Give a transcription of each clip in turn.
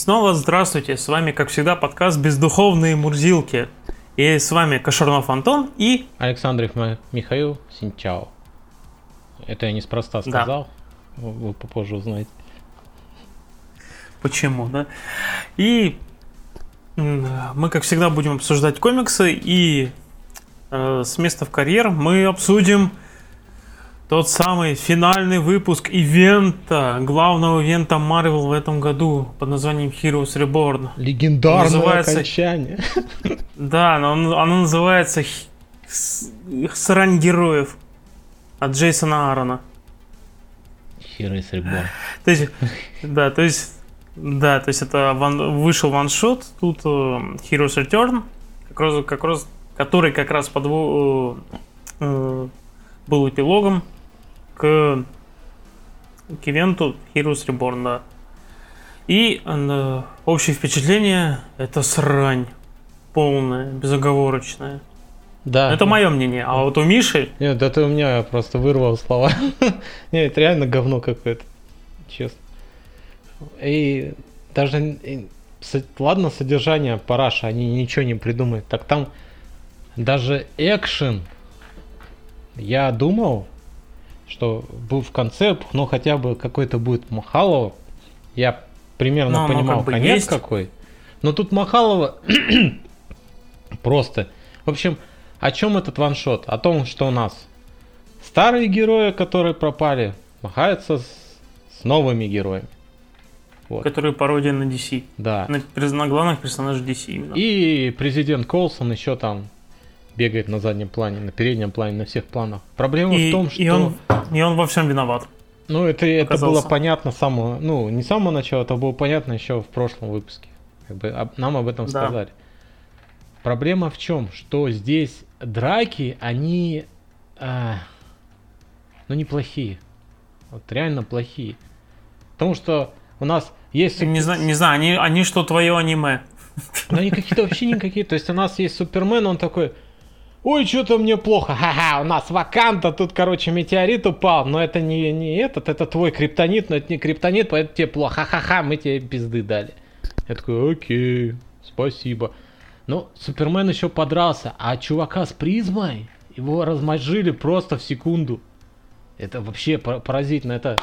снова здравствуйте, с вами, как всегда, подкаст «Бездуховные мурзилки». И с вами Кошернов Антон и... Александров Михаил Синчао. Это я неспроста сказал, да. вы попозже узнаете. Почему, да? И мы, как всегда, будем обсуждать комиксы, и э, с места в карьер мы обсудим тот самый финальный выпуск ивента, главного ивента Marvel в этом году под названием Heroes Reborn. Легендарное называется... окончание. Да, но оно называется Срань героев от Джейсона Аарона. Heroes Reborn. То есть, да, то есть, да, то есть это ван, вышел ваншот, тут uh, Heroes Return, как раз, как раз, который как раз под, uh, uh, был эпилогом к, к ивенту Heroes Reborn, да. И э, общее впечатление это срань. Полная, безоговорочная. Да. Это мое мнение. А вот у Миши... Нет, это у меня просто вырвал слова. Нет, это реально говно какое-то. Честно. И даже... Ладно, содержание параша, они ничего не придумают. Так там даже экшен. Я думал, что был в конце, но хотя бы какой-то будет Махалова. Я примерно но понимал как бы конец есть. какой. Но тут Махалова просто. В общем, о чем этот ваншот? О том, что у нас старые герои, которые пропали, махаются с, с новыми героями. Вот. Которые пародия на DC. Да. На, на главных персонажей DC именно. И президент Колсон еще там бегает на заднем плане, на переднем плане, на всех планах. Проблема и, в том, что... И он, и он во всем виноват. Ну, это, это было понятно с самого... Ну, не с самого начала, это было понятно еще в прошлом выпуске. Как бы об, нам об этом да. сказали. Проблема в чем? Что здесь драки, они... А, ну, неплохие. Вот реально плохие. Потому что у нас есть... Не знаю, не знаю они, они что твое аниме. Ну, они какие-то вообще никакие. То есть у нас есть Супермен, он такой... Ой, что-то мне плохо. Ха-ха, у нас ваканта, тут, короче, метеорит упал. Но это не, не этот, это твой криптонит, но это не криптонит, поэтому тебе плохо. Ха-ха-ха, мы тебе пизды дали. Я такой, окей, спасибо. Ну, Супермен еще подрался, а чувака с призмой, его размозжили просто в секунду. Это вообще поразительно, это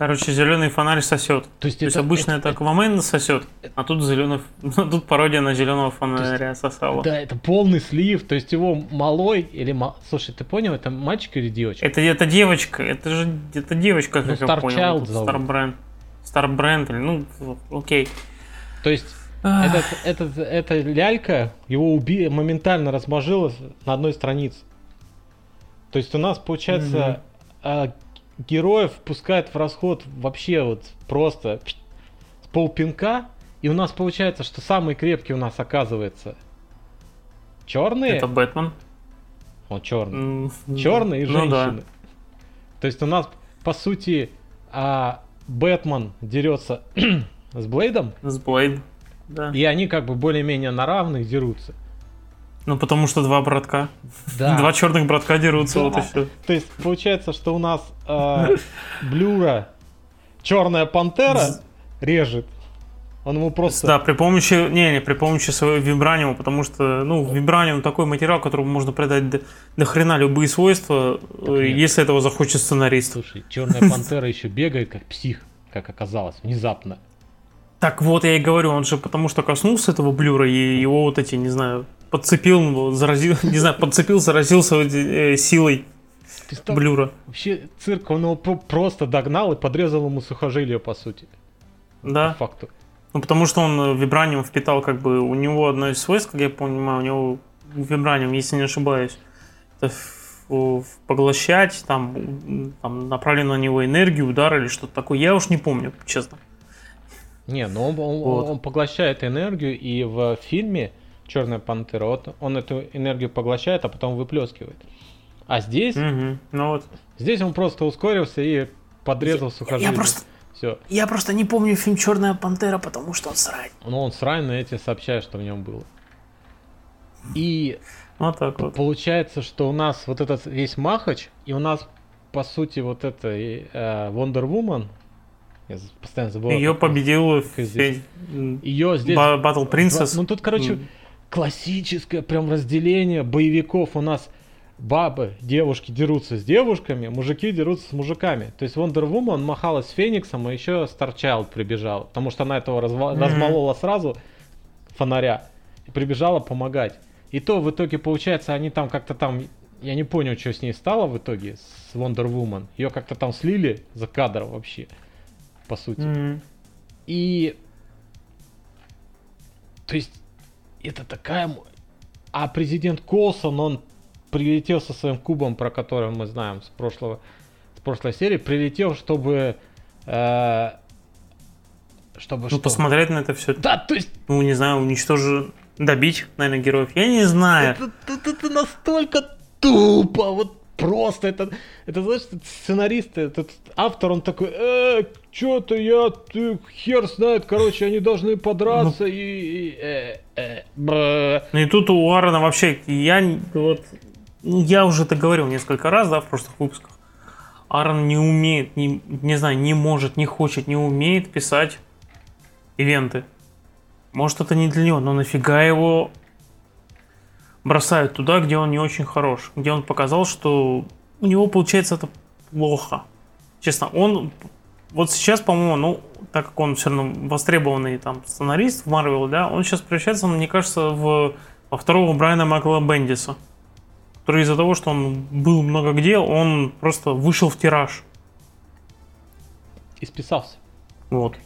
Короче, зеленый фонарь сосет. То есть, То это, есть обычно это, это Аквамен сосет, а тут зеленый, тут пародия на зеленого фонаря есть, сосала. Да, это полный слив. То есть его малой или мал... слушай, ты понял, это мальчик или девочка? Это это девочка, это же это девочка, как ну, я понял. Старбренд, Старбренд, или ну окей. То есть этот, этот, эта лялька его уби... моментально размажилась на одной странице. То есть у нас получается mm-hmm героев пускает в расход вообще вот просто с полпинка. И у нас получается, что самый крепкий у нас оказывается черные. Это Бэтмен. Он черный. Mm, черные и женщины. Ну, да. То есть у нас, по сути, а, Бэтмен дерется с Блейдом. С Блейд, да. И они как бы более-менее на равных дерутся. Ну, потому что два братка. Да. Два черных братка дерутся, да. вот и все. То есть, получается, что у нас э, Блюра Черная Пантера режет. Он ему просто... Да, при помощи... Не, не, при помощи своего вибраниума, потому что, ну, вибраниум такой материал, которому можно придать до, до хрена любые свойства, э, если этого захочет сценарист. Слушай, Черная Пантера еще бегает как псих, как оказалось, внезапно. Так вот, я и говорю, он же потому что коснулся этого блюра, и его вот эти, не знаю, подцепил, заразил, не знаю, подцепил, заразился э, силой Представь, блюра. Вообще цирк, он его просто догнал и подрезал ему сухожилие, по сути. Да. По факту. Ну, потому что он э, вибраниум впитал, как бы, у него одно из свойств, как я понимаю, у него вибраниум, если не ошибаюсь, это поглощать, там, там направлено на него энергию, удар или что-то такое. Я уж не помню, честно. Не, ну он, он, вот. он поглощает энергию, и в фильме Черная пантера, вот он эту энергию поглощает, а потом выплескивает. А здесь, угу. ну вот. здесь он просто ускорился и подрезал сухожилие. Я, просто, все. Я просто не помню фильм Черная пантера, потому что он срань. Ну он срань, но я тебе сообщаю, что в нем было. И вот так вот. получается, что у нас вот этот весь Махач, и у нас по сути вот это э, Wonder Woman, Я постоянно забываю. Ее победил здесь. Ее здесь... Battle Princess. Ну тут, короче, М. классическое прям разделение боевиков у нас. Бабы, девушки дерутся с девушками, мужики дерутся с мужиками. То есть Wonder Woman махалась с Фениксом, а еще Старчайлд прибежал. Потому что она этого разва- Мгм. размолола сразу, фонаря, и прибежала помогать. И то в итоге, получается, они там как-то там... Я не понял, что с ней стало в итоге, с Wonder Woman. Ее как-то там слили за кадр вообще, по сути. М. И... То есть, это такая... А президент Колсон, он прилетел со своим кубом, про который мы знаем с прошлого, с прошлой серии, прилетел, чтобы... э, чтобы Ну, что? посмотреть на это все. Да, то есть, Ну, не знаю, уничтожить, добить, наверное, героев. Я не знаю. это, это- это настолько тупо, вот просто это, это знаешь, сценарист, этот автор, он такой, э, что-то я, ты, хер знает, короче, они должны подраться и, и, э, э, бэ». Ну и тут у Аарона вообще, я вот, ну, я уже это говорил несколько раз, да, в прошлых выпусках. Аарон не умеет, не, не знаю, не может, не хочет, не умеет писать ивенты. Может это не для него, но нафига его бросают туда, где он не очень хорош, где он показал, что у него получается это плохо. Честно, он вот сейчас, по-моему, ну, так как он все равно востребованный там сценарист в Марвел, да, он сейчас превращается, мне кажется, в, во второго Брайана Макла Бендиса, который из-за того, что он был много где, он просто вышел в тираж. и списался. Вот.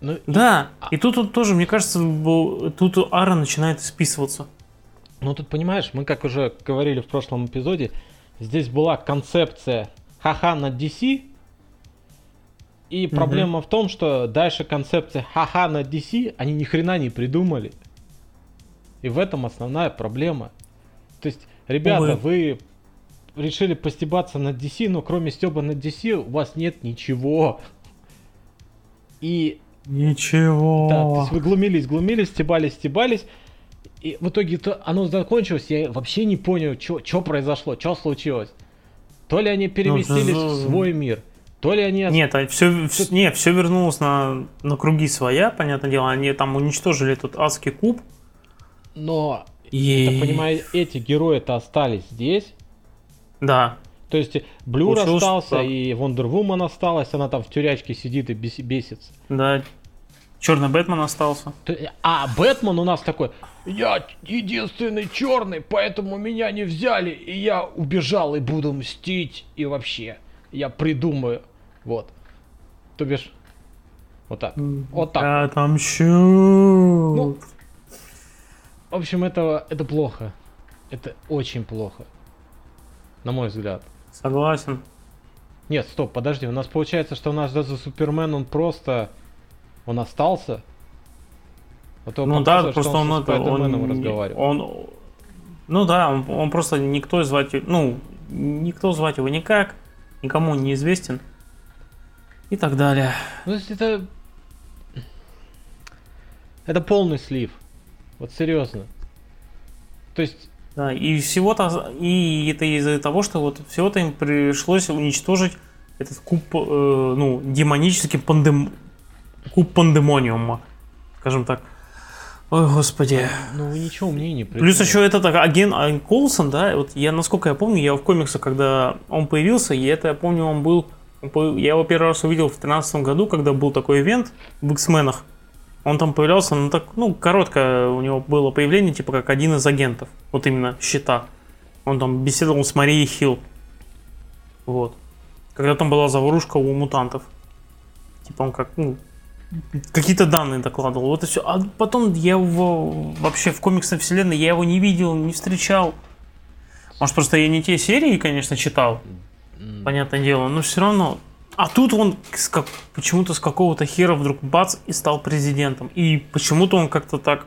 Ну, Да, и тут он тоже, мне кажется, был- тут Ара начинает списываться. Ну тут понимаешь, мы как уже говорили в прошлом эпизоде, здесь была концепция ха-ха на DC, и проблема в том, что дальше концепция ха-ха на DC они ни хрена не придумали. И в этом основная проблема. То есть, ребята, Увы. вы решили постебаться над DC, но кроме стеба над DC у вас нет ничего. И Ничего. да, то есть вы глумились, глумились, стебались, стебались. И в итоге то оно закончилось, я вообще не понял, что произошло, что случилось. То ли они переместились за- в свой мир, то ли они... Нет, все, не, все вернулось на, на круги своя, понятное дело. Они там уничтожили этот адский куб. Но, И... я понимаю, эти герои-то остались здесь. Да. То есть Блюр Получилось, остался, да. и Woman осталась, она там в тюрячке сидит и бес- бесится. Да. Черный Бэтмен остался. А Бэтмен у нас такой, я единственный черный, поэтому меня не взяли, и я убежал и буду мстить, и вообще, я придумаю. Вот. То бишь, вот так. Вот так. Я отомщу. Ну, В общем, это, это плохо. Это очень плохо. На мой взгляд. Согласен. Нет, стоп, подожди. У нас получается, что у нас даже Супермен, он просто... Он остался. А то Ну да, просто он, он, это, он, разговаривает. он, ну да, он, он просто никто звать, его- ну, никто звать его никак, никому не известен и так далее. Ну, то есть это... Это полный слив. Вот серьезно. То есть, Да, и всего-то, и это из-за того, что вот всего-то им пришлось уничтожить этот куб, э, ну, демонический пандем... куб пандемониума, скажем так. Ой, господи. ну вы ничего умнее не Плюс придумали. еще этот агент а, Колсон, да, вот я, насколько я помню, я в комиксах, когда он появился, и это, я помню, он был, я его первый раз увидел в 2013 году, когда был такой ивент в X-менах. Он там появлялся, ну так, ну, короткое у него было появление, типа как один из агентов, вот именно щита. Он там беседовал с Марией Хилл. Вот. Когда там была заварушка у мутантов. Типа он как, ну, какие-то данные докладывал. Вот и все. А потом я его вообще в комиксной вселенной я его не видел, не встречал. Может, просто я не те серии, конечно, читал, понятное дело, но все равно. А тут он как- почему-то с какого-то хера вдруг бац и стал президентом. И почему-то он как-то так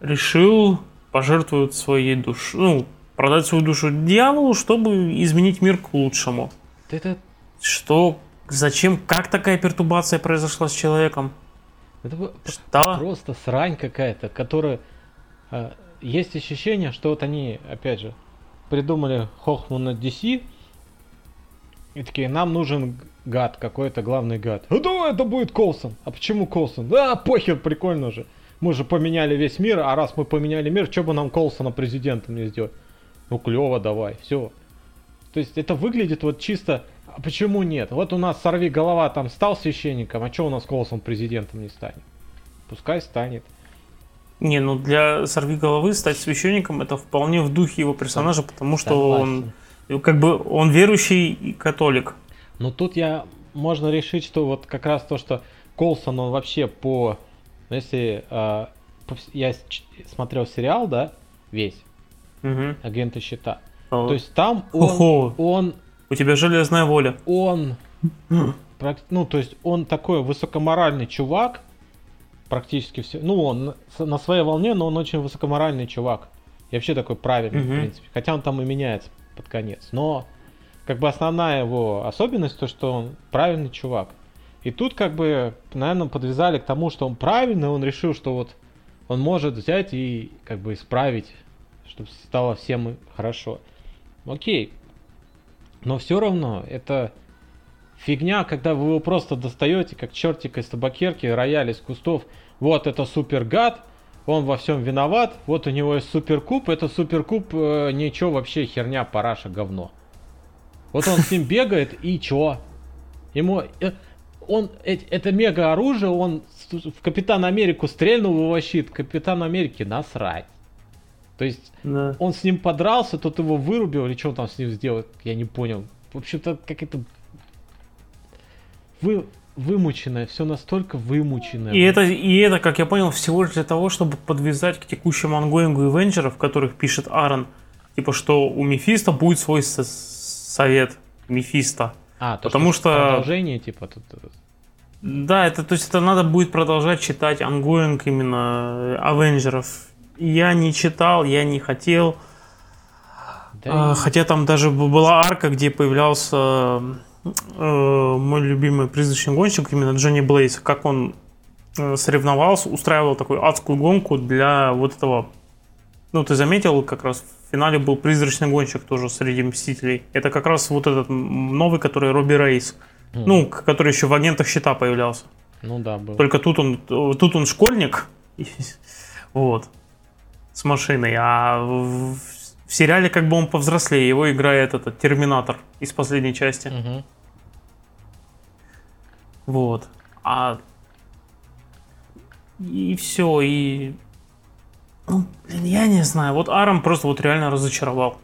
решил пожертвовать своей душой, ну, продать свою душу дьяволу, чтобы изменить мир к лучшему. Это, Что, зачем, как такая пертурбация произошла с человеком? это Что? просто срань какая-то, которая... а, есть ощущение, что вот они, опять же, придумали Хохмана DC, И такие, нам нужен гад, какой-то главный гад. А да, это будет Колсон. А почему Колсон? Да, похер, прикольно же. Мы же поменяли весь мир, а раз мы поменяли мир, что бы нам Колсона президентом не сделать? Ну, клево, давай, все. То есть это выглядит вот чисто... А почему нет? Вот у нас сорви голова там стал священником, а что у нас Колсон президентом не станет? Пускай станет. Не, ну для сорви головы стать священником это вполне в духе его персонажа, потому что он как бы он верующий и католик. Но тут я можно решить, что вот как раз то, что Колсон, он вообще по, ну, если э, по, я смотрел сериал, да, весь угу. агенты щита, О. то есть там он, он, у тебя железная воля, он, ну то есть он такой высокоморальный чувак, практически все, ну он на своей волне, но он очень высокоморальный чувак. И вообще такой правильный, угу. в принципе. Хотя он там и меняется под конец. Но как бы основная его особенность то, что он правильный чувак. И тут как бы, наверное, подвязали к тому, что он правильный, он решил, что вот он может взять и как бы исправить, чтобы стало всем хорошо. Окей. Но все равно это фигня, когда вы его просто достаете, как чертик из табакерки, рояль из кустов. Вот это супер гад, он во всем виноват, вот у него есть суперкуб, это суперкуб э, ничего вообще херня, параша, говно. Вот он с ним бегает и чё? Ему... Э, он, э, это мега оружие, он в Капитан Америку стрельнул в его щит, Капитан Америки насрать. То есть да. он с ним подрался, тот его вырубил, или что он там с ним сделал, я не понял. В общем-то, как это... Вы, вымученное, все настолько вымученное. И это, и это, как я понял, всего лишь для того, чтобы подвязать к текущему ангоингу Эвенджеров, в которых пишет Аарон, типа, что у Мефиста будет свой совет Мефиста. А, то, потому что, что продолжение, типа, тут... Э, да, это, то есть это надо будет продолжать читать ангоинг именно Авенджеров. Я не читал, я не хотел. Да а. Хотя там даже была арка, где появлялся Э, мой любимый призрачный гонщик, именно Джонни Блейз, как он э, соревновался, устраивал такую адскую гонку для вот этого... Ну, ты заметил, как раз в финале был призрачный гонщик тоже среди Мстителей. Это как раз вот этот новый, который Робби Рейс. Mm. Ну, который еще в агентах щита появлялся. Ну да, был. Только тут он, тут он школьник, вот, с машиной, а в в сериале как бы он повзрослее, его играет этот Терминатор из последней части. Угу. Вот. А и все, и ну, блин, я не знаю. Вот Арам просто вот реально разочаровал.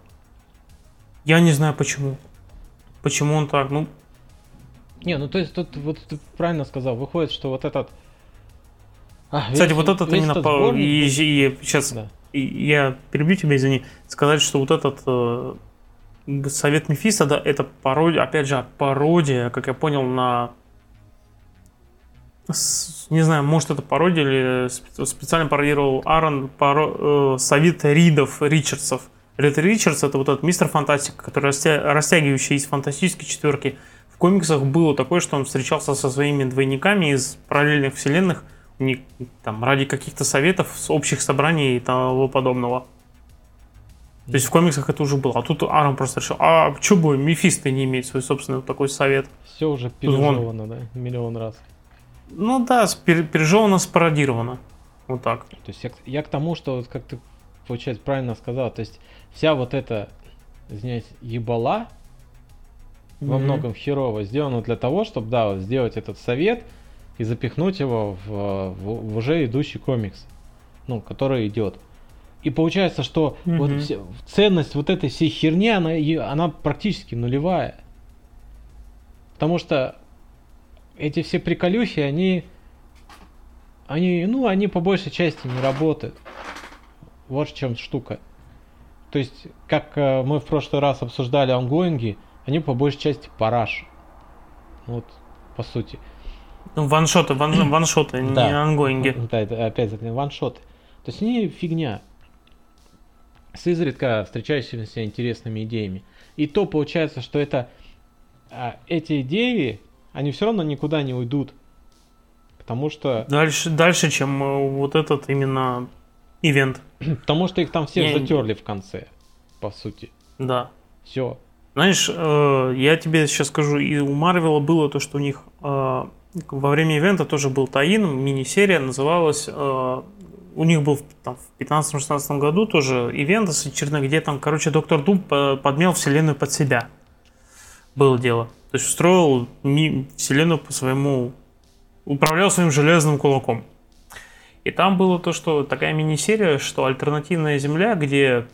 Я не знаю почему. Почему он так, ну. Не, ну то есть тут вот ты правильно сказал, выходит, что вот этот. А, Кстати, весь, вот этот именно по... и, и, и сейчас да я перебью тебя, извини, сказать, что вот этот э, совет Мефиста, да, это пародия, опять же, пародия, как я понял, на не знаю, может это пародия или специально пародировал Аарон паро, э, совет Ридов, Ричардсов. Рид Ричардс это вот этот мистер Фантастик, который растя, растягивающий из фантастической четверки. В комиксах было такое, что он встречался со своими двойниками из параллельных вселенных – не, там, ради каких-то советов, общих собраний и того подобного. То есть в комиксах это уже было. А тут Арм просто решил, а что бы Мефисто не иметь свой собственный вот такой совет? Все уже пережевано, да, миллион раз. Ну да, пережевано, спародировано. Вот так. То есть я, я к тому, что, как ты, получается, правильно сказал, то есть вся вот эта, извиняюсь, ебала mm-hmm. во многом херово сделана для того, чтобы, да, вот сделать этот совет, и запихнуть его в, в, в уже идущий комикс, ну, который идет. И получается, что угу. вот все, ценность вот этой всей херни, она, она практически нулевая. Потому что эти все приколюхи, они, они, ну, они по большей части не работают. Вот в чем штука. То есть, как э, мы в прошлый раз обсуждали ангоинги, они по большей части параш. Вот, по сути. Ну, ваншоты, ван, ваншоты, не ангоинги. Да, это опять же ваншоты. То есть они фигня. С изредка встречающимися интересными идеями. И то получается, что это а, эти идеи, они все равно никуда не уйдут. Потому что... Дальше, дальше чем э, вот этот именно ивент. Потому что их там всех Я... затерли в конце, по сути. Да. Все. Знаешь, э, я тебе сейчас скажу, и у Марвела было то, что у них э, во время ивента тоже был таин, мини-серия, называлась... Э, у них был там, в 15-16 году тоже ивент очередной, где там, короче, Доктор Дум подмел вселенную под себя. Было дело. То есть устроил вселенную по своему... Управлял своим железным кулаком. И там было то, что такая мини-серия, что альтернативная Земля, где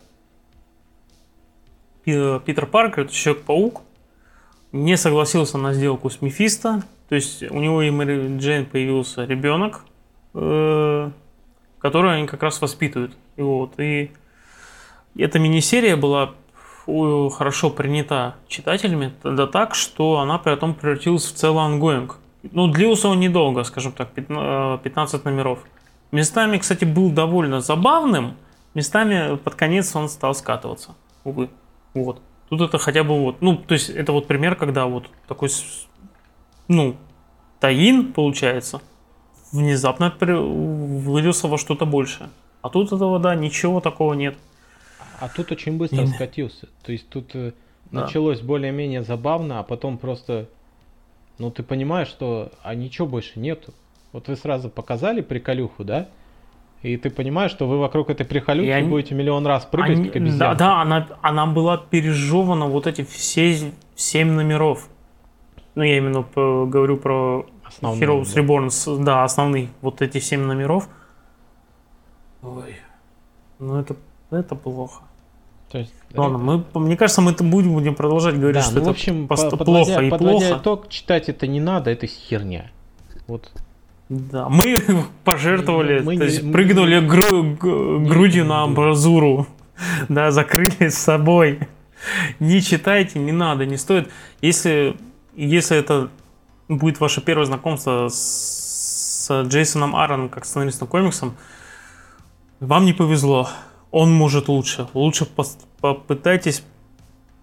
Питер Паркер, Человек-паук, не согласился на сделку с Мефисто. То есть у него и Мэри Джейн появился ребенок, э, который они как раз воспитывают. И вот. И эта мини-серия была хорошо принята читателями, да так, что она при этом превратилась в целый ангоинг. Ну, длился он недолго, скажем так, 15 э, номеров. Местами, кстати, был довольно забавным, местами под конец он стал скатываться, увы. Вот. Тут это хотя бы вот, ну, то есть это вот пример, когда вот такой, ну, таин, получается, внезапно вылился во что-то большее. А тут этого, да, ничего такого нет. А тут очень быстро скатился. То есть тут э, да. началось более-менее забавно, а потом просто, ну, ты понимаешь, что, а ничего больше нету. Вот вы сразу показали приколюху, да? И ты понимаешь, что вы вокруг этой прихолюки они... будете миллион раз прыгать, они... как обезьян. Да, да, она, она была пережевана вот эти все семь номеров. Ну, я именно говорю про Основные, Heroes да. Reborn, да, основные вот эти семь номеров. Ой, ну это, это плохо. То есть, Ладно, мы, мне кажется, мы это будем, будем продолжать говорить, да, что ну, это в общем, по, плохо и плохо. итог, читать это не надо, это херня. Вот да, мы пожертвовали, мы то есть прыгнули мы... гру... грудью на амбразуру, да, закрыли с собой. Не читайте, не надо, не стоит. Если, если это будет ваше первое знакомство с, с Джейсоном Аароном как сценаристом комиксом, вам не повезло. Он может лучше. Лучше попытайтесь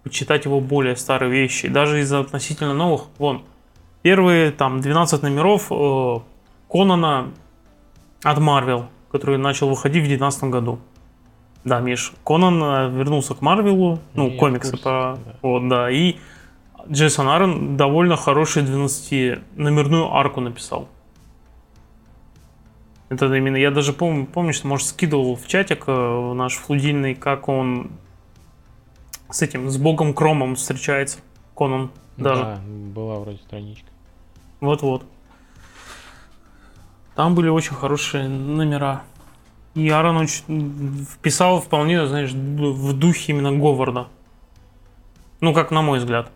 почитать его более старые вещи. Даже из относительно новых. Вон, первые там 12 номеров э, Конана от Марвел, который начал выходить в 2019 году. Да, Миш, Конан э, вернулся к Марвелу, ну, комиксы по... Да. Вот, да, и Джейсон Аарон довольно хорошую 12-номерную арку написал. Это именно, я даже помню, помню, что, может, скидывал в чатик э, наш флудильный, как он с этим, с богом Кромом встречается, Конан даже. Да, была вроде страничка. Вот-вот. Там были очень хорошие номера. И Аарон очень вписал вполне, знаешь, в духе именно Говарда. Ну, как на мой взгляд.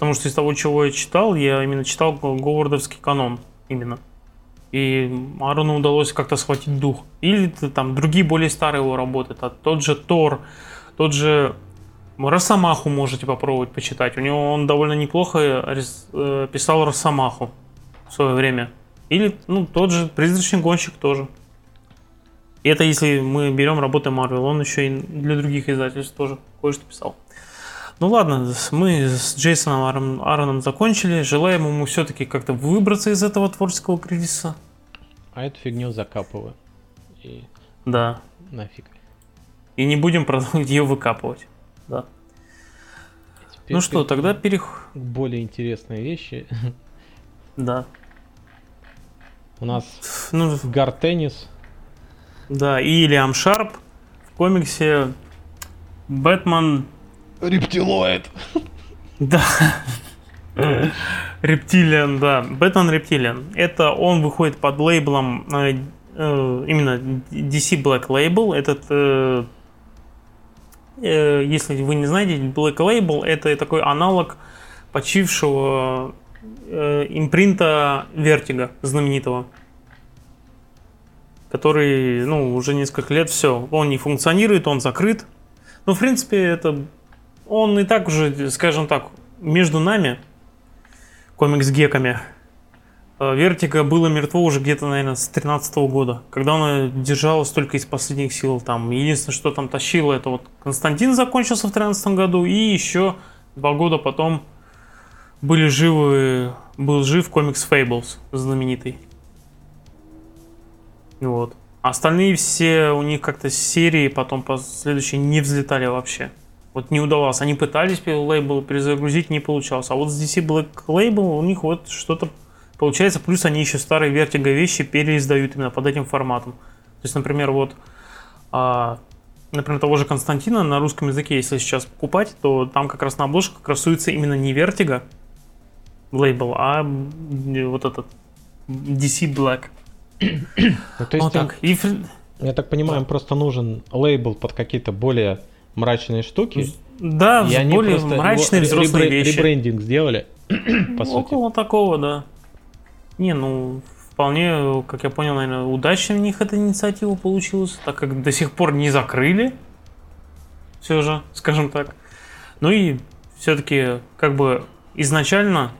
Потому что из того, чего я читал, я именно читал Говардовский канон именно. И Аарону удалось как-то схватить дух. Или там другие более старые его работы. Это тот же Тор, тот же Росомаху можете попробовать почитать. У него он довольно неплохо э, писал Росомаху в свое время. Или, ну, тот же призрачный гонщик тоже. И это если мы берем работы Marvel, он еще и для других издательств тоже кое-что писал. Ну ладно, мы с Джейсоном Аароном закончили. Желаем ему все-таки как-то выбраться из этого творческого кризиса. А эту фигню закапываю. И... Да. Нафиг. И не будем продолжать ее выкапывать. Да. Теперь ну что, тогда перех... Более интересные вещи. Да. У нас ну, Гартеннис. Да, и Лиам Шарп в комиксе Бэтмен... Рептилоид. Да. Рептилиан, да. Бэтмен Рептилиан. Это он выходит под лейблом э, э, именно DC Black Label. Этот, э, э, если вы не знаете, Black Label это такой аналог почившего э, импринта Вертига знаменитого, который, ну, уже несколько лет все, он не функционирует, он закрыт. Ну, в принципе, это он и так уже, скажем так, между нами, комикс-геками, Вертига было мертво уже где-то, наверное, с 13 года, когда она держалась только из последних сил. Там единственное, что там тащило, это вот Константин закончился в 13 году, и еще два года потом были живы, был жив комикс Fables знаменитый. Вот. остальные все у них как-то серии потом последующие не взлетали вообще. Вот не удавалось. Они пытались лейбл перезагрузить, не получалось. А вот с DC Black Label у них вот что-то получается. Плюс они еще старые Vertigo вещи переиздают именно под этим форматом. То есть, например, вот а, например, того же Константина на русском языке, если сейчас покупать, то там как раз на обложках красуется именно не Vertigo лейбл, а вот этот DC Black. Ну, то есть вот так. И... Я так понимаю, им просто нужен лейбл под какие-то более мрачные штуки. Да, и они более мрачные взрослые ребр... вещи. Ребрендинг сделали, по сути. Около такого, да. Не, ну, вполне, как я понял, наверное, удачно у них эта инициатива получилась, так как до сих пор не закрыли. Все же, скажем так. Ну и все-таки, как бы, изначально,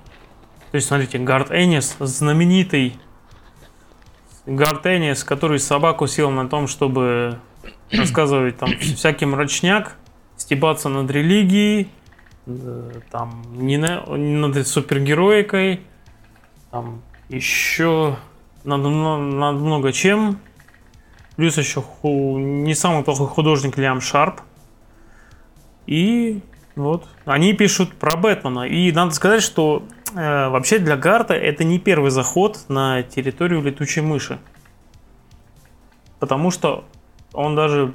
то есть, смотрите, Гард Эннис, знаменитый Гард Эннис, который собаку сел на том, чтобы рассказывать там всякий мрачняк, стебаться над религией, э, там, не, на, не над супергероикой, там, еще над, над много чем. Плюс еще ху, не самый плохой художник Лиам Шарп. И вот, они пишут про Бэтмена. И надо сказать, что э, вообще для Гарта это не первый заход на территорию летучей мыши. Потому что он даже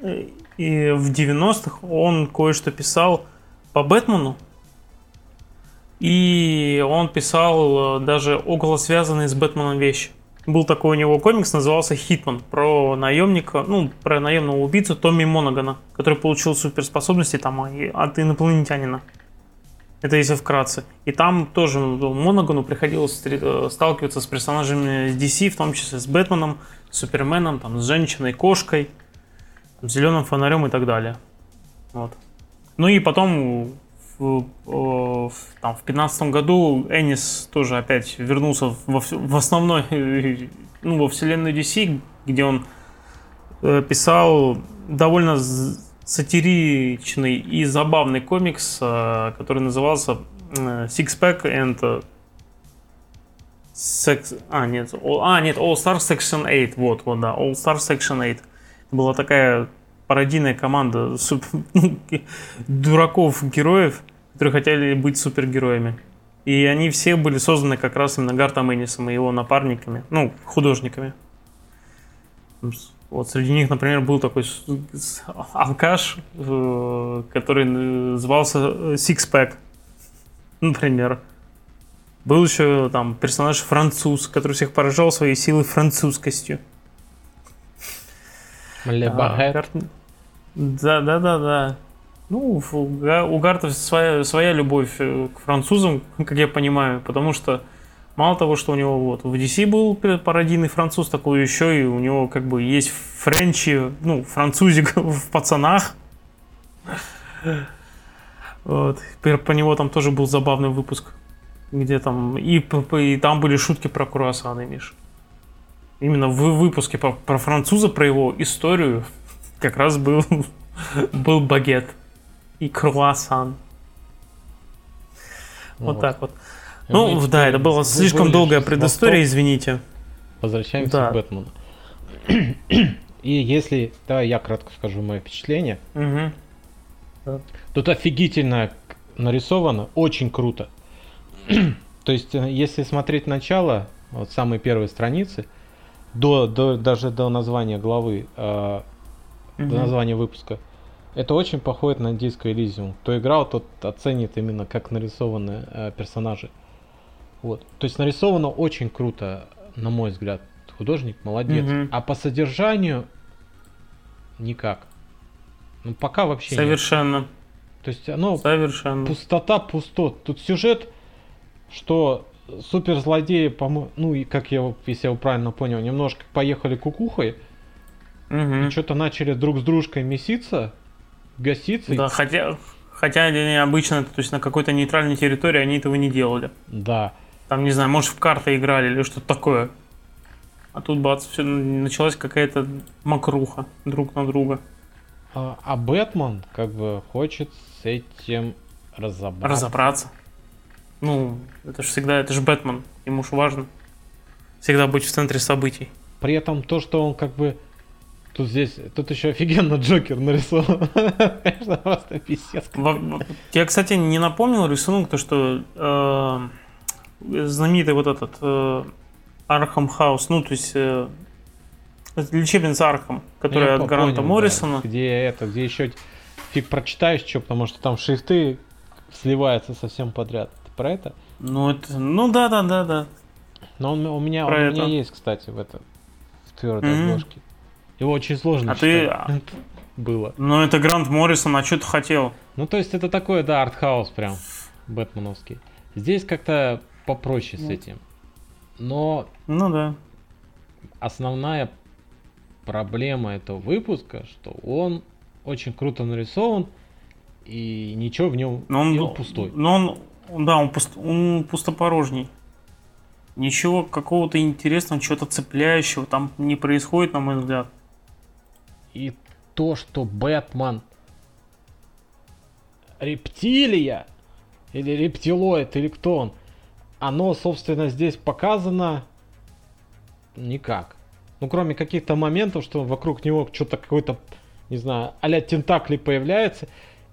э, и в 90-х он кое-что писал по Бэтмену. И он писал э, даже около связанные с Бэтменом вещи. Был такой у него комикс, назывался «Хитман», про наемника, ну, про наемного убийцу Томми Монагана, который получил суперспособности там от инопланетянина. Это если вкратце. И там тоже Монагану приходилось э, сталкиваться с персонажами DC, в том числе с Бэтменом, Суперменом, там, с женщиной, кошкой, зеленым фонарем и так далее. Вот. Ну и потом в, в, там, в 15 году Энис тоже опять вернулся во, в основной, ну, во вселенную DC, где он э, писал довольно сатиричный и забавный комикс, э, который назывался э, Six Pack and Sex... А, нет, а, нет, All Star Section 8, вот, вот, да, All Star Section 8. Была такая пародийная команда суп... дураков-героев, которые хотели быть супергероями. И они все были созданы как раз именно Гартом Эннисом и его напарниками, ну, художниками. Вот среди них, например, был такой алкаш, э, который назывался Six Pack, например. Был еще там персонаж француз, который всех поражал своей силой французскостью. А, да, да, да, да. Ну, у Гарта своя, своя любовь э, к французам, как я понимаю, потому что мало того, что у него вот в DC был пародийный француз, такой еще и у него как бы есть френчи, ну, французик в пацанах. Вот. По него там тоже был забавный выпуск где там и, и там были шутки про круассаны, Миш. Именно в выпуске про, про француза, про его историю, как раз был, был багет и круассан. Вот, вот так вот. Ну, ну да, это была слишком долгая предыстория, извините. Возвращаемся да. к Бэтмену. И если, да, я кратко скажу мое впечатление. Угу. Тут офигительно нарисовано, очень круто. То есть, э, если смотреть начало, вот самые первые страницы, до, до, даже до названия главы, э, mm до названия выпуска, это очень походит на диско Elysium. Кто играл, тот оценит именно как нарисованы э, персонажи. Вот. То есть нарисовано очень круто, на мой взгляд. Художник молодец. mm А по содержанию никак. Ну, пока вообще Совершенно. Нет. То есть оно Совершенно. пустота пустот. Тут сюжет что суперзлодеи, по ну и как я, если я правильно понял, немножко поехали кукухой, угу. и что-то начали друг с дружкой меситься, гаситься. Да, хотя, хотя они обычно, то есть на какой-то нейтральной территории они этого не делали. Да. Там, не знаю, может в карты играли или что-то такое. А тут бац, все началась какая-то макруха друг на друга. А, а Бэтмен как бы хочет с этим разобраться. Разобраться. Ну, это же всегда, это же Бэтмен, ему же важно всегда быть в центре событий. При этом то, что он как бы Тут здесь, тут еще офигенно Джокер нарисован. Конечно, просто писец. Я, кстати, не напомнил рисунок, то что э, знаменитый вот этот э, Arkham House, ну, то есть э, лечебница Архам, которая от понял, Моррисона. да. Где это, где еще фиг прочитаешь, что, потому что там шрифты сливаются совсем подряд. Ты про это? Ну, это, ну да, да, да, да. Но он, у меня, Про он у меня есть, кстати, в этом в твердой Мгм. обложке. Его очень сложно А ты- читать. было. Ну, это Грант Моррисон, а что ты хотел? Ну, то есть это такой, да, артхаус прям, бэтменовский. Здесь как-то попроще с Ну. этим. Но Ну да. основная проблема этого выпуска, что он очень круто нарисован, и ничего в нем Но он, и он пустой. Но он- да, он, пуст- он пустопорожний. Ничего какого-то интересного, чего-то цепляющего там не происходит, на мой взгляд. И то, что Бэтмен рептилия, или рептилоид, или кто он, оно, собственно, здесь показано никак. Ну, кроме каких-то моментов, что вокруг него что-то какой-то, не знаю, а-ля тентакли появляется,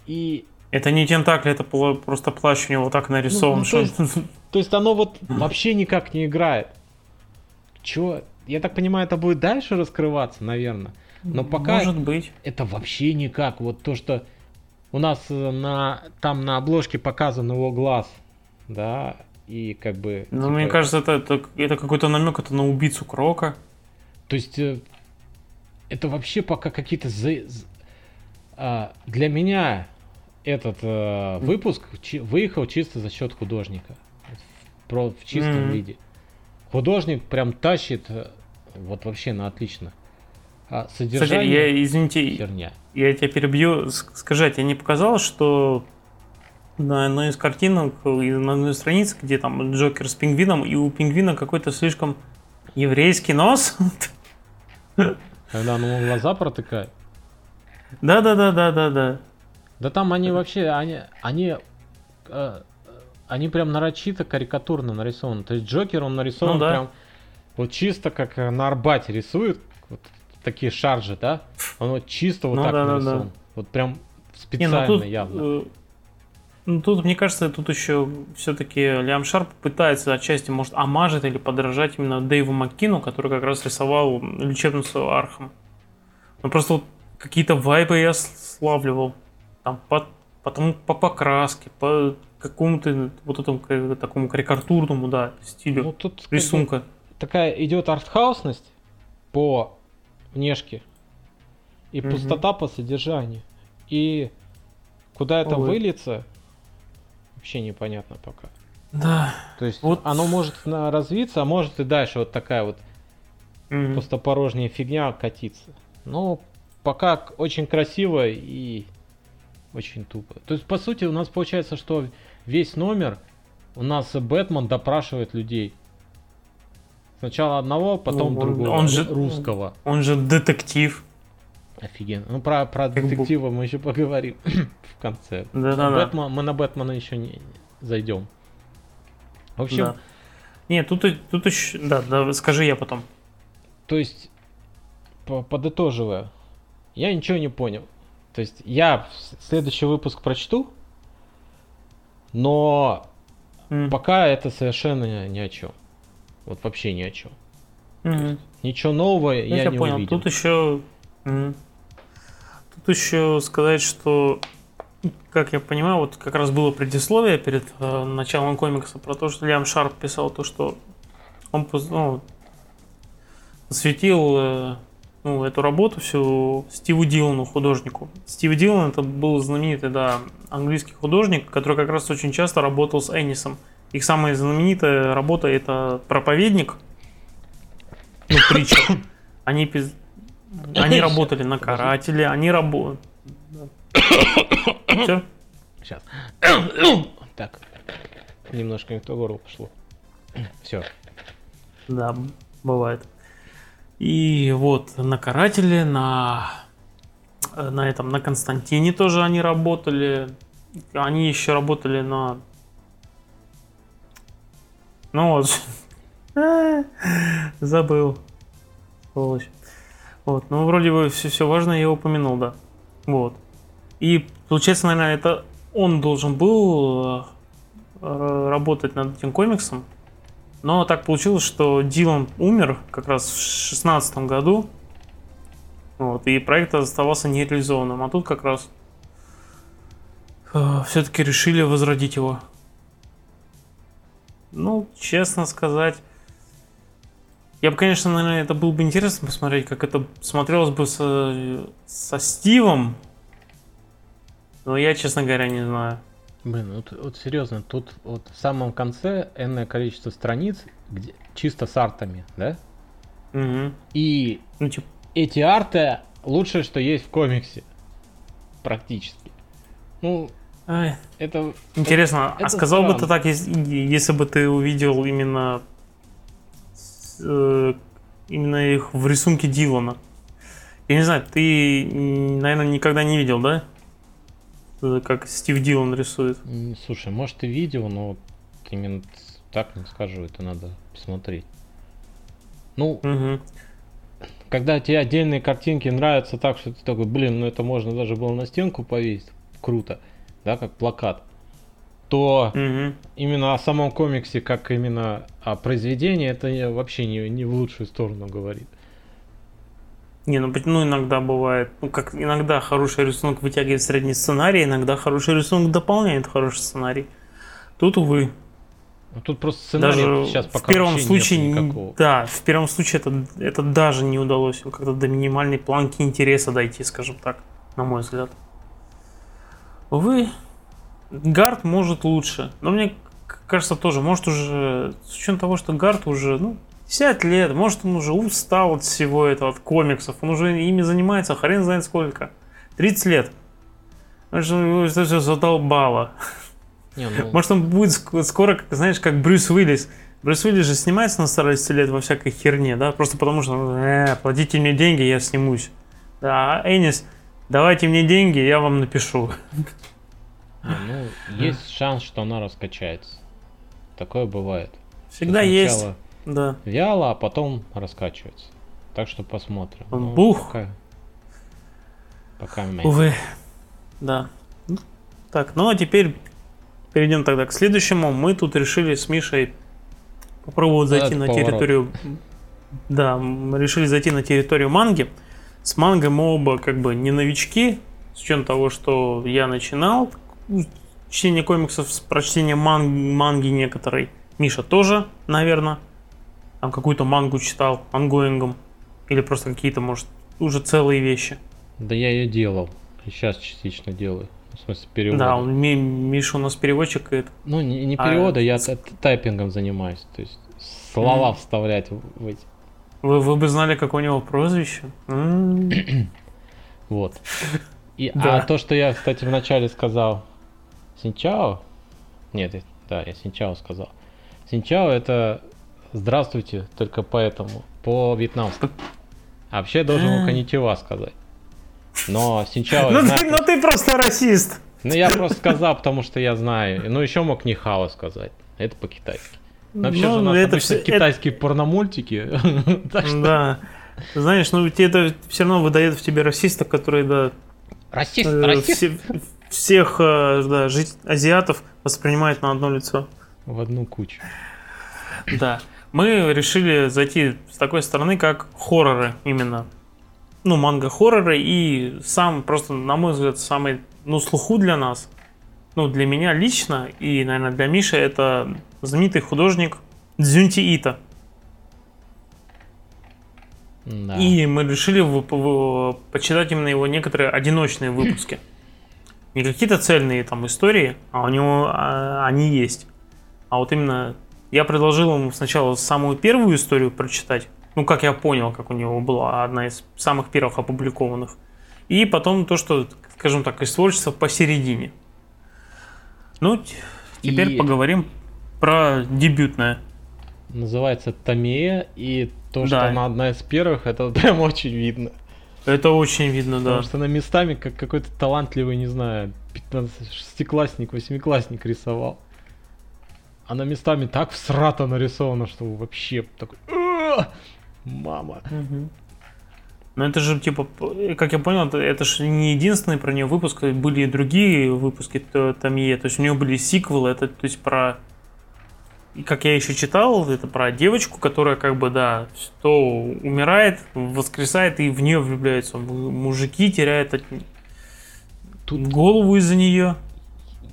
и Это не тентакли, это просто плащ у него так нарисован. Ну, ну, что- То есть оно вот вообще никак не играет. Чё? Я так понимаю, это будет дальше раскрываться, наверное. Но пока Может быть. это вообще никак. Вот то, что у нас э, на там на обложке показан его глаз, да, и как бы. Ну, типа, мне кажется, это, это, это какой-то намек это на убийцу Крока. То есть э, это вообще пока какие-то за- а, для меня этот э, выпуск чи- выехал чисто за счет художника, про- в чистом Мгм. виде. Художник прям тащит э, вот вообще на отлично. А Кстати, содержание я, извините, херня. я тебя перебью. Скажи, а тебе не показалось, что на одной из картинок, на одной из страниц, где там Джокер с пингвином, и у пингвина какой-то слишком еврейский нос? Когда он ему глаза протыкает. Да-да-да-да-да-да. Да там они вообще, они, они, э, они прям нарочито карикатурно нарисованы. То есть Джокер, он нарисован Ну да. прям вот чисто как э, на Арбате рисуют, вот такие шаржи, да? Он вот чисто вот Ну так да, да, да. нарисован. Вот прям Не, специально ну тут, явно. э, ну тут, мне кажется, тут еще все-таки Лиам Шарп пытается отчасти, может, омажит или подражать именно Дэйву Маккину, который как раз рисовал лечебницу Архам. Ну просто вот какие-то вайбы я славливал. Там по, потом по покраске, по какому-то вот этому такому карикатурному, да, стилю Ну тут как бы рисунка. такая идет артхаусность по внешке и Мгм. пустота по содержанию. И куда это Увы. выльется, вообще непонятно пока. Да. То есть Вот. оно может развиться, а может и дальше вот такая вот Мгм. пустопорожняя фигня катиться. Но пока к- очень красиво и очень тупо. То есть, по сути, у нас получается, что весь номер у нас Бэтмен допрашивает людей. Сначала одного, потом Ну, он- другого. он же- русского. Он же детектив. Офигенно. Ну, про, про Как бы- детектива мы еще поговорим в конце. Да-да-да. Бэтмен, мы на Бэтмена еще не, не зайдем. В общем, Да. Нет, тут, тут еще... Да, да, скажи я потом. То есть, по- подытоживая, я ничего не понял. То есть, я следующий выпуск прочту, но М. пока это совершенно ни о чем. Вот вообще ни о чем. Мгм. Ничего нового я, Я, тебя не понял. увидел. Тут еще... м, Тут еще сказать, что, как я понимаю, вот как раз было предисловие перед э, началом комикса про то, что Лиам Шарп писал то, что он ну, посвятил э, ну, эту работу всю Стиву Дилану, художнику. Стив Дилан это был знаменитый, да, английский художник, который как раз очень часто работал с Эннисом. Их самая знаменитая работа это «Проповедник», ну, притча. Они, пиз- они работали на карателе, они работали... Все? Сейчас. так. Немножко не в то горло пошло. Все. Да, бывает. И вот на карателе, на на этом, на Константине тоже они работали. Они еще работали на... Ну вот. Забыл. Сволочь. Вот, ну вроде бы все, все важное я упомянул, да. Вот. И получается, наверное, это он должен был э, работать над этим комиксом. Но так получилось, что Дилан умер как раз в шестнадцатом году. Вот, и проект оставался нереализованным. А тут как раз э, все-таки решили возродить его. Ну, честно сказать, я бы, конечно, наверное, это было бы интересно посмотреть, как это смотрелось бы со, со Стивом. Но я, честно говоря, не знаю. Блин, вот, вот серьезно, тут вот в самом конце энное количество страниц, где, чисто с артами, да? Угу. И Ну, типа, эти арты лучшее, что есть в комиксе. Практически. Ну, ай, это... интересно, это а сказал бы ты странно. так, если, если бы ты увидел именно э, именно их в рисунке Дилана? Я не знаю, ты, наверное, никогда не видел, да? Э, Как Стив Дилан рисует. Слушай, может и видео, но именно так не скажу, это надо посмотреть. Ну, Мгм. когда тебе отдельные картинки нравятся так, что ты такой, блин, ну это можно даже было на стенку повесить, круто, да, как плакат, то Мгм. именно о самом комиксе, как именно о произведении, это вообще не, не в лучшую сторону говорит. Не, ну, ну иногда бывает, ну как иногда хороший рисунок вытягивает средний сценарий, иногда хороший рисунок дополняет хороший сценарий. Тут, увы, Ну, Тут просто сценарий даже сейчас в пока первом вообще случае, никакого. да, в первом случае это, это даже не удалось как-то до минимальной планки интереса дойти, скажем так, на мой взгляд. Увы, Гард может лучше, но мне кажется тоже, может уже, с учетом того, что Гард уже, ну, 50 лет, может он уже устал от всего этого, от комиксов, он уже ими занимается, хрен знает сколько, 30 лет. Может, его это все задолбало. Не, ну, Может, он будет ск- скоро, как, знаешь, как Брюс Уиллис. Брюс Уиллис же снимается на старости лет во всякой херне, да? Просто потому что, ну, э, платите мне деньги, я снимусь. Да, а Энис, давайте мне деньги, я вам напишу. не, ну, есть шанс, что она раскачается. Такое бывает. Всегда Что есть. Да. Вяло, а потом раскачивается. Так что посмотрим. Ну, Бух. Пока, пока. Увы. Да. Ну, Так, ну а теперь перейдем тогда к следующему. Мы тут решили с Мишей попробовать зайти Этот на поворот. территорию... Да, мы решили зайти на территорию манги. С мангой мы оба как бы не новички, с учетом того, что я начинал ну, чтение комиксов с прочтения ман- манги некоторой. Миша тоже, наверное, там какую-то мангу читал ангоингом. Или просто какие-то, может, уже целые вещи. Да я ее делал. И сейчас частично делаю. В смысле перевода. Да, он, Ми- Миша у нас переводчик. и Ну, не, не А, перевода, я с- тайпингом занимаюсь. То есть слова Мгм. вставлять в, эти. Вы, вы бы знали, как у него прозвище. М. Вот. И, Да. А то, что я, кстати, вначале сказал Синчао. Нет, да, я Синчао сказал. Синчао это здравствуйте, только поэтому, по-вьетнамски. А вообще я должен А. его конничева сказать. Но я Ну знаю, ты, ну ты просто расист. Ну, я просто сказал, потому что я знаю. Ну, еще мог Нихао сказать. Это по-китайски. Но вообще же у Ну, нас это обычно всё- это- китайские порномультики. Что... Да. Знаешь, ну тебе это все равно выдает в тебе расиста, который, да, Расист, э, расист. все- всех э, да, жить- азиатов воспринимает на одно лицо. В одну кучу. Да. Мы решили зайти с такой стороны, как хорроры именно. Ну, манго-хорроры и сам, просто, на мой взгляд, самый, ну, слуху для нас, ну, для меня лично и, наверное, для Миши, это знаменитый художник Дзюнти Ита. Да. И мы решили почитать именно его некоторые одиночные выпуски. Не какие-то цельные там истории, а у него а, они есть. А вот именно я предложил ему сначала самую первую историю прочитать. Ну, как я понял, как у него была одна из самых первых опубликованных. И потом то, что, скажем так, из творчества посередине. Ну, теперь И- поговорим про дебютное. Называется Томея, и то, Да. что она одна из первых, это прям очень видно. Это очень видно, да. Потому что она местами как какой-то талантливый, не знаю, 15-классник, восьмиклассник рисовал. Она местами так всрато нарисована, что вообще такой... Мама. Мгм. Но это же, типа, как я понял, это, это же не единственный про нее выпуск, были и другие выпуски Томье. То есть у нее были сиквелы, это, то есть, про... И как я еще читал, это про девочку, которая как бы, да, то умирает, воскресает и в нее влюбляются. Мужики теряют от... Тут голову из-за нее.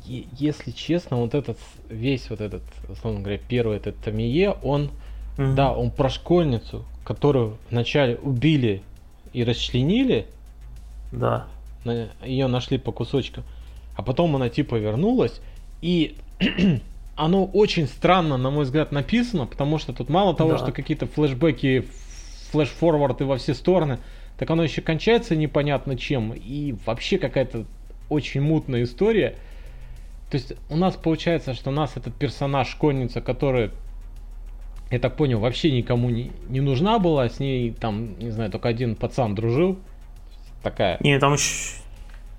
Если честно, вот этот весь вот этот, условно говоря, первый этот Томие, он, mm да, он про школьницу, которую вначале убили и расчленили. Да. Ее нашли по кусочкам. А потом она типа вернулась. И оно очень странно, на мой взгляд, написано, потому что тут мало того, да. что какие-то флешбеки, флеш-форварды во все стороны, так оно еще кончается непонятно чем. И вообще какая-то очень мутная история. То есть у нас получается, что у нас этот персонаж, школьница, которая я так понял, вообще никому не, не нужна была, с ней там, не знаю, только один пацан дружил. Такая. Не, там еще...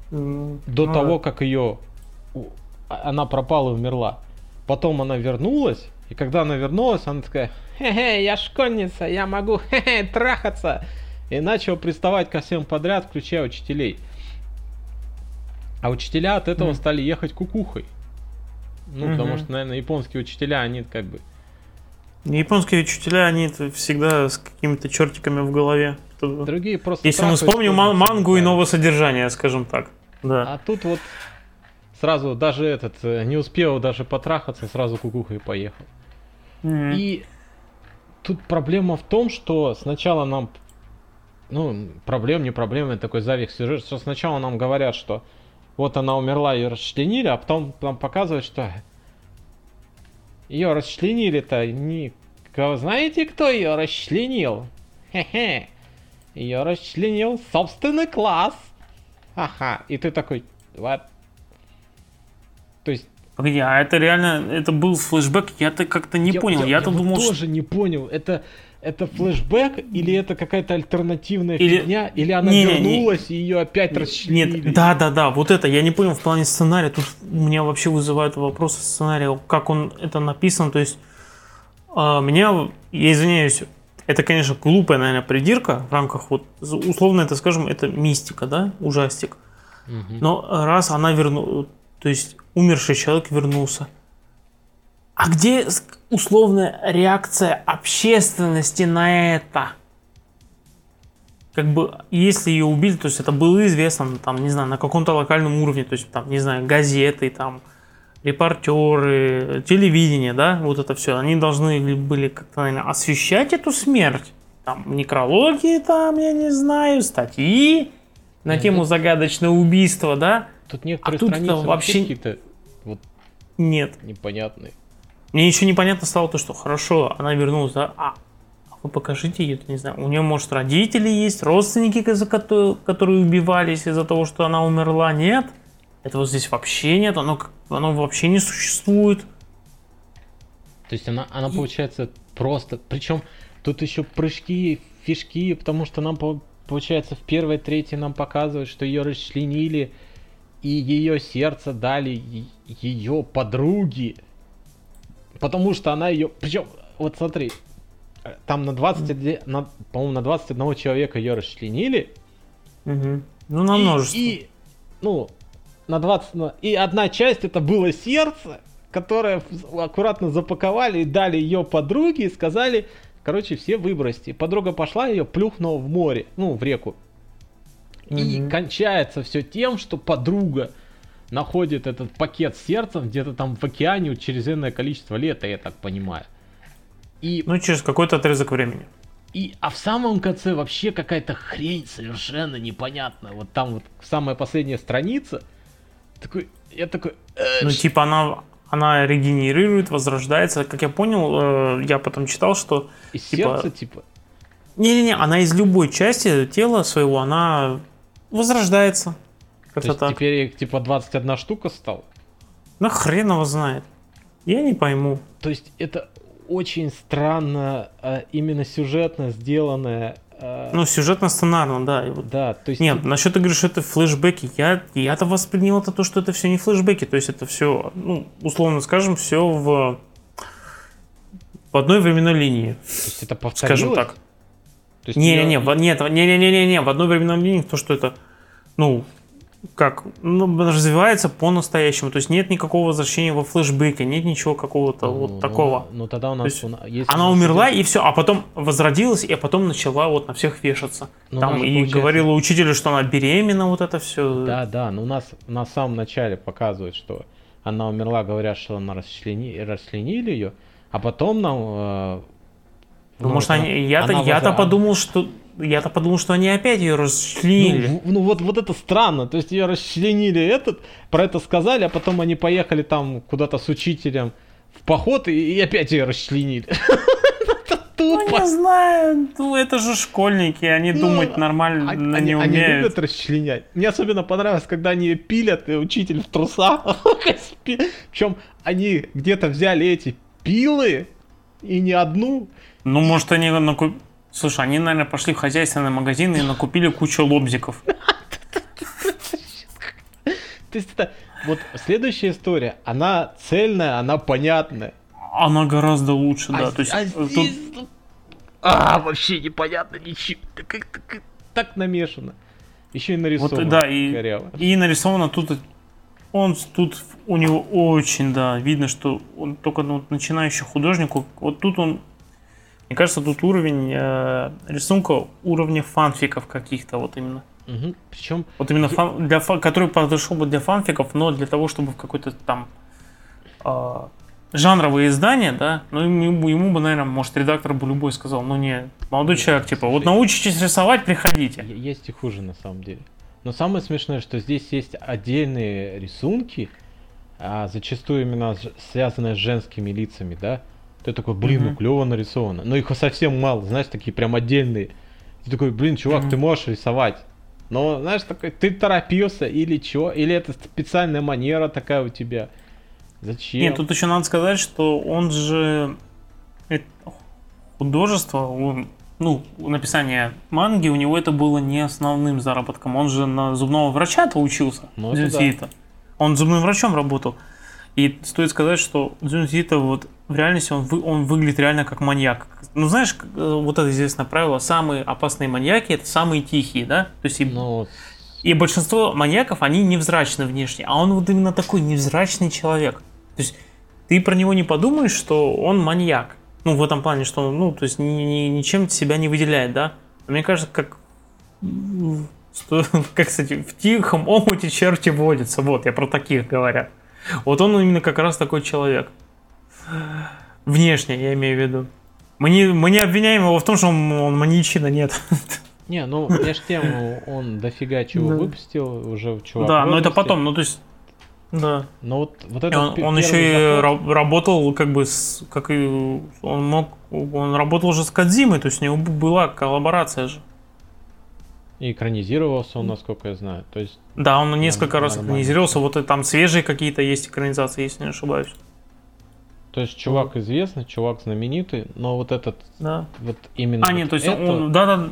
До ну, того, как ее... А, она пропала и умерла. Потом она вернулась, и когда она вернулась, она такая, хе-хе, я школьница, я могу, хе-хе, трахаться. И начал приставать ко всем подряд, включая учителей. А учителя от этого mm. стали ехать кукухой. Ну, mm-hmm. потому что, наверное, японские учителя, они как бы Японские учителя, они всегда с какими-то чертиками в голове. Другие просто... Если мы вспомним ман- мангу и новое содержание, скажем так. Да. А тут вот сразу даже этот, э, не успел даже потрахаться, сразу кукухой поехал. Mm-hmm. И тут проблема в том, что сначала нам... Ну, проблем, не проблема, это такой завих сюжет, что сначала нам говорят, что вот она умерла, ее расчленили, а потом нам показывают, что ее расчленили-то не... Знаете, кто ее расчленил? Хе-хе. Ее расчленил собственный класс. Ага. И ты такой, what? То есть... Погоди, а это реально, это был флешбэк? Я-то как-то не я, понял. Я-то я думал, тоже что... не понял. Это это флешбэк или это какая-то альтернативная или... фигня, или она не, вернулась не, не. и ее опять расчленили? Нет, да, да, да, вот это я не понял в плане сценария. Тут меня вообще вызывают вопросы сценария, как он это написан. То есть а, меня, я извиняюсь, это, конечно, глупая, наверное, придирка в рамках вот условно это, скажем, это мистика, да, ужастик. Угу. Но раз она вернулась, то есть умерший человек вернулся, а где условная реакция общественности на это? Как бы, если ее убили, то есть это было известно, там, не знаю, на каком-то локальном уровне, то есть, там, не знаю, газеты, там, репортеры, телевидение, да, вот это все, они должны были как-то, наверное, освещать эту смерть. Там, некрологии, там, я не знаю, статьи на тему загадочного убийства, да. Тут некоторые а тут страницы вообще какие-то вот нет непонятные. Мне еще непонятно стало то, что хорошо, она вернулась, да, а, а вы покажите ее, не знаю, у нее, может, родители есть, родственники, которые убивались из-за того, что она умерла, нет? Этого здесь вообще нет, оно, оно вообще не существует. То есть она, она И... получается просто, причем тут еще прыжки, фишки, потому что нам получается в первой трети нам показывают, что ее расчленили, и ее сердце дали ее подруги. Потому что она ее... Причем, вот смотри, там на 20, на, по-моему, на 21 человека ее расчленили. Угу. Ну, на множество. И, ну, на 20... И одна часть это было сердце, которое аккуратно запаковали и дали ее подруге и сказали, короче, все выбросьте. Подруга пошла, ее плюхнула в море, ну, в реку. Угу. И кончается все тем, что подруга находит этот пакет с сердцем где-то там в океане через энное количество лет, я так понимаю. И... Ну, через какой-то отрезок времени. И, а в самом конце вообще какая-то хрень совершенно непонятная. Вот там вот самая последняя страница. Такой, я такой... Ну, типа она, она регенерирует, возрождается. Как я понял, э, я потом читал, что... Из типа... сердца, типа? Не-не-не, она из любой части тела своего, она возрождается. Как-то То так. теперь их типа 21 штука стал? Ну хрен его знает. Я не пойму. То есть это очень странно а, именно сюжетно сделанное. А... Ну, сюжетно-сценарно, да. Да, то есть... Нет, ты... насчет ты говоришь, что это флешбеки. Я, я-то воспринял это то, что это все не флешбеки. То есть это все, ну, условно скажем, все в, в одной временной линии. То есть это повторилось? Скажем так. То есть Не-не-не, её- в- нет, не-не-не-не, в одной временном линии то, что это, ну, как, ну, развивается по-настоящему. То есть нет никакого возвращения во флешбеке, нет ничего какого-то Ну, вот ну, такого. Ну, тогда у нас... есть у на- если Она нас умерла и все, а потом возродилась, и потом начала вот на всех вешаться. Ну, у Там нас и получается- говорила учителю, что она беременна, вот это все. Да, да, но у нас на самом начале показывают, что она умерла, говорят, что она расчлени... расчленили ее, а потом нам... э, Ну, может, я-то, она я-то возра- подумал, что я-то подумал, что они опять ее расчленили. Ну, ну вот, вот это странно, то есть ее расчленили этот, про это сказали, а потом они поехали там куда-то с учителем в поход и, и опять ее расчленили. Ну, тупо. не знаю, ну это же школьники, они Ну, думать нормально А- не Они, они умеют. любят расчленять. Мне особенно понравилось, когда они ее пилят, и учитель в трусах. Причем они где-то взяли эти пилы, и не одну. Ну, может, они накупили... Слушай, они, наверное, пошли в хозяйственный магазин и накупили кучу лобзиков. То есть это вот следующая история, она цельная, она понятная. Она гораздо лучше, да. То есть, э, тут- А, вообще непонятно ничего. Так, как- так- так намешано. Еще и нарисовано. Вот, да, и, коряво. и нарисовано тут... Он тут, у него очень, да, видно, что он только ну, начинающий художнику. Вот тут он, мне кажется, тут уровень э, рисунка уровня фанфиков каких-то, вот именно. Причем Вот именно фан- для фан- который подошел бы для фанфиков, но для того, чтобы в какой-то там а, жанровое издание, да, ну ему, ему бы, наверное, может, редактор бы любой сказал, ну не, молодой человек, типа, вот научитесь рисовать, приходите. есть и хуже на самом деле. Но самое смешное, что здесь есть отдельные рисунки, а зачастую именно связанные с женскими лицами, да. Ты такой, блин, ну Мгм. клево нарисовано. Но их совсем мало, знаешь, такие прям отдельные. Ты такой, блин, чувак, Мгм. ты можешь рисовать. Но, знаешь, такой, ты торопился или чё? Или это специальная манера такая у тебя? Зачем? Нет, тут еще надо сказать, что он же э, художество, он- ну, написание манги у него это было не основным заработком. Он же на зубного врача-то учился, Ну, это Дзюнсиита. Он зубным врачом работал. И стоит сказать, что Дзюнсиита вот в реальности он, вы- он выглядит реально как маньяк. Ну, знаешь, э, вот это известное правило, самые опасные маньяки это самые тихие, да? То есть и, Ну, и большинство маньяков, они невзрачны внешне, а он вот именно такой невзрачный человек. То есть ты про него не подумаешь, что он маньяк. Ну, в этом плане, что он, ну, то есть ни- ни- ничем себя не выделяет, да? Мне кажется, как, что, как, кстати, в тихом омуте черти водятся. Вот, я про таких говорят. Вот он именно как раз такой человек. Внешне, я имею в виду. Мы не, мы не обвиняем его в том, что он, он маньячина, нет. не, ну, между тем, он дофига чего Да. выпустил уже чувак. да, в но это потом, ну, то есть, да. Но вот, вот И этот он, он еще и заход- ра- работал, как бы, с, как и он мог, он работал уже с Кадзимой, то есть у него была коллаборация же. И экранизировался он, насколько я знаю. То есть, Да, он несколько раз нормально. экранизировался, вот и там свежие какие-то есть экранизации, если не ошибаюсь. то есть чувак известный, чувак знаменитый, но вот этот, Да. вот именно А, вот нет, то есть это- он, да, да,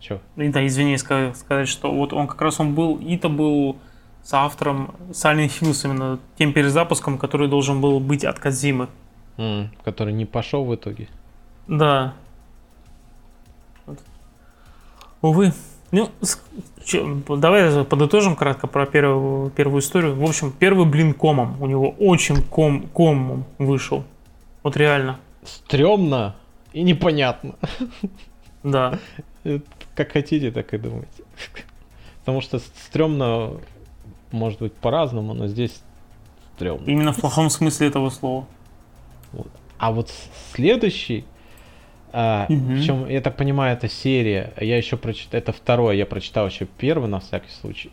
Чё? да, извини, ска- сказать, что вот он как раз он был, Ита был соавтором Silent Hills, именно тем перезапуском, который должен был быть от Кадзимы. М, который не пошел в итоге. Да. Вот. Увы. Ну, давай подытожим кратко про первую, первую историю. В общем, первый блин комом. У него очень ком, комом вышел. Вот реально. Стрёмно и непонятно. Да. Как хотите, так и думайте. Потому что стрёмно может быть по-разному, но здесь стрёмно. Именно в плохом смысле этого слова. А вот следующий, а, Мгм. причем, я так понимаю, это серия, я еще прочитал, это второй, я прочитал еще первый на всякий случай.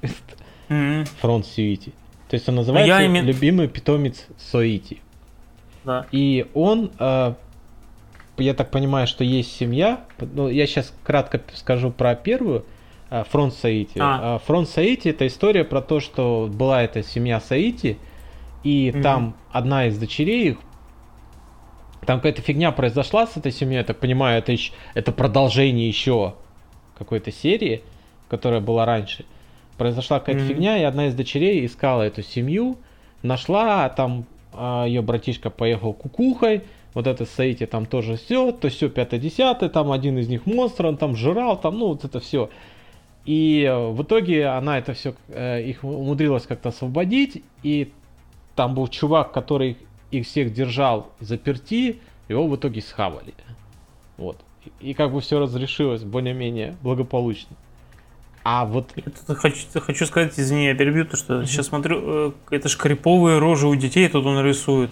Фронт Сьюити. То есть он называется я име- «Любимый питомец Соити». Да. И он, э, я так понимаю, что есть семья. Ну, я сейчас кратко скажу про первую. Фронт Саити. А. Фронт Саити это история про то, что была эта семья Саити, и Мгм. там одна из дочерей их там какая-то фигня произошла с этой семьей, я так понимаю, это, ещё- это продолжение еще какой-то серии, которая была раньше. Произошла какая-то Мгм. фигня, и одна из дочерей искала эту семью, нашла, а там ее братишка поехал кукухой, вот это Саити там тоже все, то все 5-10, там один из них монстр, он там жрал, там, ну, вот это все. И э, в итоге она это все, э, их умудрилась как-то освободить, и там был чувак, который их всех держал заперти, его в итоге схавали. Вот. И, и как бы все разрешилось более-менее благополучно. А вот... Это хочу, хочу сказать, извини, я перебью, то что сейчас смотрю, э, это ж криповые рожи у детей тут он рисует.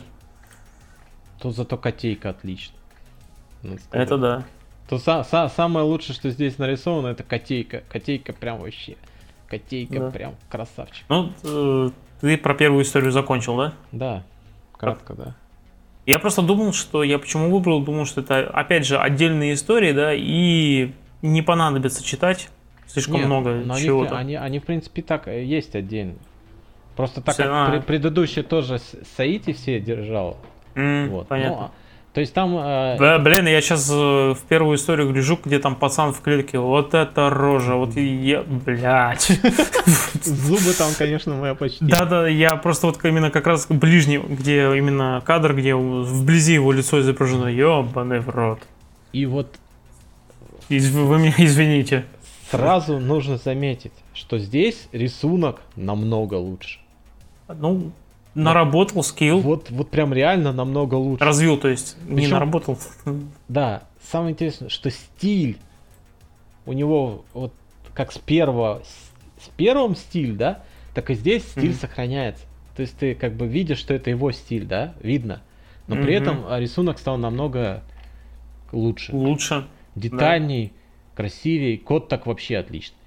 Тут зато котейка отлично. сказать. Это да. То са- са- самое лучшее, что здесь нарисовано, это котейка. Котейка прям вообще. Котейка Да. прям красавчик. Ну, э, ты про первую историю закончил, да? Да, кратко, да. Я просто думал, что я почему выбрал, думал, что это опять же отдельные истории, да, и не понадобится читать слишком Нет, много но они, чего-то. они, они, в принципе, так э, есть отдельно. Просто так Все, как а. пре- предыдущий тоже Саити все держал. М, Вот. Понятно. Ну, а- то есть там э, Да, блин, я сейчас в первую историю гляжу, где там пацан в клетке. Вот это рожа, вот и я, блядь. зубы там, конечно, моя почти. Да-да, я просто вот именно как раз ближний, где именно кадр, где вблизи его лицо изображено. Ёбаный в рот. И вот Из- Вы меня извините. сразу нужно заметить, что здесь рисунок намного лучше. Ну, наработал скилл, Вот, вот прям реально намного лучше. развил, то есть, не Причем- наработал. Да, самое интересное, что стиль у него вот как с первого, с, с первым стиль, да, так и здесь стиль Мгм. сохраняется. То есть ты как бы видишь, что это его стиль, да, видно. Но при Мгм. этом а, рисунок стал намного лучше, Лучше. детальней, красивей. Код так вообще отличный.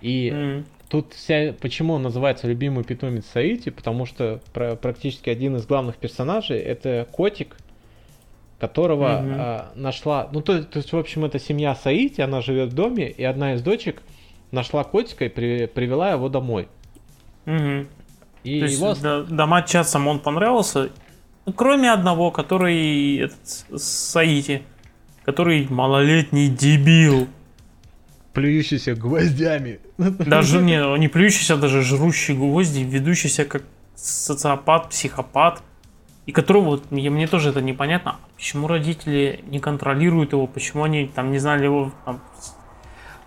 И М. Тут вся, почему он называется любимый питомец Саити, потому что практически один из главных персонажей это котик, которого Мгм. а, нашла, ну то, то есть в общем это семья Саити, она живет в доме, и одна из дочек нашла котика и при- привела его домой. Мгм. И То есть его да, дома часом он понравился, ну, кроме одного, который этот, Саити, который малолетний дебил. Плюющийся гвоздями. Даже не, не плюющийся, даже жрущий гвозди, ведущийся как социопат, психопат. И которого, вот, мне, тоже это непонятно, почему родители не контролируют его, почему они там не знали его, там,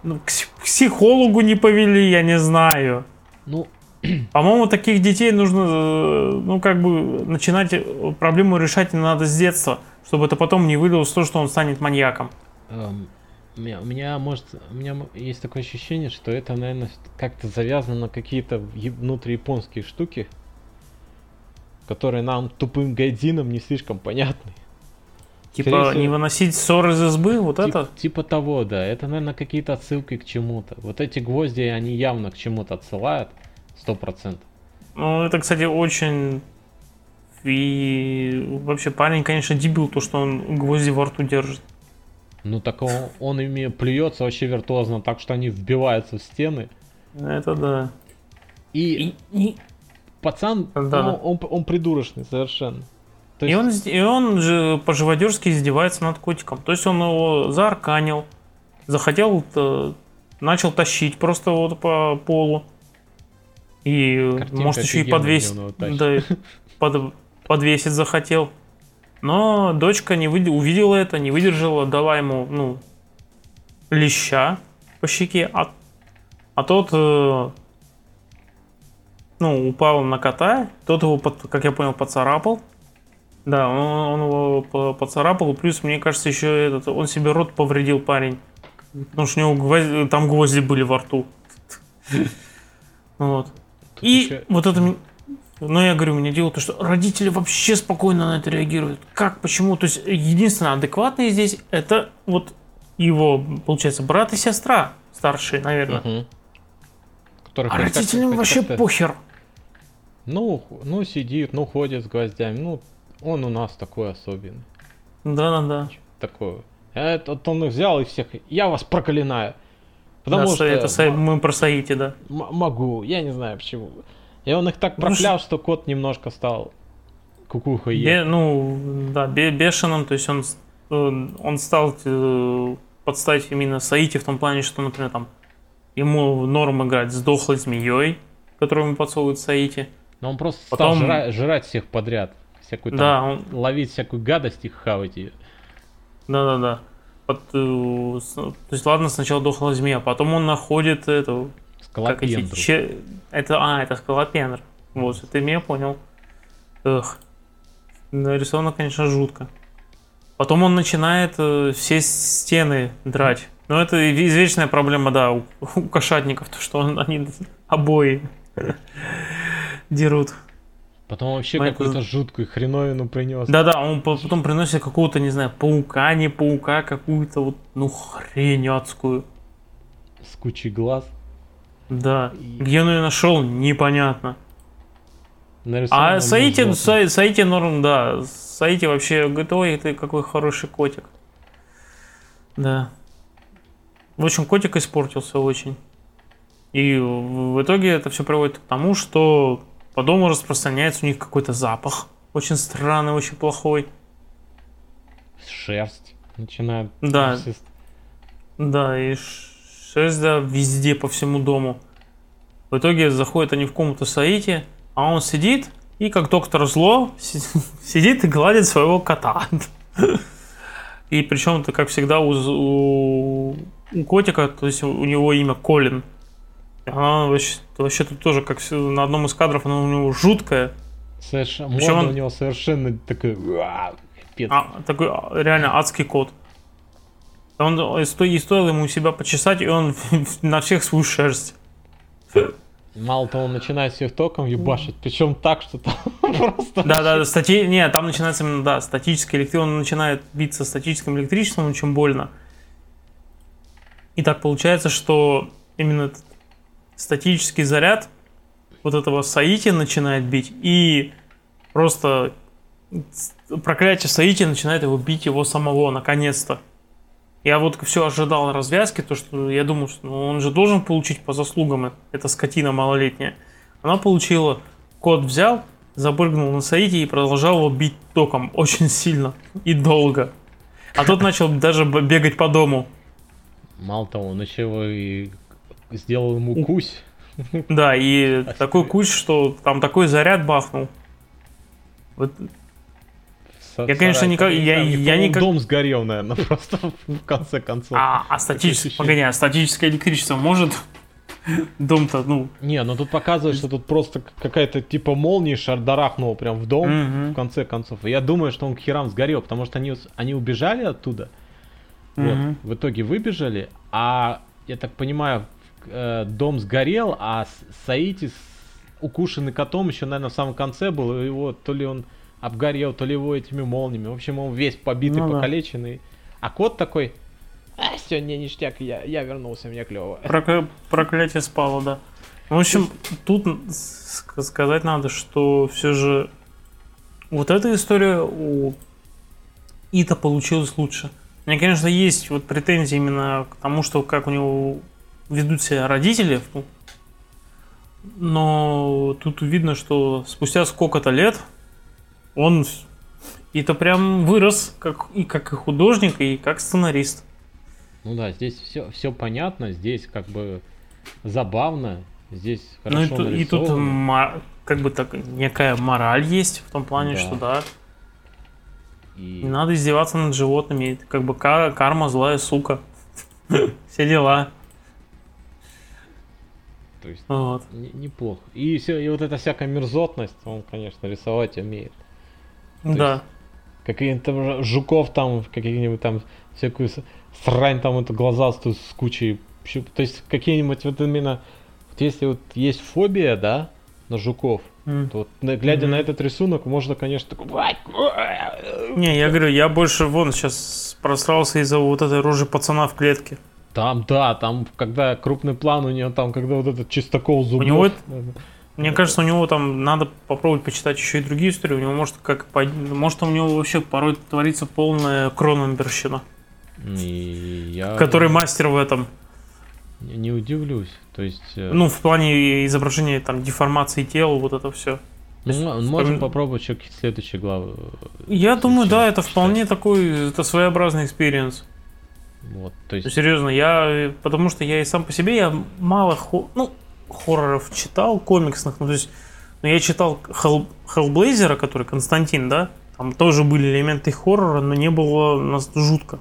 ну, к пс- психологу не повели, я не знаю. Ну, По-моему, таких детей нужно, э, ну, как бы, начинать э, проблему решать не надо с детства, чтобы это потом не вылилось то, что он станет маньяком. эм, у меня, у меня, может, у меня есть такое ощущение, что это, наверное, как-то завязано на какие-то внутрияпонские штуки, которые нам тупым гайдзинам не слишком понятны. Типа, всего- не выносить ссор из избы, вот Тип- это? Типа того, да. Это, наверное, какие-то отсылки к чему-то. Вот эти гвозди, они явно к чему-то отсылают. Сто процентов. Ну, это, кстати, очень... И вообще парень, конечно, дебил, то, что он гвозди во рту держит. Ну так он, он ими плюется вообще виртуозно, так что они вбиваются в стены. Это да. И, И, и- пацан, Да. ну, он, он придурочный совершенно. То и есть, он, и он же по-живодерски издевается над котиком. То есть он его заарканил, захотел, э, начал тащить просто вот по полу. И Картинка может еще и подвесить. он. Да, и под- подвесить захотел. Но дочка не выд- увидела это, не выдержала, дала ему, ну, леща по щеке, а, а тот, э, ну, упал на кота, тот его, под- как я понял, поцарапал. Да, он, он его по- поцарапал, плюс, мне кажется, еще этот, он себе рот повредил парень. Потому что у него гвозди- там гвозди были во рту. Вот. И вот это... Но я говорю, мне дело то, что родители вообще спокойно на это реагируют. Как, почему? То есть единственное адекватное здесь это вот его, получается, брат и сестра старшие, наверное. Мгм. Который А родителям вообще похер. Ну, ну, сидит, ну, ходит с гвоздями. Ну, он у нас такой особенный. Да-да-да. Такой. Этот он их взял и всех. Я вас проклинаю. Потому Да, что это мы про Саити, да. м- могу, я не знаю почему. И он их так Ну, проклял, что кот немножко стал кукухой. Бе- ну, да, бе- бешеным, то есть он, он стал э, подстать именно Саити в том плане, что, например, там ему норм играть с дохлой змеей, которую ему подсовывает Саити. Но он просто Потом- стал жра- жрать всех подряд. всякую там, Да, он, ловить всякую гадость и хавать ее. да-да-да. Вот, э, то есть, ладно, сначала дохла змея, потом он находит эту... Как Скалопендру. че- Это, а, это скалопендр. Вот, ты меня понял. Эх. Нарисовано, конечно, жутко. Потом он начинает э, все стены драть. Но это извечная проблема, да, у, у кошатников, то что он- они обои дерут. Потом вообще Майкл- какую-то жуткую хреновину принес. Да-да, он по- потом приносит какого-то, не знаю, паука, не паука, какую-то вот, ну, хрень адскую. С кучей глаз. Да. И- Где он ее нашел, непонятно. Нарисовано А Саити. Са- Саити норм, да. Саити вообще говорит, ой, ты какой хороший котик. Да. В общем, котик испортился очень. И в итоге это все приводит к тому, что по дому распространяется у них какой-то запах. Очень странный, очень плохой. Шерсть начинает. Да. Да, и ш- шерсть, да, везде, по всему дому. В итоге заходят они в комнату Саити, а он сидит и, как доктор зло, си- сидит и гладит своего кота. И причем это, как всегда, у, у, у котика, то есть у него имя Колин. Она вообще, вообще тут тоже, как на одном из кадров, она у него жуткая. Совершенно, морда он- у него совершенно такой... А, такой а, реально адский кот. Он э, и стоило ему себя почесать, и он на всех свою шерсть. Мало того, он начинает всех током ебашить, причем так, что там просто... Да, да, да, стати... Не, там начинается именно, да, статическое электричество. Он начинает биться статическим электричеством, очень больно. И так получается, что именно этот статический заряд вот этого Саити начинает бить, и просто проклятие Саити начинает его бить его самого, наконец-то. Я вот все ожидал развязки, то что я думал, что ну, он же должен получить по заслугам, э- эта скотина малолетняя. Она получила, кот взял, запрыгнул на Саити и продолжал его бить током очень сильно и долго. А тот начал даже бегать по дому. Мало того, он еще его и сделал ему кусь. Да, и такой куч, что там такой заряд бахнул. Вот, Я, конечно, никак- я- я никак- Дом сгорел, наверное, просто в конце концов. а, а статическое, погоди, а статическое электричество может дом-то, ну, Не, ну тут показывает, что тут просто какая-то типа молния шардарахнула прям в дом, в конце концов. И я думаю, что он к херам сгорел, потому что они, они убежали оттуда. Вот, в итоге выбежали, а я так понимаю, э, дом сгорел, а Саити укушенный котом еще, наверное, в самом конце был, и его то ли он обгорел, то ли его этими молниями. В общем, он весь побитый, Ну да. покалеченный. А кот такой, а, все, не ништяк, я, я вернулся, мне клево. Прокля- проклятие спало, да. В общем, тут ск- сказать надо, что все же вот эта история у Ита получилась лучше. У меня, конечно, есть вот претензии именно к тому, что как у него ведут себя родители. ну, Но тут видно, что спустя сколько-то лет он Ита прям вырос как и как и художник, и как сценарист. Ну да, здесь все, все понятно, здесь как бы забавно, здесь Ну и, хорошо и тут как бы так некая мораль есть в том плане, Да. что да, И- не надо издеваться над животными, это как бы ка- карма злая сука. Все дела. то есть Вот. не- неплохо. И, все, и вот эта всякая мерзотность, он, конечно, рисовать умеет. Да. Какие-нибудь там жу- жуков там, какие-нибудь там, всякую срань там, эту глазастую с кучей. То есть какие-нибудь вот именно, вот если вот есть фобия, да, на жуков, М. то вот, глядя Мгм. на этот рисунок, можно, конечно, такой... Не, я говорю, я больше вон сейчас просрался из-за вот этой рожи пацана в клетке. Там, да, там, когда крупный план у него, там, когда вот этот чистокол зубов. него это- Мне кажется, у него там надо попробовать почитать еще и другие истории. У него может как может у него вообще порой творится полная кроненберщина. И я Который мастер в этом. не удивлюсь. То есть, э, Ну, в плане изображения там деформации тела, вот это все. ну, можем вспомни- попробовать еще какие-то следующие главы. э, Я думаю, да, это вполне такой, это своеобразный experience. Вот, то Ну, есть, Серьезно, я, потому что я и сам по себе, я мало, хо- ну, хорроров читал, комиксных, ну, то есть, Но я читал Hell, Hellblazer, который Константин, да? Там тоже были элементы хоррора, но не было нас жутко.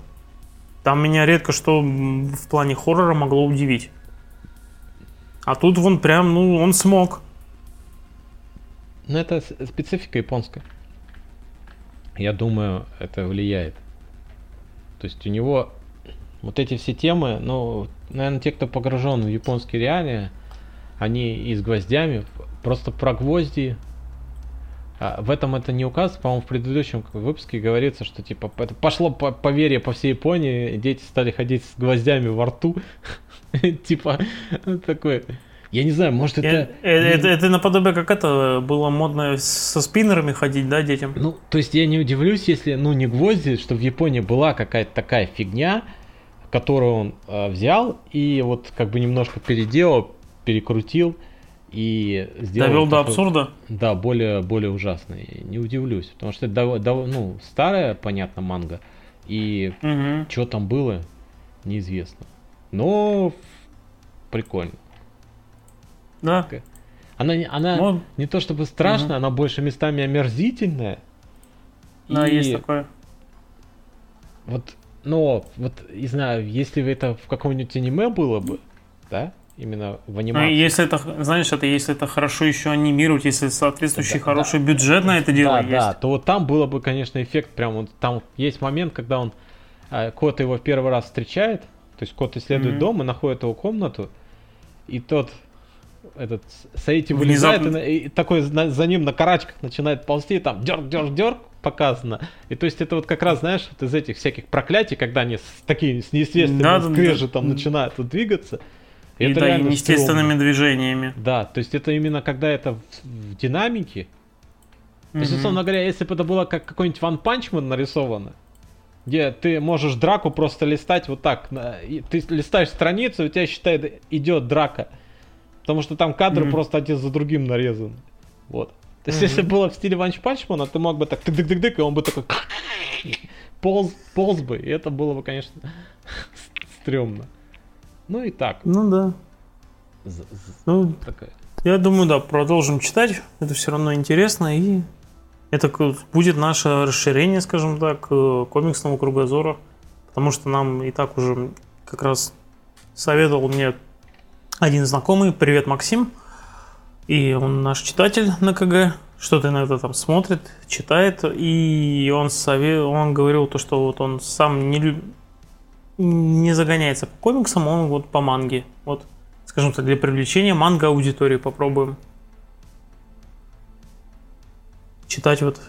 Там меня редко что в плане хоррора могло удивить. А тут вон прям, ну, он смог. Ну, это специфика японская. Я думаю, это влияет. То есть у него вот эти все темы, ну, наверное, те, кто погружен в японские реалии, они и с гвоздями, просто про гвозди. А в этом это не указано, по-моему, в предыдущем выпуске говорится, что типа это пошло по поверье по всей Японии, дети стали ходить с гвоздями во рту. Типа такой. Я не знаю, может это... Э, это, это наподобие как это было модно со спиннерами ходить, да, детям? Ну, то есть я не удивлюсь, если, ну, не гвозди, что в Японии была какая-то такая фигня, которую он э, взял и вот как бы немножко переделал, перекрутил и сделал... Довел до абсурда? Да, более, более ужасный. Не удивлюсь, потому что это ну, старая, понятно, манга, и угу. что там было, неизвестно. Но прикольно. Да. Она, она Но... не то чтобы страшная, угу. она больше местами омерзительная. Да, и... есть такое. Вот, но, вот, не знаю, если бы это в каком-нибудь аниме было бы, да, именно в анимации. Ну, если это, знаешь, это если это хорошо еще анимировать, если соответствующий да, хороший да, бюджет на это дело да, есть. Да, то вот там было бы, конечно, эффект прям вот там есть момент, когда он э, кот его в первый раз встречает, то есть кот исследует mm-hmm. дом и находит его комнату, и тот этот Саити вылезает Внезапно... и, и такой за, за ним на карачках начинает ползти, там дерг, дерг, дерг показано. И то есть это вот как раз, знаешь, вот из этих всяких проклятий, когда они с такие с неестественным да, скрежетом да, начинают вот двигаться. Это да, естественными стрёмно. движениями. Да, то есть это именно когда это в, в динамике. То есть, условно говоря, если бы это было как какой-нибудь Ван Панчман нарисовано, где ты можешь драку просто листать вот так. Ты листаешь страницу, у тебя считай идет драка. Потому что там кадры mm-hmm. просто один за другим нарезаны. Вот. То есть, mm-hmm. если было в стиле Ван Панчмана, ты мог бы так тык-тык-тык, и он бы такой полз, полз бы, и это было бы, конечно, стрёмно. Ну и так. Ну да. Ну, такая. Я думаю, да, продолжим читать. Это все равно интересно. И это будет наше расширение, скажем так, э, комиксного кругозора. Потому что нам и так уже как раз советовал мне один знакомый. Привет, Максим. И он наш читатель на КГ. Что-то иногда там смотрит, читает. И он, совет, он говорил то, что вот он сам не любит не загоняется по комиксам, он вот по манге. Вот, скажем так, для привлечения манго аудитории попробуем. Читать вот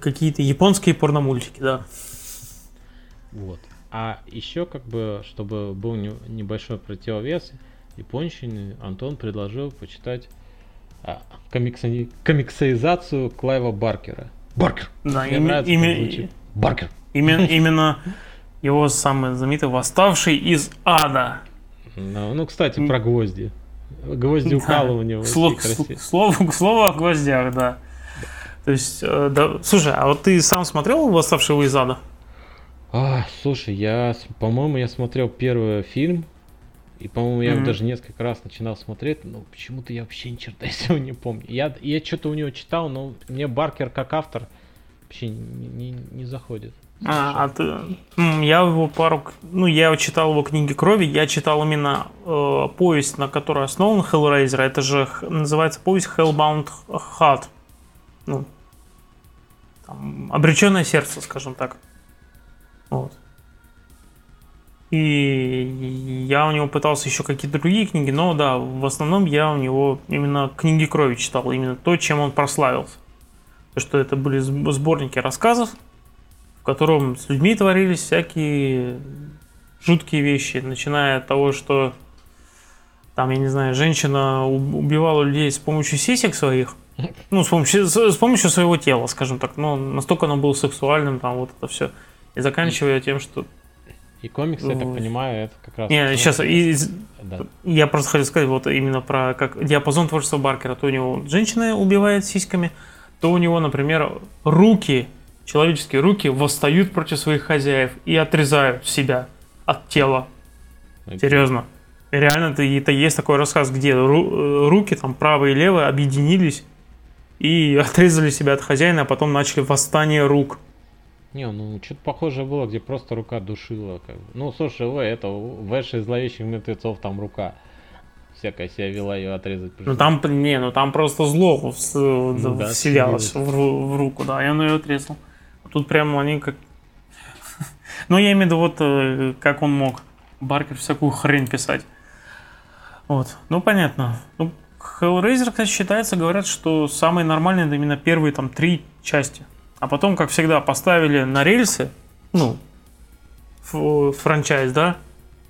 какие-то японские порномультики, да. Вот. А еще как бы, чтобы был небольшой противовес японщине, Антон предложил почитать а, комикси... комиксоизацию Клайва Баркера. Баркер! Да, Мне имя, имя... Баркер! Именно, именно его самый знаменитый «Восставший из ада». Ну, ну кстати, про гвозди. Гвозди укалывания. Да. Слов, слово, слово о гвоздях, да. То есть, э, да, слушай, а вот ты сам смотрел «Восставшего из ада»? А, слушай, я, по-моему, я смотрел первый фильм, и, по-моему, я mm-hmm. его даже несколько раз начинал смотреть, но почему-то я вообще ни черта из не помню. Я, я что-то у него читал, но мне Баркер как автор вообще не, не, не заходит. А, а ты, я его пару, ну я читал его книги крови, я читал именно э, повесть, на которой основан Hellraiser, это же называется повесть Hellbound Heart, ну, там, обреченное сердце, скажем так, вот. И я у него пытался еще какие-то другие книги, но да, в основном я у него именно книги крови читал, именно то, чем он прославился. То, что это были сборники рассказов, в котором с людьми творились всякие жуткие вещи, начиная от того, что там, я не знаю, женщина убивала людей с помощью сисек своих, ну, с помощью, с помощью своего тела, скажем так, ну, настолько оно было сексуальным, там, вот это все, и заканчивая тем, что... И комиксы, я так ну, понимаю, это как раз... Не, сейчас, и, да. я просто хотел сказать вот именно про как диапазон творчества Баркера, то у него женщина убивает сиськами, то у него, например, руки человеческие руки восстают против своих хозяев и отрезают себя от тела. Okay. Серьезно. Реально, это, это есть такой рассказ, где ру, руки, там правые и левые, объединились и отрезали себя от хозяина, а потом начали восстание рук. Не, ну что-то похожее было, где просто рука душила. Как бы. Ну, слушай, ой, это в Эше зловещих мертвецов там рука всякая себя вела ее отрезать. Ну там, не, ну там просто зло в, ну, да, вселялось в, в руку, да, и он ее отрезал. Тут прямо они как... ну, я имею в виду, вот э, как он мог. Баркер всякую хрень писать. Вот, ну понятно. Ну, Hellraiser, кстати, считается, говорят, что самые нормальные это именно первые там три части. А потом, как всегда, поставили на рельсы, ну, франчайз, да,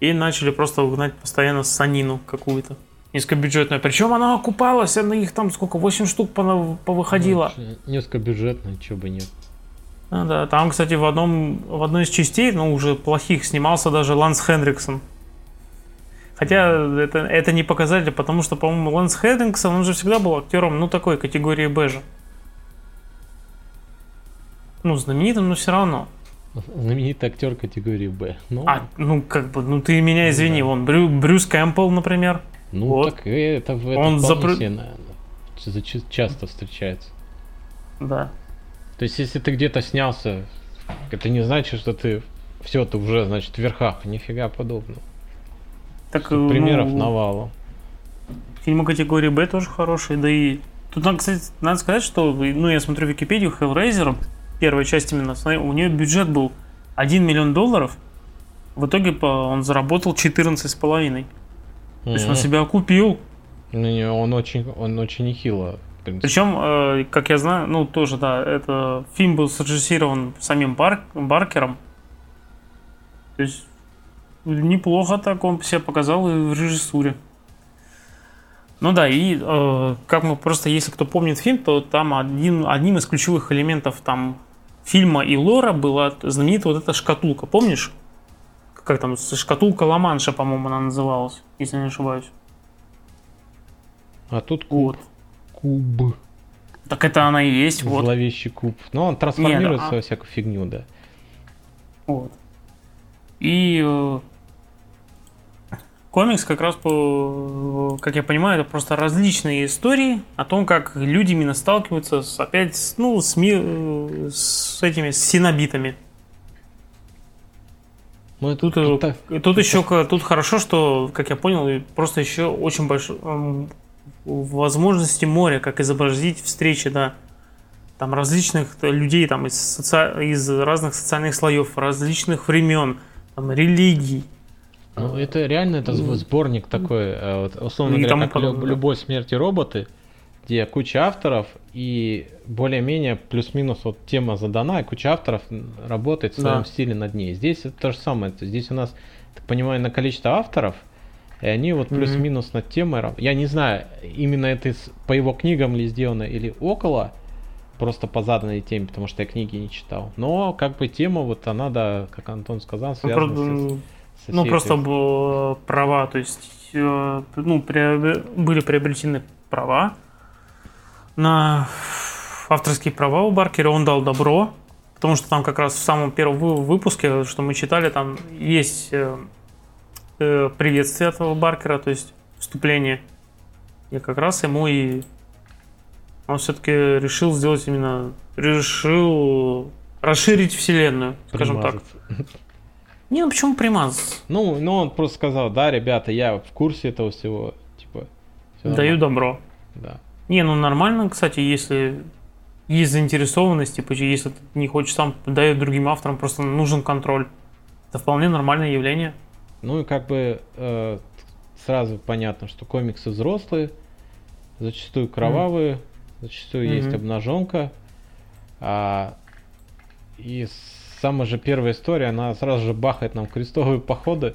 и начали просто гнать постоянно санину какую-то низкобюджетную. Причем она окупалась, она их там сколько, 8 штук повыходила. Ну, низкобюджетная, чего бы нет. А, да, там, кстати, в, одном, в одной из частей, ну, уже плохих, снимался даже Ланс Хендриксон. Хотя это, это не показатель, потому что, по-моему, Лэнс Хеддингсон, он же всегда был актером, ну, такой категории Б же. Ну, знаменитым, но все равно. Знаменитый актер категории Б. Ну, а, ну, как бы, ну, ты меня извини, да. вон, Брю, Брюс Кэмпбелл, например. Ну, вот. так это, это он запр... наверное, часто встречается. Да. То есть, если ты где-то снялся, это не значит, что ты все, ты уже, значит, в верхах. Нифига подобного. Так, что примеров ну, навалом. Фильмы категории Б тоже хорошие, да и Тут, кстати, надо сказать, что, ну, я смотрю Википедию, Hellraiser, первая часть именно, у нее бюджет был 1 миллион долларов, в итоге он заработал 14,5. Mm-hmm. То есть он себя окупил. Ну, он очень, он очень нехило. Причем, э, как я знаю, ну тоже, да, это фильм был срежиссирован самим Бар, Баркером. То есть неплохо так он себя показал и в режиссуре. Ну да, и э, как мы просто, если кто помнит фильм, то там один, одним из ключевых элементов там фильма и лора была знаменитая вот эта шкатулка, помнишь? Как там, шкатулка Ла-Манша, по-моему, она называлась, если не ошибаюсь. А тут куб. Вот. Куб. Так это она и есть, вот. Зловещий куб. Ну, он трансформируется Нет, а... во всякую фигню, да. Вот. И э, комикс как раз, по, как я понимаю, это просто различные истории о том, как люди именно сталкиваются с, опять ну, с, ми, с этими с синобитами. Ну, тут, это, тут еще тут хорошо, что, как я понял, просто еще очень большой возможности моря, как изобразить встречи, да, там различных людей там из, соци... из разных социальных слоев, различных времен, там религий, ну, это реально это сборник такой, э, вот, условно говоря, как подобное. «Любовь, смерть и роботы», где куча авторов и более-менее плюс-минус вот тема задана, и куча авторов работает в своем да. стиле над ней. Здесь это то же самое. Здесь у нас, так понимаю, на количество авторов, и они вот плюс-минус над темой. Я не знаю, именно это по его книгам ли сделано или около, просто по заданной теме, потому что я книги не читал. Но как бы тема вот она, да, как Антон сказал, ну, связана ну, с ну, просто было права, то есть, э, ну, были приобретены права на авторские права у Баркера, он дал добро, потому что там как раз в самом первом выпуске, что мы читали, там есть э, приветствие этого Баркера, то есть вступление. И как раз ему и он все-таки решил сделать именно, решил расширить вселенную, скажем так. Не, ну почему примаз? Ну, ну он просто сказал, да, ребята, я в курсе этого всего, типа. Даю добро. Да. Не, ну нормально, кстати, если есть заинтересованность, типа, если ты не хочешь сам дает другим авторам, просто нужен контроль. Это вполне нормальное явление. Ну и как бы э, сразу понятно, что комиксы взрослые, зачастую кровавые, mm. зачастую mm-hmm. есть обнаженка. А, и самая же первая история, она сразу же бахает нам крестовые походы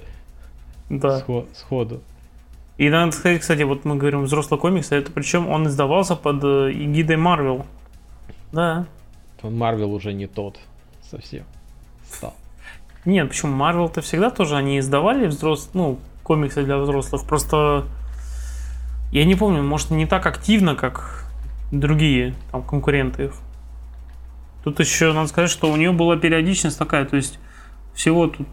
да. сходу. И надо сказать, кстати, вот мы говорим взрослый комикс, а это причем он издавался под э, эгидой Марвел. Да. Марвел уже не тот совсем стал. Нет, почему Марвел-то всегда тоже они издавали взрослые, ну, комиксы для взрослых, просто я не помню, может не так активно, как другие там конкуренты. Тут еще надо сказать, что у нее была периодичность такая, то есть всего тут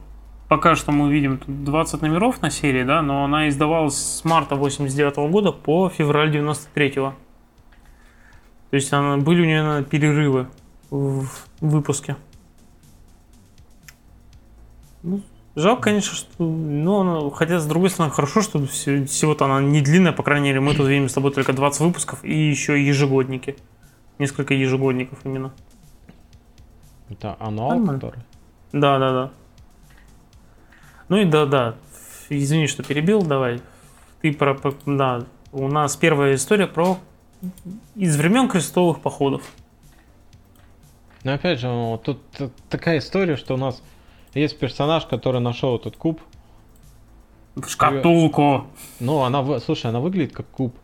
пока что мы видим тут 20 номеров на серии, да, но она издавалась с марта 89 года по февраль 93 -го. То есть она, были у нее наверное, перерывы в выпуске. Ну, жалко, конечно, что... Ну, хотя, с другой стороны, хорошо, что все- всего-то она не длинная, по крайней мере, мы тут видим с тобой только 20 выпусков и еще ежегодники. Несколько ежегодников именно. Это ануал, Нормально. который? Да, да, да. Ну и да, да. Извини, что перебил, давай. Ты про, про- да, у нас первая история про из времен крестовых походов. Но опять же, вот тут т- такая история, что у нас есть персонаж, который нашел этот куб. Шкатулку. Ну, она, слушай, она выглядит как куб.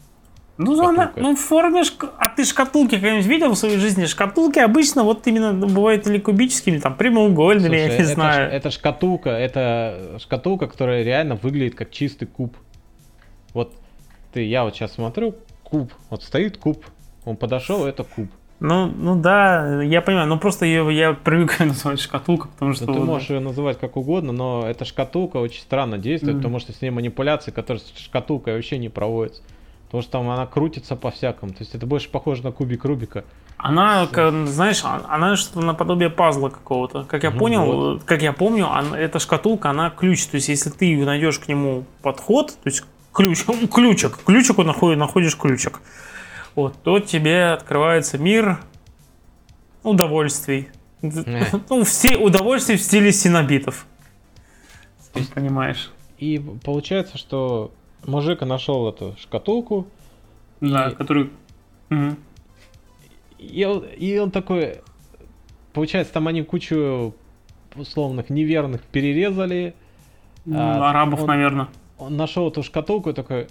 Ну, она, Шкатулка. ну, в форме шк- А ты шкатулки когда-нибудь видел в своей жизни? Шкатулки обычно вот именно ну, бывают или кубическими, там, прямоугольными, Слушай, я не это, ш- знаю. это шкатулка, это шкатулка, которая реально выглядит как чистый куб. Вот ты, я вот сейчас смотрю, куб, вот стоит куб, он подошел, это куб. Ну, ну да, я понимаю, но просто ее я привык называть шкатулка, потому что... Ну, ты можешь ее называть как угодно, но эта шкатулка очень странно действует, Мгм. потому что с ней манипуляции, которые с шкатулкой вообще не проводятся. Потому что там она крутится по-всякому. То есть это больше похоже на кубик Рубика. Она, как, знаешь, а- она что-то наподобие пазла какого-то. Как я Ну понял, вот. э, как я помню, она- эта шкатулка, она ключ. То есть, если ты найдешь к нему подход, то есть ключ, ну, ключик, к ключику находишь, находишь ключик, вот, то тебе открывается мир удовольствий. Э. Ну, все удовольствия в стиле синобитов. Ты понимаешь. И получается, что мужик нашел эту шкатулку, Да, И-. Мгм. и он, и он такой... Получается, там они кучу условных неверных перерезали. А, Арабов, он- наверное. Он нашел эту шкатулку и такой...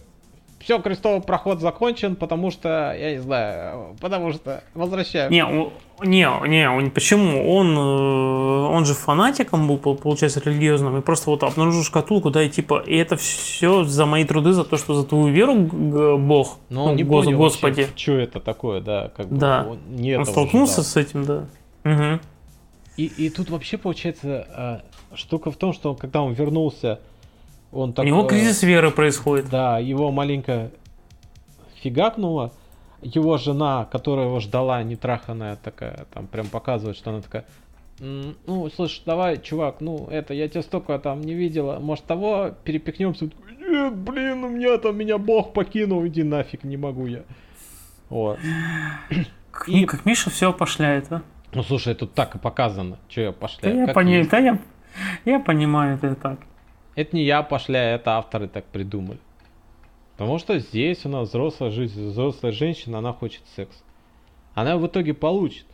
Все, крестовый проход закончен, потому что, я не знаю, потому что возвращаем. Не, не, не, он, почему? Он, э, он же фанатиком был, пол- получается, религиозным, и просто вот обнаружил шкатулку, да, и типа, и это все за мои труды, за то, что за твою веру, Бог, Но он не Гос- понял Господи. что это такое, да, как бы Да. он не он столкнулся с этим, да. Мгм. И, и тут вообще получается а, штука в том, что когда он вернулся, он так... У него кризис веры происходит. Да, его маленько фигакнуло. Его жена, которая его ждала, нетраханная такая, там прям показывает, что она такая, «М, ну, слушай, давай, чувак, ну, это, я тебя столько там не видела, может, того перепихнемся? Нет, блин, у меня там, меня бог покинул, иди нафиг, не могу я. Вот. К- И- ну, Как Миша все опошляет, а? Ну, слушай, тут так и показано, что я Да пошляю. я, как пони- да я, я понимаю это так. Это не я пошляю, это авторы так придумали. Потому что здесь у нас взрослая жизнь, взрослая женщина, она хочет секс. Она в итоге получит.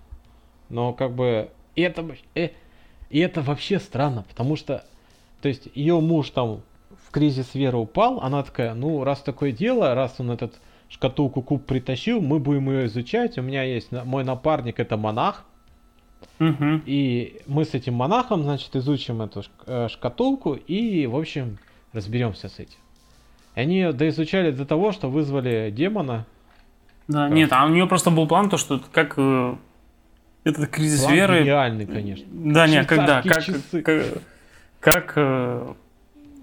Но как бы это, э, это вообще странно, потому что, то есть ее муж там в кризис веры упал, она такая, ну раз такое дело, раз он этот шкатулку куб притащил, мы будем ее изучать. У меня есть мой напарник, это монах, Мгм. и мы с этим монахом, значит, изучим эту э, шкатулку и, в общем, разберемся с этим. И они ее доизучали до того, что вызвали демона. Да, Да. нет, а у нее просто был план, то, что как э, этот кризис План веры гениальный, конечно. Да, нет, когда, как, часы. как, как, э,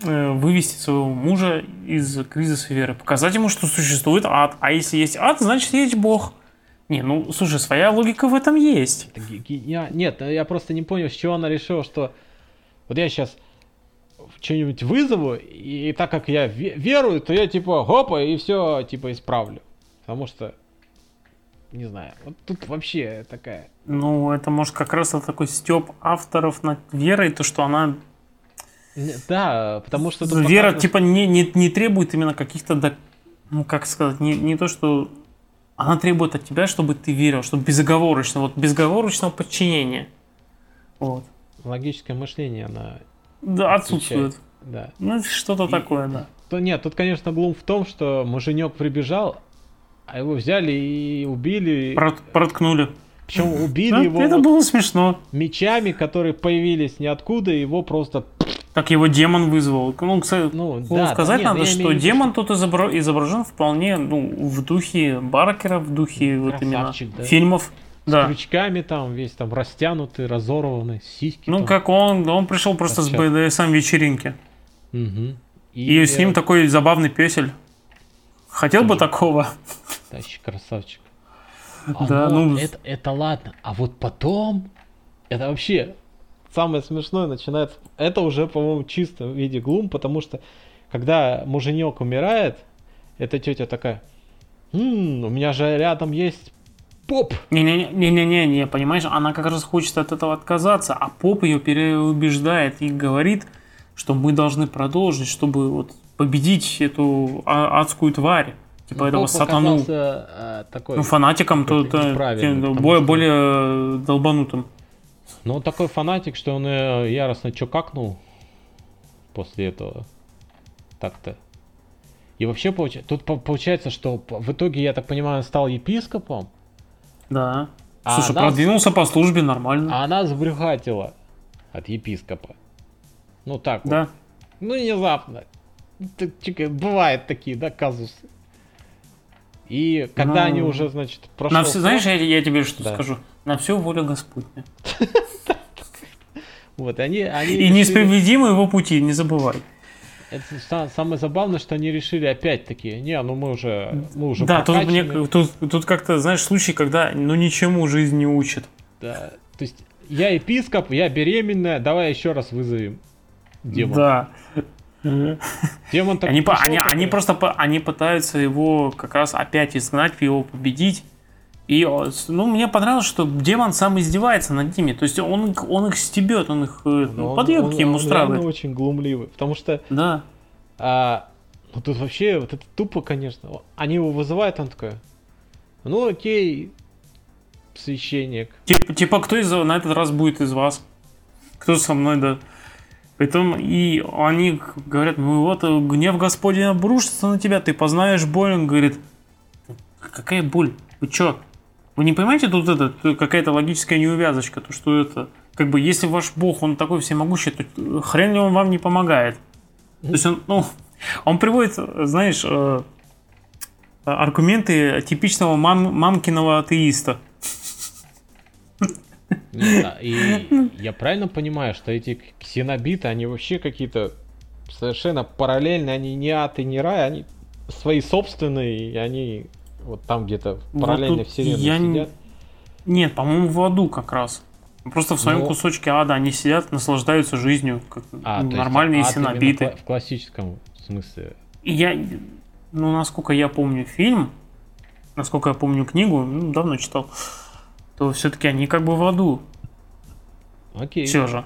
э, вывести своего мужа из кризиса веры, показать ему, что существует ад, а если есть ад, значит есть Бог. Не, ну, слушай, своя логика в этом есть. Нет, ну, я просто не понял, с чего она решила, что вот я сейчас что-нибудь вызову, и, так как я ве- верую, то я типа хопа и все типа исправлю. Потому что, не знаю, вот тут вообще такая... Ну, это может как раз такой степ авторов над верой, то, что она Да, потому что... вера показано, типа не, не, не требует именно каких-то, ну как сказать, не, не то, что она требует от тебя, чтобы ты верил, чтобы безоговорочно, вот безоговорочного подчинения. Вот. Логическое мышление, она... Да, отсутствует. Да. Ну, что-то И- такое, да. То нет, тут, конечно, глум в том, что муженек прибежал, а его взяли и убили. Прот- проткнули. Причем убили Да, его это вот было смешно. мечами, которые появились ниоткуда, его просто... Так его демон вызвал. Ну, кстати, Ну, ну, да, сказать нет, надо, я что имею демон тут изобра- изображен вполне ну, в духе Баркера, в духе вот именно да. фильмов. С Да. крючками там, весь там растянутый, разорванный, сиськи Ну, там. как он, он пришел просто с Торчат. БДСМ вечеринки. Мгм. И, с ним э, такой забавный песель. Хотел бы Тоже. такого. Тащи, красавчик. Да, Оно- ну- это, это ладно. А вот потом, это вообще самое смешное начинается. Это уже, по-моему, чисто в виде глум, потому что когда муженек умирает, эта тетя такая, «М, у меня же рядом есть поп. Не-не-не-не-не, понимаешь, она как раз хочет от этого отказаться, а поп ее переубеждает и говорит, что мы должны продолжить, чтобы вот победить эту а- адскую тварь, типа Ну, этого сатану. э, такой, Ну, фанатиком то, то- тем более, что- более э, долбанутым. Ну, он такой фанатик, что он э, яростно чокакнул после этого. Так-то. И вообще, получа- тут по- получается, что в итоге, я так понимаю, он стал епископом, Да. А Слушай, она- продвинулся по службе нормально. а она сбрюхатила от епископа. Ну, так вот. Да. Ну, внезапно. Бывают такие, да, казусы. И когда Ну, они уже, значит, прошел... На все, знаешь, я, я тебе что Да. скажу? На все воля Господня. Вот, они, они И несправедливы его пути, не забывай. Это самое забавное, что они решили опять такие, не, ну мы уже, мы уже да, тут, мне, прокачаны». тут, тут как-то, знаешь, случай, когда ну ничему жизнь не учит. Да, то есть я епископ, я беременная, давай еще раз вызовем демона. Да. Демон так Они, по- они, такой, они просто по- они пытаются его как раз опять изгнать, его победить. И, ну, мне понравилось, что демон сам издевается над ними. То есть он, их- он их стебет, он их но ну, он- подъебки он- им он устраивает. реально очень глумливый, потому что Да. а, ну тут вообще вот это тупо, конечно. Они его вызывают, он такой, ну окей, священник. Типа, типа, кто из на этот раз будет из вас? Кто со мной, да? Притом, и они говорят, ну вот э, гнев Господень обрушится на тебя, ты познаешь боль. Он говорит, какая боль? Вы чё? Вы не понимаете, тут это какая-то логическая неувязочка, то что это, как бы, если ваш бог, он такой всемогущий, то э, хрен ли он вам не помогает? То есть он, ну, он приводит, знаешь, э, аргументы типичного мам, мамкиного атеиста. Да, И я правильно понимаю, что эти ксенобиты, они вообще какие-то совершенно параллельные, они не ад и не рай, они свои собственные, и они вот там где-то в Вот вселенной я сидят. Нет, по-моему, в аду как раз. Просто в своем Ну. кусочке ада они сидят, наслаждаются жизнью, как А, есть нормальные именно синобиты. В классическом смысле. И я, ну, насколько я помню фильм, насколько я помню книгу, ну, давно читал, то все-таки они как бы в аду. Окей. Все же.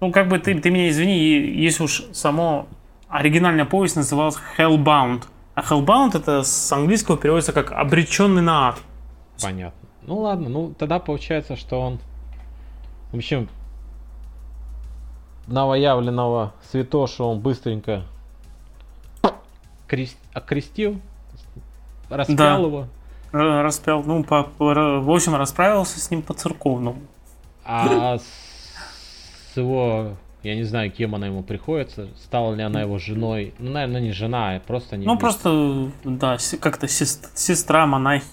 Ну, как бы ты, ты меня извини, если уж само оригинальная повесть называлась Hellbound. А Hellbound это с английского переводится как обреченный на ад. Понятно. Ну ладно, ну тогда получается, что он, в общем, новоявленного святошу он быстренько крес- окрестил, распял Да. его, Р- Распял, ну, по, по- в общем, расправился с ним по-церковному. а с его, я не знаю, кем она ему приходится, стала ли она его женой, ну, наверное, не жена, а просто не Ну, просто, да, как-то сес- сестра монахи.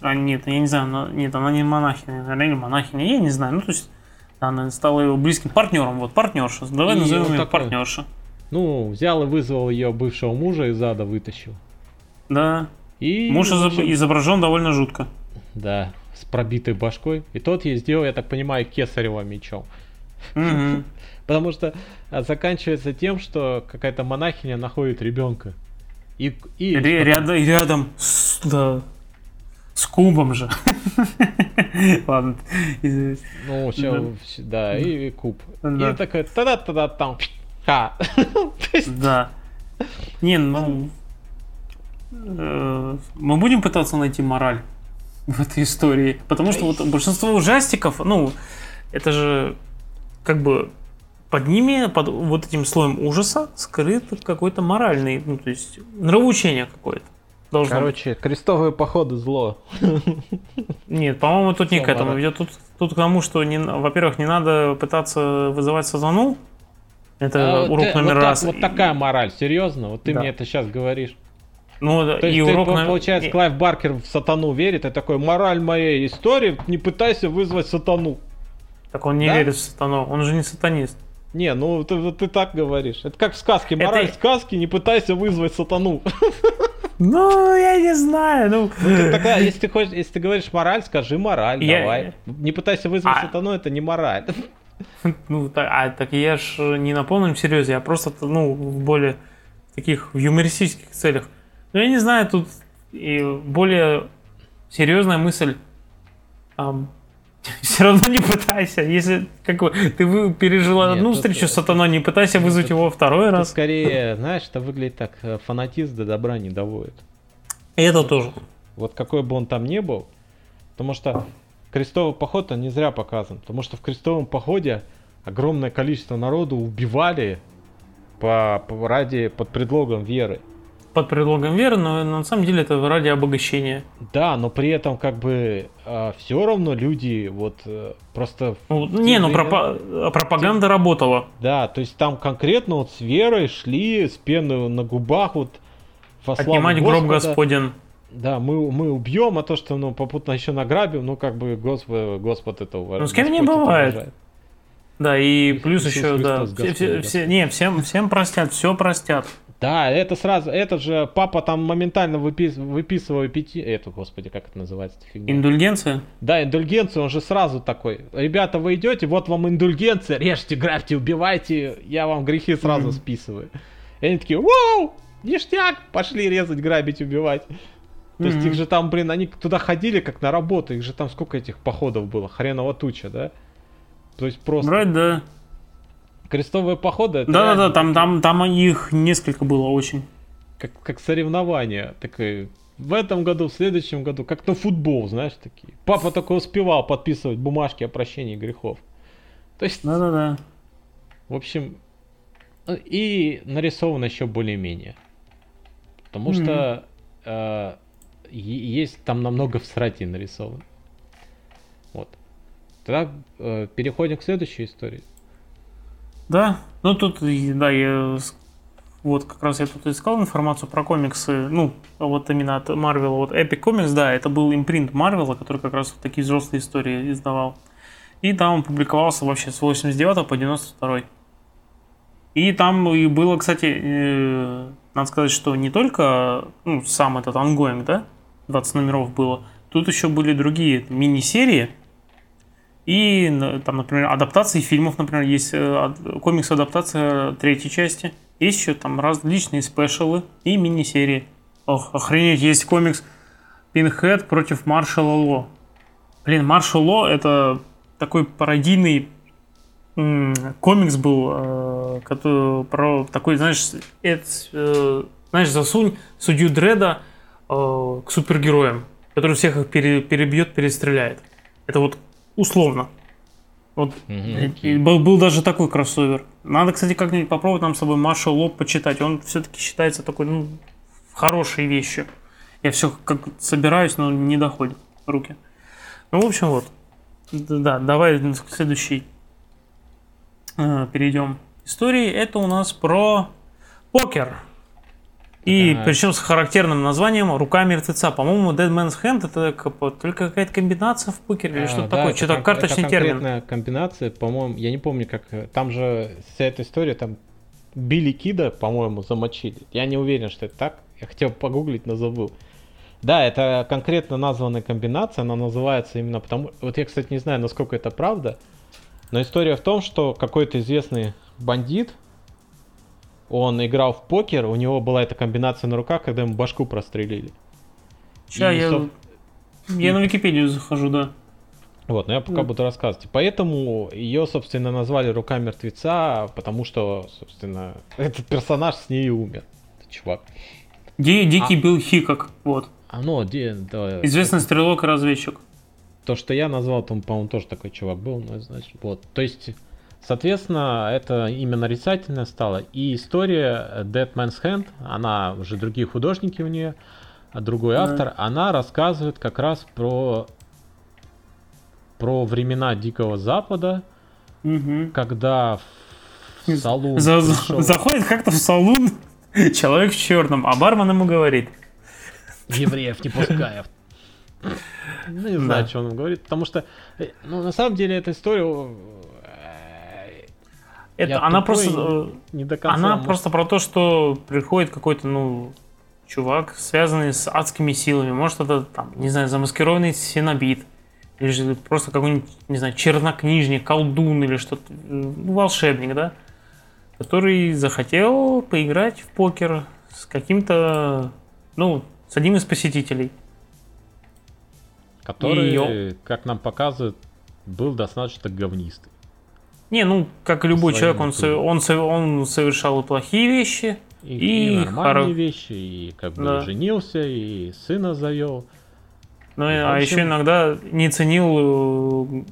А, нет, я не знаю, она- нет, она не монахиня, наверное, или монахиня, я не знаю. Ну, то есть, она стала его близким партнером, вот, партнерша. Давай И назовем он ее такой- партнерша. Ну, взял и вызвал ее бывшего мужа из ада, вытащил. Да. И, Муж общем, изображен довольно жутко. Да, с пробитой башкой. И тот ей сделал, я так понимаю, кесарево мечом. Потому что а, заканчивается тем, что какая-то монахиня находит ребенка. И, и Ре- рядом, рядом с, да, с кубом же. Ладно. Ну, всё, вс- да, и, куб. И такой, тогда тогда там, ха. Да. Не, ну... э, Мы будем пытаться найти мораль в этой истории. Потому что вот большинство ужастиков, ну, это же как бы под ними, под вот этим слоем ужаса скрыт какой-то моральный, ну, то есть нравоучение какое-то. Должно быть. Короче, крестовые походы зло. Нет, по-моему, тут не к этому. Ведь тут, тут к тому, что, не, во-первых, не надо пытаться вызывать сатану. Это А вот урок э, номер вот так- раз. вот такая мораль, серьезно? Вот ты Да. мне это сейчас говоришь. Ну, То есть и ты, урок по- номер- получается, Клайв Баркер в сатану верит, и такой, мораль моей истории, не пытайся вызвать сатану. Так он не Да? верит в сатану, он же не сатанист. Не, ну ты, ты так говоришь. Это как в сказке. Это- Мораль сказки, не пытайся вызвать сатану. Ну, я не знаю, ну... Ну, тогда, если ты хочешь, если ты говоришь мораль, скажи мораль, Я- давай. Не пытайся вызвать А- сатану, это не мораль. Ну, так, а так я ж не на полном серьезе, я просто, ну, в более таких в юмористических целях. Ну, я не знаю, тут и более серьезная мысль. все равно не пытайся. Если как бы, ты пережила Нет, одну тут- встречу с сатаной, не пытайся вызвать его второй Тут раз. скорее, знаешь, это выглядит так, э, фанатизм до добра не доводит. И это тоже. Вот какой бы он там ни был, потому что крестовый поход он не зря показан, потому что в крестовом походе огромное количество народу убивали по, по- ради под предлогом веры. Под предлогом веры, но на самом деле это ради обогащения. Да, но при этом как бы все равно люди вот э, просто Ну, не, ну пропа- пропаганда работала. да, то есть там конкретно вот с верой шли с пеной на губах вот во Отнимать гроб Господа. Господен. Да, мы, мы убьем, а то, что ну, попутно еще награбим, ну как бы Господь, Господь это уважает. Ну, с кем не Господь бывает. уважает. Да, и Иисус плюс еще, Христос да, Господь, все, все- да. все- не, всем, всем простят, все простят. Да, это сразу, этот же папа там моментально выпис, выписывает пяти, эту, господи, как это называется, фигня? Индульгенция? Да, индульгенцию, он же сразу такой, ребята, вы идете, вот вам индульгенция, режьте, грабьте, убивайте, я вам грехи сразу Мгм. списываю. И они такие, вау, ништяк, пошли резать, грабить, убивать. То есть Мгм. их же там, блин, они туда ходили как на работу, их же там сколько этих походов было, хреново туча, да? То есть просто Брать, да. Крестовые походы, Да-да-да, реально там, там, там их несколько было очень. как, как соревнования, такое, в этом году, в следующем году, как на футбол, знаешь, такие. Папа только успевал подписывать бумажки о прощении грехов. То есть, Да-да-да. в общем, э, и нарисовано еще более-менее. Потому что э, есть там намного всратей нарисовано. Вот. Тогда э, переходим к следующей истории. Да, ну тут, да, я вот как раз я тут искал информацию про комиксы, ну, вот именно от Марвела, вот Epic Comics, да, это был импринт Марвела, который как раз вот такие взрослые истории издавал. И там он публиковался вообще с 89 по 92. И там и было, кстати, э, надо сказать, что не только ну, сам этот ongoing, да, 20 номеров было, тут еще были другие мини-серии, и там, например, адаптации фильмов, например, есть э, ад- комикс-адаптация третьей части. Есть еще там различные special ы и мини-серии. Ох, охренеть, есть комикс Пинхед против Маршала Ло. Блин, Маршал Ло это такой пародийный комикс был, э, который про такой, знаешь, эт- э, знаешь, засунь судью Дреда к супергероям, который всех их пере- перебьет, перестреляет. Это вот условно. Вот и был, был даже такой кроссовер. Надо, кстати, как-нибудь попробовать нам с собой Маршал Лоб почитать. Он все-таки считается такой, ну, хорошей вещью. Я все как собираюсь, но не доходит руки. Ну, в общем, вот. Да, давай к следующей э, перейдем истории. Это у нас про покер. И Так. причем с характерным названием «Рука мертвеца». По-моему, Dead Man's Hand это только какая-то комбинация в покере или А, что-то да, такое. Что-то кон- карточный это термин. конкретная комбинация, по-моему, я не помню, как... э, Там же вся эта история, там Билли Кида, по-моему, замочили. Я не уверен, что это так. Я хотел погуглить, но забыл. Да, это конкретно названная комбинация, она называется именно потому... Вот я, кстати, не знаю, насколько это правда, но история в том, что какой-то известный бандит, он играл в покер, у него была эта комбинация на руках, когда ему башку прострелили. Сейчас я, соб- я на Википедию захожу, да. Вот, но я пока Ну. буду рассказывать. Поэтому ее, собственно, назвали Рука мертвеца, потому что, собственно, этот персонаж с ней умер. Этот чувак. Ди- Дикий Билл Хикок, вот. А ну, де- да, Известный стрелок и разведчик. то, что я назвал, там, по-моему, тоже такой чувак был, ну, значит, вот. То есть, соответственно, это именно нарицательное стало. И история Dead Man's Hand, она уже другие художники у нее, а другой Да. автор, она рассказывает как раз про про времена Дикого Запада, Мгм. когда в салон За- пришел заходит как-то в салон человек в черном, а бармен ему говорит. евреев не пускаев. Ну, не знаю, Да. что он говорит, потому что, э, ну, на самом деле, эта история Это Я она тупой, просто, э, не до конца. она может, просто про то, что приходит какой-то, ну, чувак, связанный с адскими силами. Может, это, там, не знаю, замаскированный синобит. Или же просто какой-нибудь, не знаю, чернокнижник, колдун или что-то, ну, волшебник, да? Который захотел поиграть в покер с каким-то, ну, с одним из посетителей. Который, И... как нам показывают, был достаточно говнистый. Не, ну, как и любой человек, он, он, он совершал и плохие вещи, и, и, и нормальные хоро... вещи, и как бы да. женился, и сына завел. Ну, а общем... еще иногда не ценил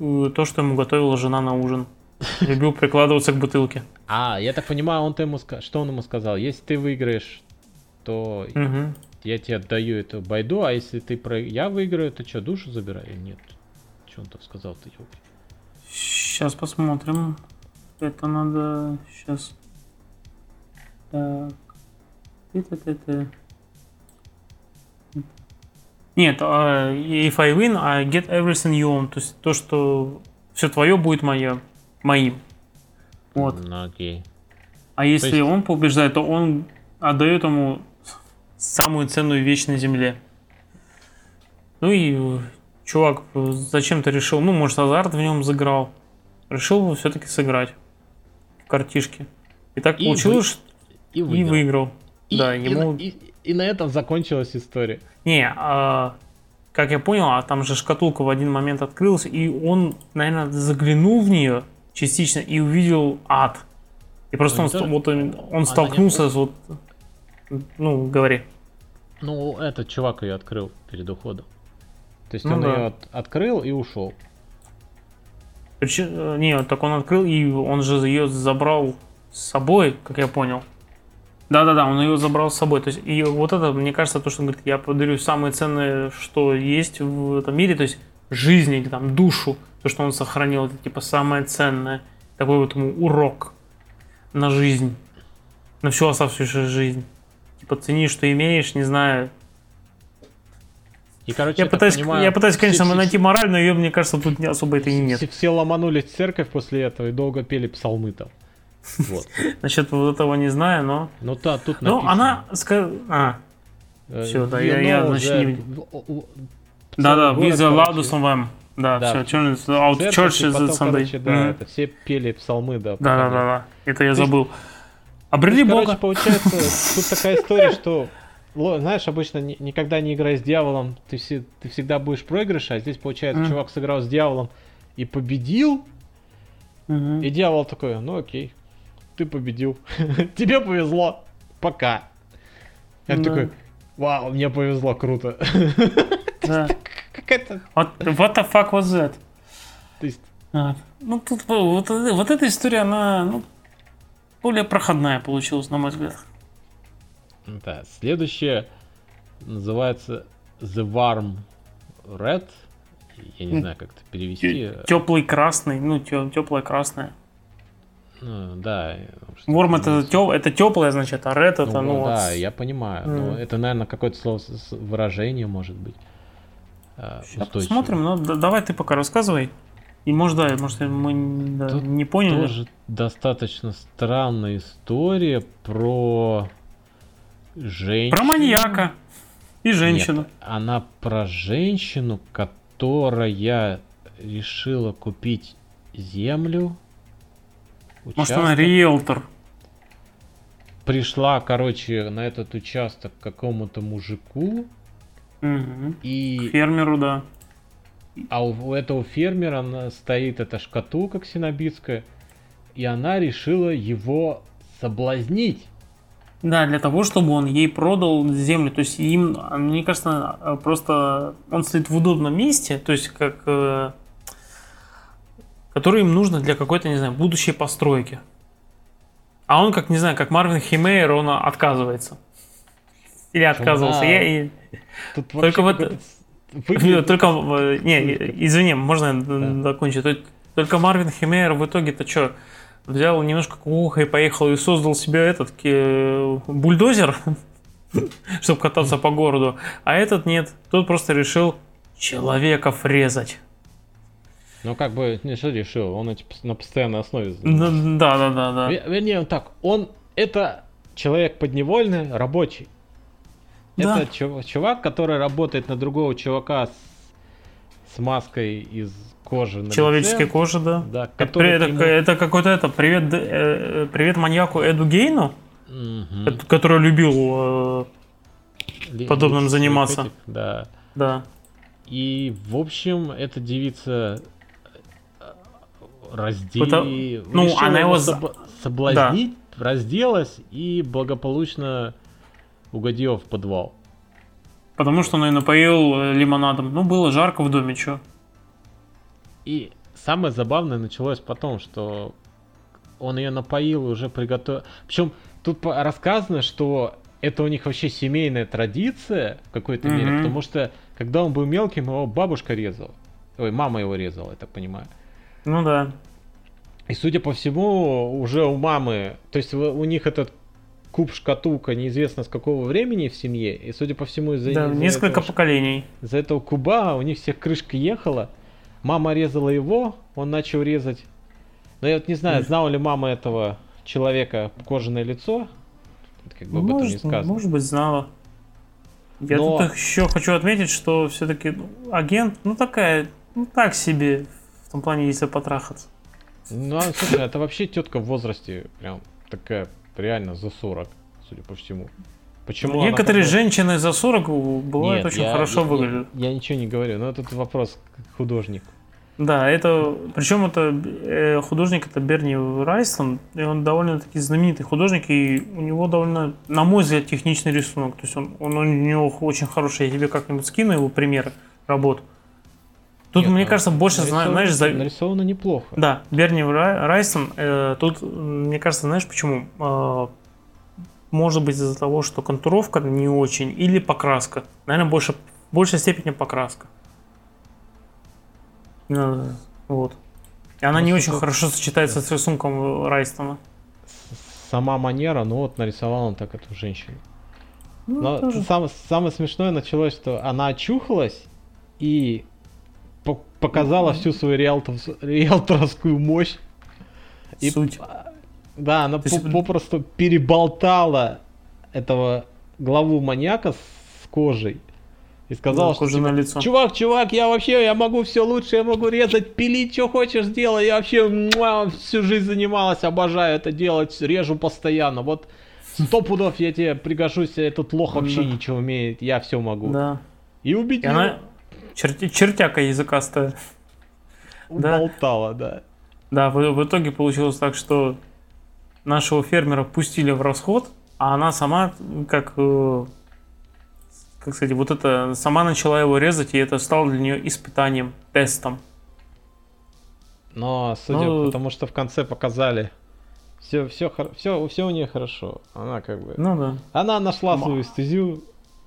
э, то, что ему готовила жена на ужин. Любил прикладываться к бутылке. А, я так понимаю, он ему что он ему сказал? Если ты выиграешь, то я тебе отдаю эту байду, а если ты про я выиграю, то что, душу забираю? Нет. Что он там сказал-то, елки? Сейчас посмотрим. Это надо сейчас. Так. Это, это. Нет, uh, if I win, I get everything you own. То есть то, что все твое будет мое, моим. Вот. Ну, окей. А если есть... он побеждает, то он отдает ему самую ценную вещь на земле. Ну и чувак зачем-то решил, ну, может, азарт в нем заграл. Решил все-таки сыграть в картишке. И так и получилось, вы... и, выиграл. и выиграл. И, да, ему... и, и, и на этом закончилась история. Не, а, как я понял, а там же шкатулка в один момент открылась, и он, наверное, заглянул в нее частично и увидел ад. И просто он, он, вот, он, он столкнулся с вот... Ну, говори. Ну, этот чувак ее открыл перед уходом. То есть ну, он да. ее от, открыл и ушел. Причем, э, не, так он открыл, и он же ее забрал с собой, как я понял. Да-да-да, он ее забрал с собой. То есть, и вот это, мне кажется, то, что он говорит, я подарю самое ценное, что есть в этом мире, то есть жизнь или там душу, то, что он сохранил, это типа самое ценное. Такой вот ему урок на жизнь, на всю оставшуюся жизнь. Типа цени, что имеешь, не знаю, и, короче, я, пытаюсь, понимаю, я пытаюсь, конечно, все, найти мораль, но ее, мне кажется, тут не особо это и нет. Все, все ломанулись в церковь после этого и долго пели псалмы там. Вот. Насчет вот этого не знаю, но... Ну да, тут Ну, она... А, э, все, да, я, я значит, не... Да-да, with the loudest of them. Да, да, все, out church is Sunday. Да, это все пели псалмы, да. Да-да-да, это я забыл. Обрели Бога. Короче, получается, тут такая история, что знаешь, обычно никогда не играя с дьяволом, ты, все, ты всегда будешь проигрыш, а здесь, получается, mm. чувак сыграл с дьяволом и победил, mm-hmm. и дьявол такой, ну окей, ты победил. Тебе повезло. Пока. Я да. такой, вау, мне повезло, круто. Да. Какая-то... What, what the fuck was that? То есть... А, ну, тут вот, вот эта история, она ну, более проходная получилась, на мой взгляд. Да, следующее называется The Warm Red. Я не знаю, как это перевести. Теплый красный, ну, теплая красная. Ну, да. Ворм это, теп, это теплое, значит, а ред это, ну, ну Да, вот... я понимаю. Mm. Но это, наверное, какое-то слово выражение, может быть. Сейчас посмотрим, но да, давай ты пока рассказывай. И может, да, может, мы да, не поняли. Тоже достаточно странная история про женщину. Про маньяка и женщину. Нет, она про женщину, которая решила купить землю Участок. Может, она риэлтор? Пришла, короче, на этот участок к какому-то мужику. Угу. И... К фермеру, да. А у, у этого фермера она стоит эта шкатулка ксенобитская, и она решила его соблазнить. Да, для того, чтобы он ей продал землю. То есть им, мне кажется, просто он стоит в удобном месте, то есть как э, который им нужно для какой-то, не знаю, будущей постройки. А он, как, не знаю, как Марвин Химейер, он отказывается. Или отказывался. Да. Я, и... Тут только вот... Выглядит... Только, э, не, извини, можно да. закончить. Только Марвин Химейер в итоге-то что, взял немножко кукуха и поехал и создал себе этот бульдозер, чтобы кататься по городу. А этот нет. Тот просто решил человеков резать. Ну, как бы, не что решил, он эти на постоянной основе. Да, да, да, да. Вернее, так, он это человек подневольный, рабочий. Да. Это чувак, чувак, который работает на другого чувака с, с маской из кожи на Человеческой лице. кожи, да. Да, это, это, ему... это какой-то это привет, э, привет маньяку Эду Гейну, угу. который любил э, подобным заниматься. Этих, да. Да. И, в общем, эта девица э, раздели... Это... Ну, она его соб... соблазнить, да. разделась и благополучно угодила в подвал. Потому что он ее напоил э, лимонадом. Ну, было жарко в доме, что. И самое забавное началось потом, что он ее напоил и уже приготовил. Причем тут рассказано, что это у них вообще семейная традиция в какой-то mm-hmm. мере, потому что когда он был мелким, его бабушка резала. Ой, мама его резала, я так понимаю. Ну да. И судя по всему, уже у мамы, то есть у них этот куб шкатулка неизвестно с какого времени в семье, и судя по всему из-за да, из несколько этого, поколений. Из-за этого куба у них всех крышка ехала. Мама резала его, он начал резать. Но я вот не знаю, знала ли мама этого человека кожаное лицо, как бы об может, этом не сказано. Может быть, знала. Я Но... тут еще хочу отметить, что все-таки ну, агент, ну такая, ну так себе, в том плане, если потрахаться. Ну, а, слушай, это вообще тетка в возрасте, прям такая, реально за 40, судя по всему. Почему Некоторые она... женщины за 40 бывают Нет, очень я, хорошо я, выглядят. Я, я ничего не говорю, но этот вопрос художник. Да, это, причем это э, художник, это Берни Райстон, и он довольно-таки знаменитый художник, и у него довольно, на мой взгляд, техничный рисунок, то есть он, он у него очень хороший, я тебе как-нибудь скину его примеры работ. Тут, Нет, мне ну, кажется, больше, нарисовано, знаешь, за... нарисовано неплохо. Да, Берни Райстон, э, тут, мне кажется, знаешь почему? Э, может быть из-за того, что контуровка не очень, или покраска. Наверное, больше, в большей степени покраска. Вот. И она ну, не очень хорошо сочетается с рисунком Райстона. Сама манера, ну вот нарисовал он так эту женщину. Ну, Но тоже. сам, самое смешное началось, что она очухалась и по показала всю свою риэлтор, риэлторскую мощь. И, Суть. Да, она по попросту переболтала этого главу маньяка с кожей. И сказал, да, что типа, лицо. чувак, чувак, я вообще, я могу все лучше, я могу резать, пилить, что хочешь делать. Я вообще муа, всю жизнь занималась, обожаю это делать, режу постоянно. Вот сто пудов я тебе пригожусь, этот лох вообще да. ничего умеет, я все могу. Да. И убить и она черти, чертяка языкастая. Уболтала, да. Да, в, в итоге получилось так, что нашего фермера пустили в расход, а она сама, как э, как сказать, вот это сама начала его резать, и это стало для нее испытанием, тестом. Но судя, ну, потому что в конце показали, все, все, все, все у нее хорошо. Она как бы. Ну да. Она нашла свою стезю.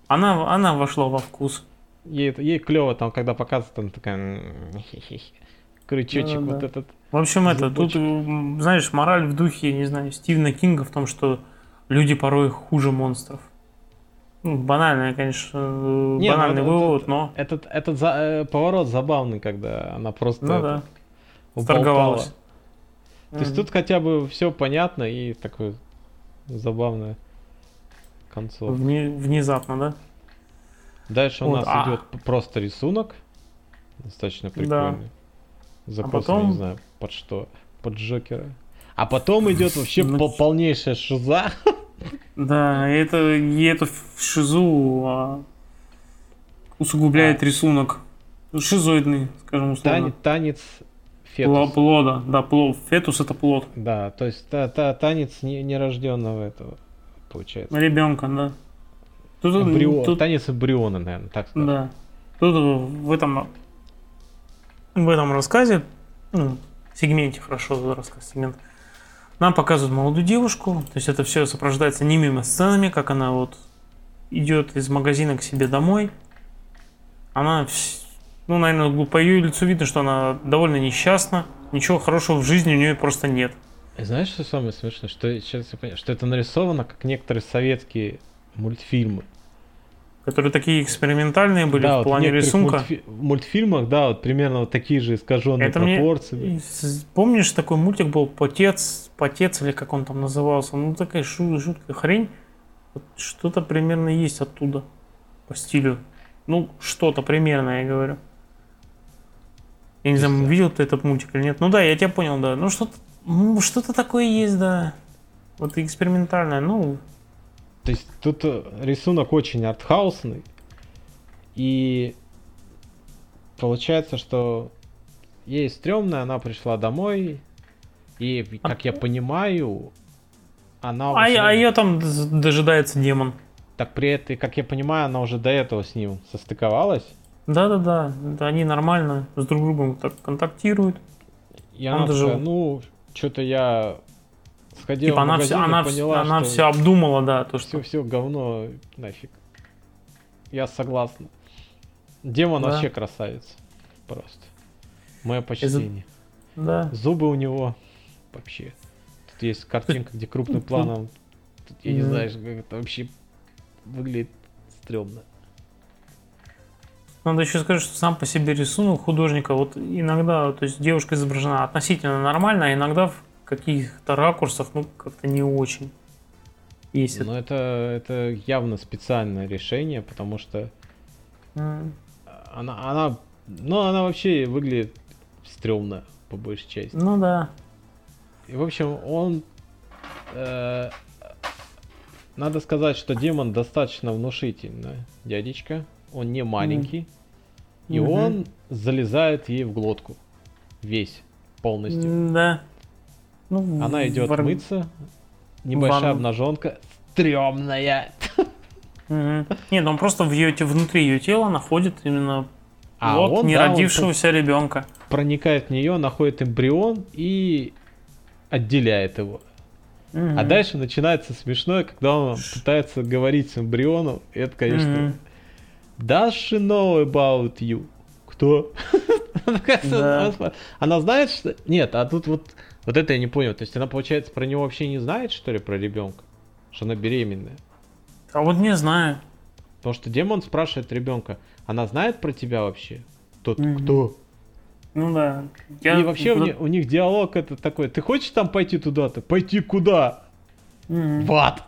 Она, она вошла во вкус. Ей, ей клево там, когда показывают, там такая крючочек да, вот да. этот. В общем, это тут, знаешь, мораль в духе, не знаю, Стивена Кинга в том, что люди порой хуже монстров. Ну, банальный, конечно, Не, ну, банальный ну, вывод, этот, но... Этот, этот за, э, поворот забавный, когда она просто ну, да. Торговалась. То есть тут хотя бы все понятно и такое забавное концов. Вне, внезапно, да? Дальше вот, у нас а... идет просто рисунок. Достаточно прикольный. Да. Запрос, а потом... не знаю, под что. Под Джокера. А потом идет вообще ну... полнейшая шиза. Да, это, и эту шизу а, усугубляет а. рисунок. Шизоидный, скажем условно. Танец фетус. Плода, да, плод. Фетус это плод. Да, то есть та, та, танец не, нерожденного этого, получается. Ребенка, да. Тут, Эмбрио, тут... Танец эмбриона, наверное, так сказать. Да. Тут в этом, в этом рассказе, ну, сегменте, хорошо рассказ, сегмент, нам показывают молодую девушку, то есть это все сопровождается немыми сценами, как она вот идет из магазина к себе домой. Она, ну, наверное, по ее лицу видно, что она довольно несчастна, ничего хорошего в жизни у нее просто нет. Знаешь, что самое смешное? Что, сейчас я понял, что это нарисовано как некоторые советские мультфильмы. Которые такие экспериментальные были да, в вот плане в рисунка. Мультфи- мультфильмах, да, вот примерно вот такие же искаженные Это пропорции. Мне... Помнишь, такой мультик был Потец, Потец или как он там назывался? Ну, такая шу- жуткая хрень. Вот что-то примерно есть оттуда. по стилю. Ну, что-то примерно, я говорю. Я не знаю, видел ты этот мультик или нет. Ну да, я тебя понял, да. Ну что-то ну, что-то такое есть, да. Вот экспериментальное, ну... То есть тут э, рисунок очень артхаусный. И получается, что ей стрёмно, она пришла домой. И, как я понимаю, она А, уже... а ее там дожидается демон. Так при этом, как я понимаю, она уже до этого с ним состыковалась. Да-да-да, да, они нормально с друг другом так контактируют. И Он она даже- ну, что-то я сходила Типа в она, все, она, поняла, она все обдумала, да, то, что... все, все говно, нафиг. Я согласна. Демон Да. вообще красавец. Просто. Мое почтение. Да. Зубы у него вообще. Тут есть картинка, где крупным планом. Тут, я не знаю, как это вообще выглядит стрёмно. Надо еще сказать, что сам по себе рисунок художника, вот иногда, то есть девушка изображена относительно нормально, а иногда в каких-то ракурсах, ну, как-то не очень. Есть. Но это, это явно специальное решение, потому что М. она, она, ну, она вообще выглядит стрёмно, по большей части. Ну да. И, в общем, он... э, надо сказать, что демон достаточно внушительный дядечка. Он не маленький. И Мгм. он залезает ей в глотку. Весь. Полностью. Да. Ну, Она идет вор- мыться. Небольшая ванну. обнаженка. Стрёмная. Мгм. Нет, он просто в ее, внутри ее тела находит именно А вот он, не да, он ребенка. проникает в нее, находит эмбрион и отделяет его. А дальше начинается смешное, когда он пытается говорить с эмбрионом. Это, конечно, Мгм. Does she know about you? Кто? Да. Она знает, что... Нет, а тут вот... Вот это я не понял. То есть она, получается, про него вообще не знает, что ли, про ребенка? Что она беременная? А вот не знаю. Потому что демон спрашивает ребенка, она знает про тебя вообще? Тот Мгм. кто? Ну да. И вообще у вот- них, у них диалог это такой, ты хочешь там пойти туда-то? Пойти куда? Мгм. В ад.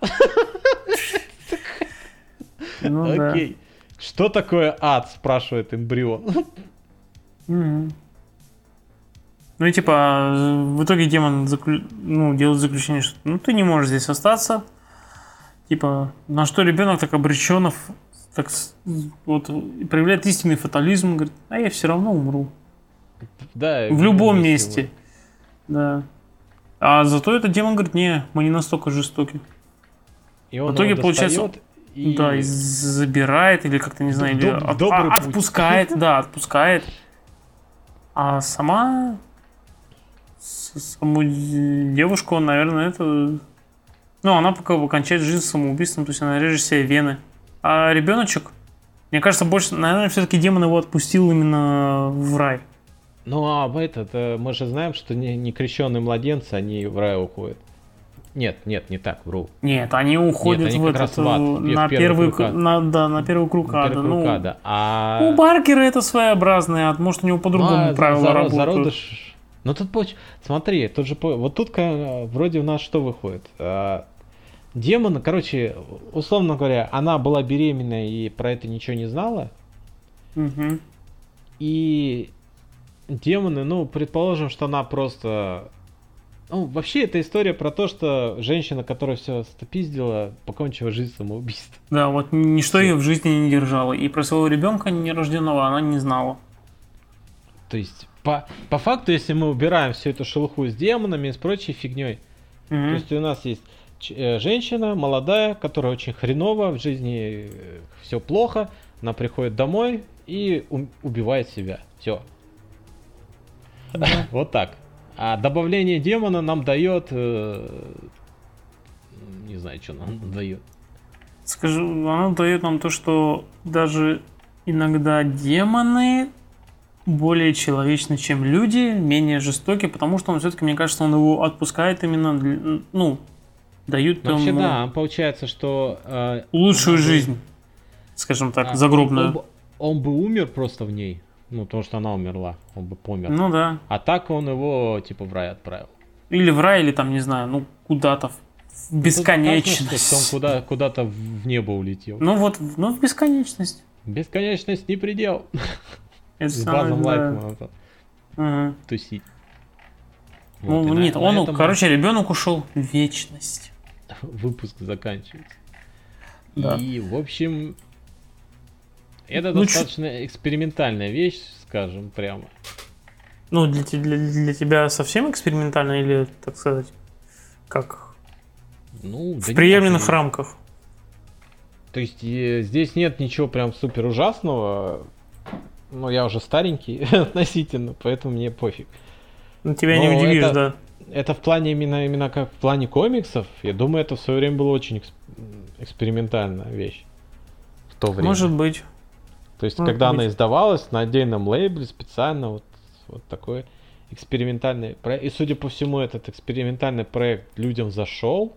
Ну да. Окей. Что такое ад, спрашивает эмбрион. Ну и типа, в итоге демон заклю- ну, делает заключение, что ну ты не можешь здесь остаться. Типа, на что ребенок так обреченов, так вот проявляет истинный фатализм, говорит, а я все равно умру. Да, В любом месте. Да. А зато этот демон говорит, не, мы не настолько жестоки. И он В итоге его получается, и... Да, и забирает, или как-то, не знаю, или Доб- от- добрый а- путь. отпускает, да, отпускает. А сама саму девушку, наверное, это... Ну, она пока бы кончает жизнь самоубийством, то есть она режет себе вены. А ребеночек, мне кажется, больше, наверное, все-таки демон его отпустил именно в рай. Ну а в этот, э, мы же знаем, что не, некрещенные младенцы, они в рай уходят. Нет, нет, не так, вру. Нет, они уходят они в этот, в ад, э, в на первый первый, круг ада. на, да, на первый круг ада. Во-первых, Ну, рука, да. А... у Баркера это своеобразный ад, может у него по-другому ну, а правила заро- работают. зародыш- Ну тут Смотри, тут же вот тут вроде у нас что выходит? А, Демон, короче, условно говоря, она была беременна и про это ничего не знала. Мгм. И демоны, ну, предположим, что она просто... Ну, вообще, это история про то, что женщина, которая все стопиздила, покончила жизнь самоубийством. Да, вот ничто ее в жизни не держало. И про своего ребенка нерожденного она не знала. То есть, по, по факту, если мы убираем всю эту шелуху с демонами и с прочей фигней, Мгм. то есть у нас есть э, женщина молодая, которая очень хреново, в жизни все плохо, она приходит домой и убивает себя. Все. Вот так. А добавление демона нам дает... э, Не знаю, что нам дает. Скажу, она дает нам то, что даже иногда демоны более человечны, чем люди, менее жестоки, потому что он все-таки, мне кажется, он его отпускает именно, для- ну, дают Ну, Вообще, ему да, получается, что... э, лучшую бы- жизнь, скажем так, а, загробную. Он, бы- он бы умер просто в ней. Ну, потому что она умерла. Он бы помер. Ну да. А так он его, типа, в рай отправил. Или в рай, или там, не знаю, ну, куда-то в в бесконечность. он куда, куда-то в небо улетел. Ну вот, ну в бесконечность. Бесконечность не предел. Это С базом да. Тусить. Ну, Вот, на- нет, на он, этом короче, ребенок ушел в вечность. выпуск заканчивается. Да. И, в общем, это Ну, достаточно экспериментальная вещь, скажем прямо. Ну, для, для, для тебя совсем экспериментально или, так сказать, как Ну, в да нет, приемлемых и- рамках? То есть э, здесь нет ничего прям супер ужасного. Ну, я уже старенький относительно, поэтому мне пофиг. Ну, тебя не Но удивишь, это- да. Это в плане именно, именно как в плане комиксов. Я думаю, это в свое время было очень экс- экспериментальная вещь. В то время. Может быть. То есть, может когда она быть. издавалась на отдельном лейбле, специально вот, вот такой экспериментальный проект. И, судя по всему, этот экспериментальный проект людям зашел.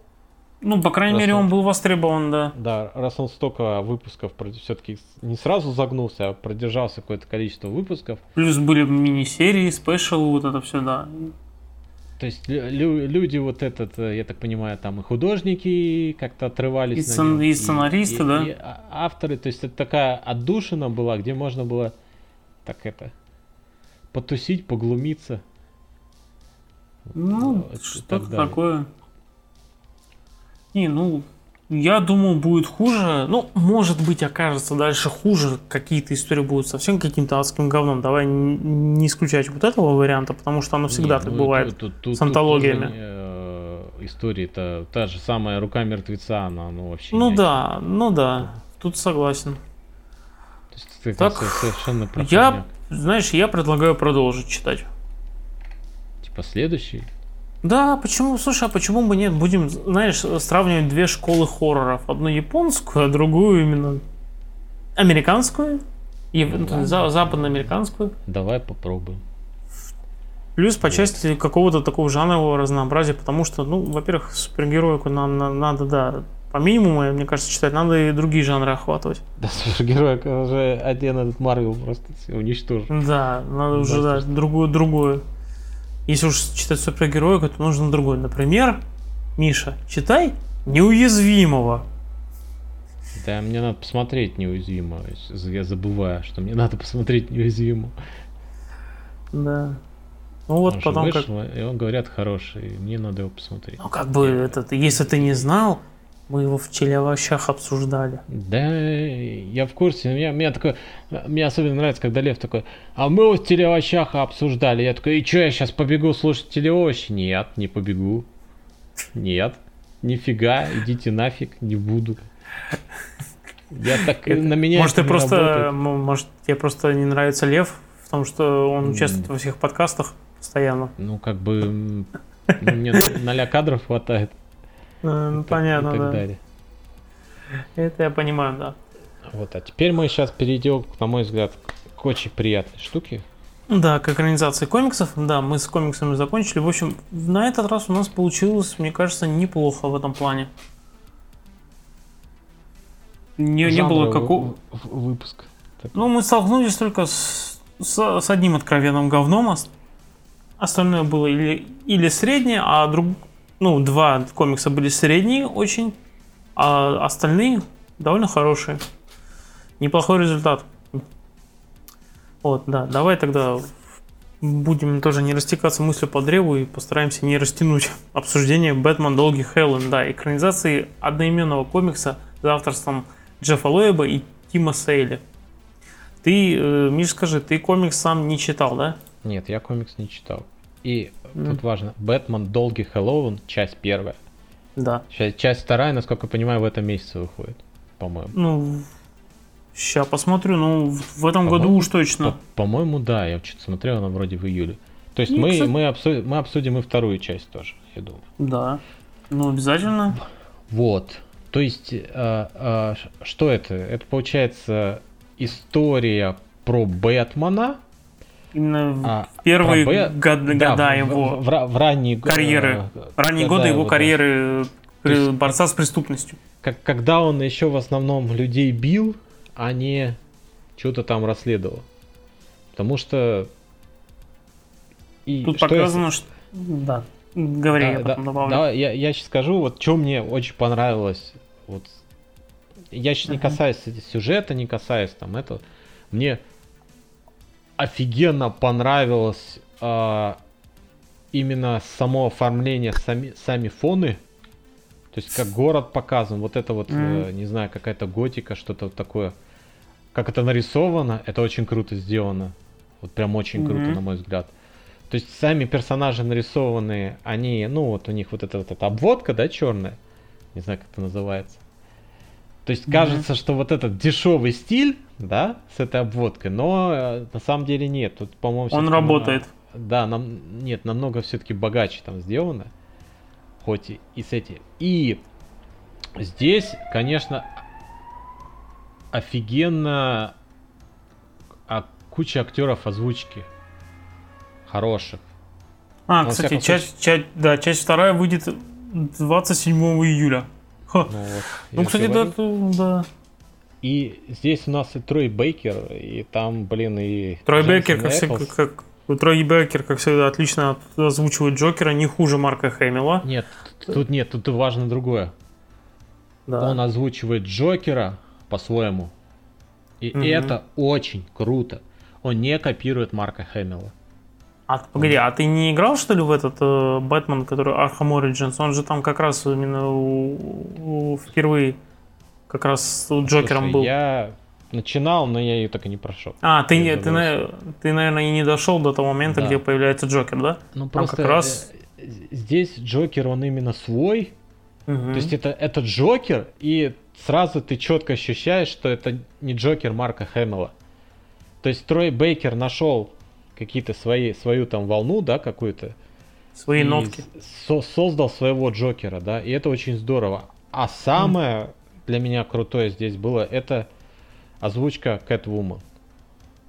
Ну, по крайней мере, Раз он- он был востребован, да. Да, раз он столько выпусков все-таки не сразу загнулся, а продержался какое-то количество выпусков. Плюс были мини-серии, спешл, вот это все, да. То есть лю- лю- люди вот этот, э, я так понимаю, там и художники как-то отрывались. И на сцен- нем, и сценаристы, и- да. и а- авторы, то есть это такая отдушина была, где можно было так это потусить, поглумиться. Ну, и что-то такое. Не, ну, я думаю, будет хуже. Ну, может быть, окажется дальше хуже. Какие-то истории будут совсем каким-то адским говном. Давай не исключать вот этого варианта, потому что оно всегда Не, так ну, бывает. тут- тут- тут с антологиями. тоже, э, История-то та же самая рука мертвеца, она ну, вообще. Ну да, ну да, тут согласен. То есть это Так, со- совершенно Я, знаешь, я предлагаю продолжить читать. Типа следующий. Да, почему, слушай, а почему бы нет? Будем, знаешь, сравнивать две школы хорроров. Одну японскую, а другую именно американскую. И Ну, за- ладно. западноамериканскую. Давай попробуем. Плюс по части какого-то такого жанрового разнообразия, потому что, ну, во-первых, супергероику нам на- надо, да, по минимуму, мне кажется, читать, надо и другие жанры охватывать. Да, супергерой уже один этот Марвел просто уничтожил. Да, надо уже, да, другую, другую. Если уж читать супергероику, то нужно другой. Например, Миша, читай Неуязвимого. Да, мне надо посмотреть неуязвимо. Я забываю, что мне надо посмотреть неуязвимо. Да. Ну вот Он потом как... вышел, И он, говорят, хороший. Мне надо его посмотреть. Ну как бы, этот, если ты не знал, мы его в челявощах обсуждали. Да, я в курсе. Меня, меня такой, мне особенно нравится, когда Лев такой, а мы вот в телеовощах обсуждали. Я такой, и что, я сейчас побегу слушать телеовощи? Нет, не побегу. Нет, нифига, идите нафиг, не буду. Я так, на меня может, это ты просто, работает. может, тебе просто не нравится Лев, в том, что он участвует во всех подкастах постоянно. Ну, как бы, мне ноля кадров хватает. Ну, и так- Понятно, и так да. далее. Это я понимаю, да. Вот, а теперь мы сейчас перейдем, на мой взгляд, к очень приятной штуке. Да, к экранизации комиксов. Да, мы с комиксами закончили. В общем, на этот раз у нас получилось, мне кажется, неплохо в этом плане. Не, не было какого... выпуск. Так. Ну, мы столкнулись только с, с, с одним откровенным говном. ос- Остальное было или, или среднее, а друг, ну, два комикса были средние очень, а остальные довольно хорошие. Неплохой результат. Вот, да, давай тогда будем тоже не растекаться мыслью по древу и постараемся не растянуть обсуждение «Бэтмен. Долгий Хэллоуин». Да, экранизации одноименного комикса за авторством Джеффа Лоэба и Тима Сейли. Ты, э, Миш, скажи, ты комикс сам не читал, да? Нет, я комикс не читал. И Мгм. тут важно, Бэтмен Долгий Хэллоуин, часть первая. Да. Ща- Часть вторая, насколько я понимаю, в этом месяце выходит, по-моему. Ну, сейчас посмотрю, ну, в этом году По-моему, уж точно. По- По-моему, да, я что-то смотрел, она вроде в июле. То есть Ну, мы, кстати- мы, обсу- мы обсудим и вторую часть тоже, я думаю. Да. Ну, обязательно. Вот. То есть, э, э, что это? Это получается история про Бэтмена. Именно в а первые Бэ- год- да, года в- его в, в в ранние карьеры. э, ранние годы его да. карьеры То э, есть- борца с преступностью. Как, когда он еще в основном людей бил, а не что-то там расследовал. Потому что... И Тут что я- показано, что... Да. Говори, Да, я да, потом добавлю. да, я, я сейчас скажу, вот что мне очень понравилось. Вот, я сейчас не Мгм. касаюсь сюжета, не касаюсь там этого. Мне офигенно понравилось а, именно само оформление, сами, сами фоны. То есть как город показан, вот это вот, э, Мгм. не знаю, какая-то готика, что-то вот такое. Как это нарисовано, это очень круто сделано. Вот прям очень круто, Мгм. на мой взгляд. То есть сами персонажи нарисованные, они, ну вот у них вот эта вот эта обводка, да, черная, не знаю, как это называется. То есть кажется, что вот этот дешевый стиль, да, с этой обводкой, но э, на самом деле нет. Тут, по-моему, Он работает. на- да, нам, нет, намного все-таки богаче там сделано, хоть и, и с этим. И здесь, конечно, офигенно а, куча актеров озвучки хороших. А, во кстати, часть, часть, да, часть вторая выйдет 27 июля. Ха. Ну, вот, Ну, кстати, да, да. И здесь у нас и Трой Бейкер, и там, блин, и... Трой Беккер, как всегда, как, Трой Беккер, как всегда, отлично озвучивает Джокера, не хуже Марка Хэмилла. Нет, тут нет, тут важно другое. Да. Он озвучивает Джокера по-своему. И Мгм. это очень круто. Он не копирует Марка Хэмилла. А, погоди, а ты не играл, что ли, в этот э, Бэтмен, который Arkham Origins? Он же там как раз именно у- у- впервые как раз с Джокером Слушай, был. Я начинал, но я ее так и не прошел. А, ты, не, ты, на- ты, наверное, и не дошел до того момента, Да. где появляется Джокер, да? Ну Там просто как раз- э, здесь Джокер, он именно свой. Мгм. То есть это, это Джокер, и сразу ты четко ощущаешь, что это не Джокер Марка Хэмилла. То есть Трой Бейкер нашел какие-то свои, свою там волну, да, какую-то. Свои и нотки. со- создал своего Джокера, да, и это очень здорово. А самое для меня крутое здесь было, это озвучка Кэтвумен.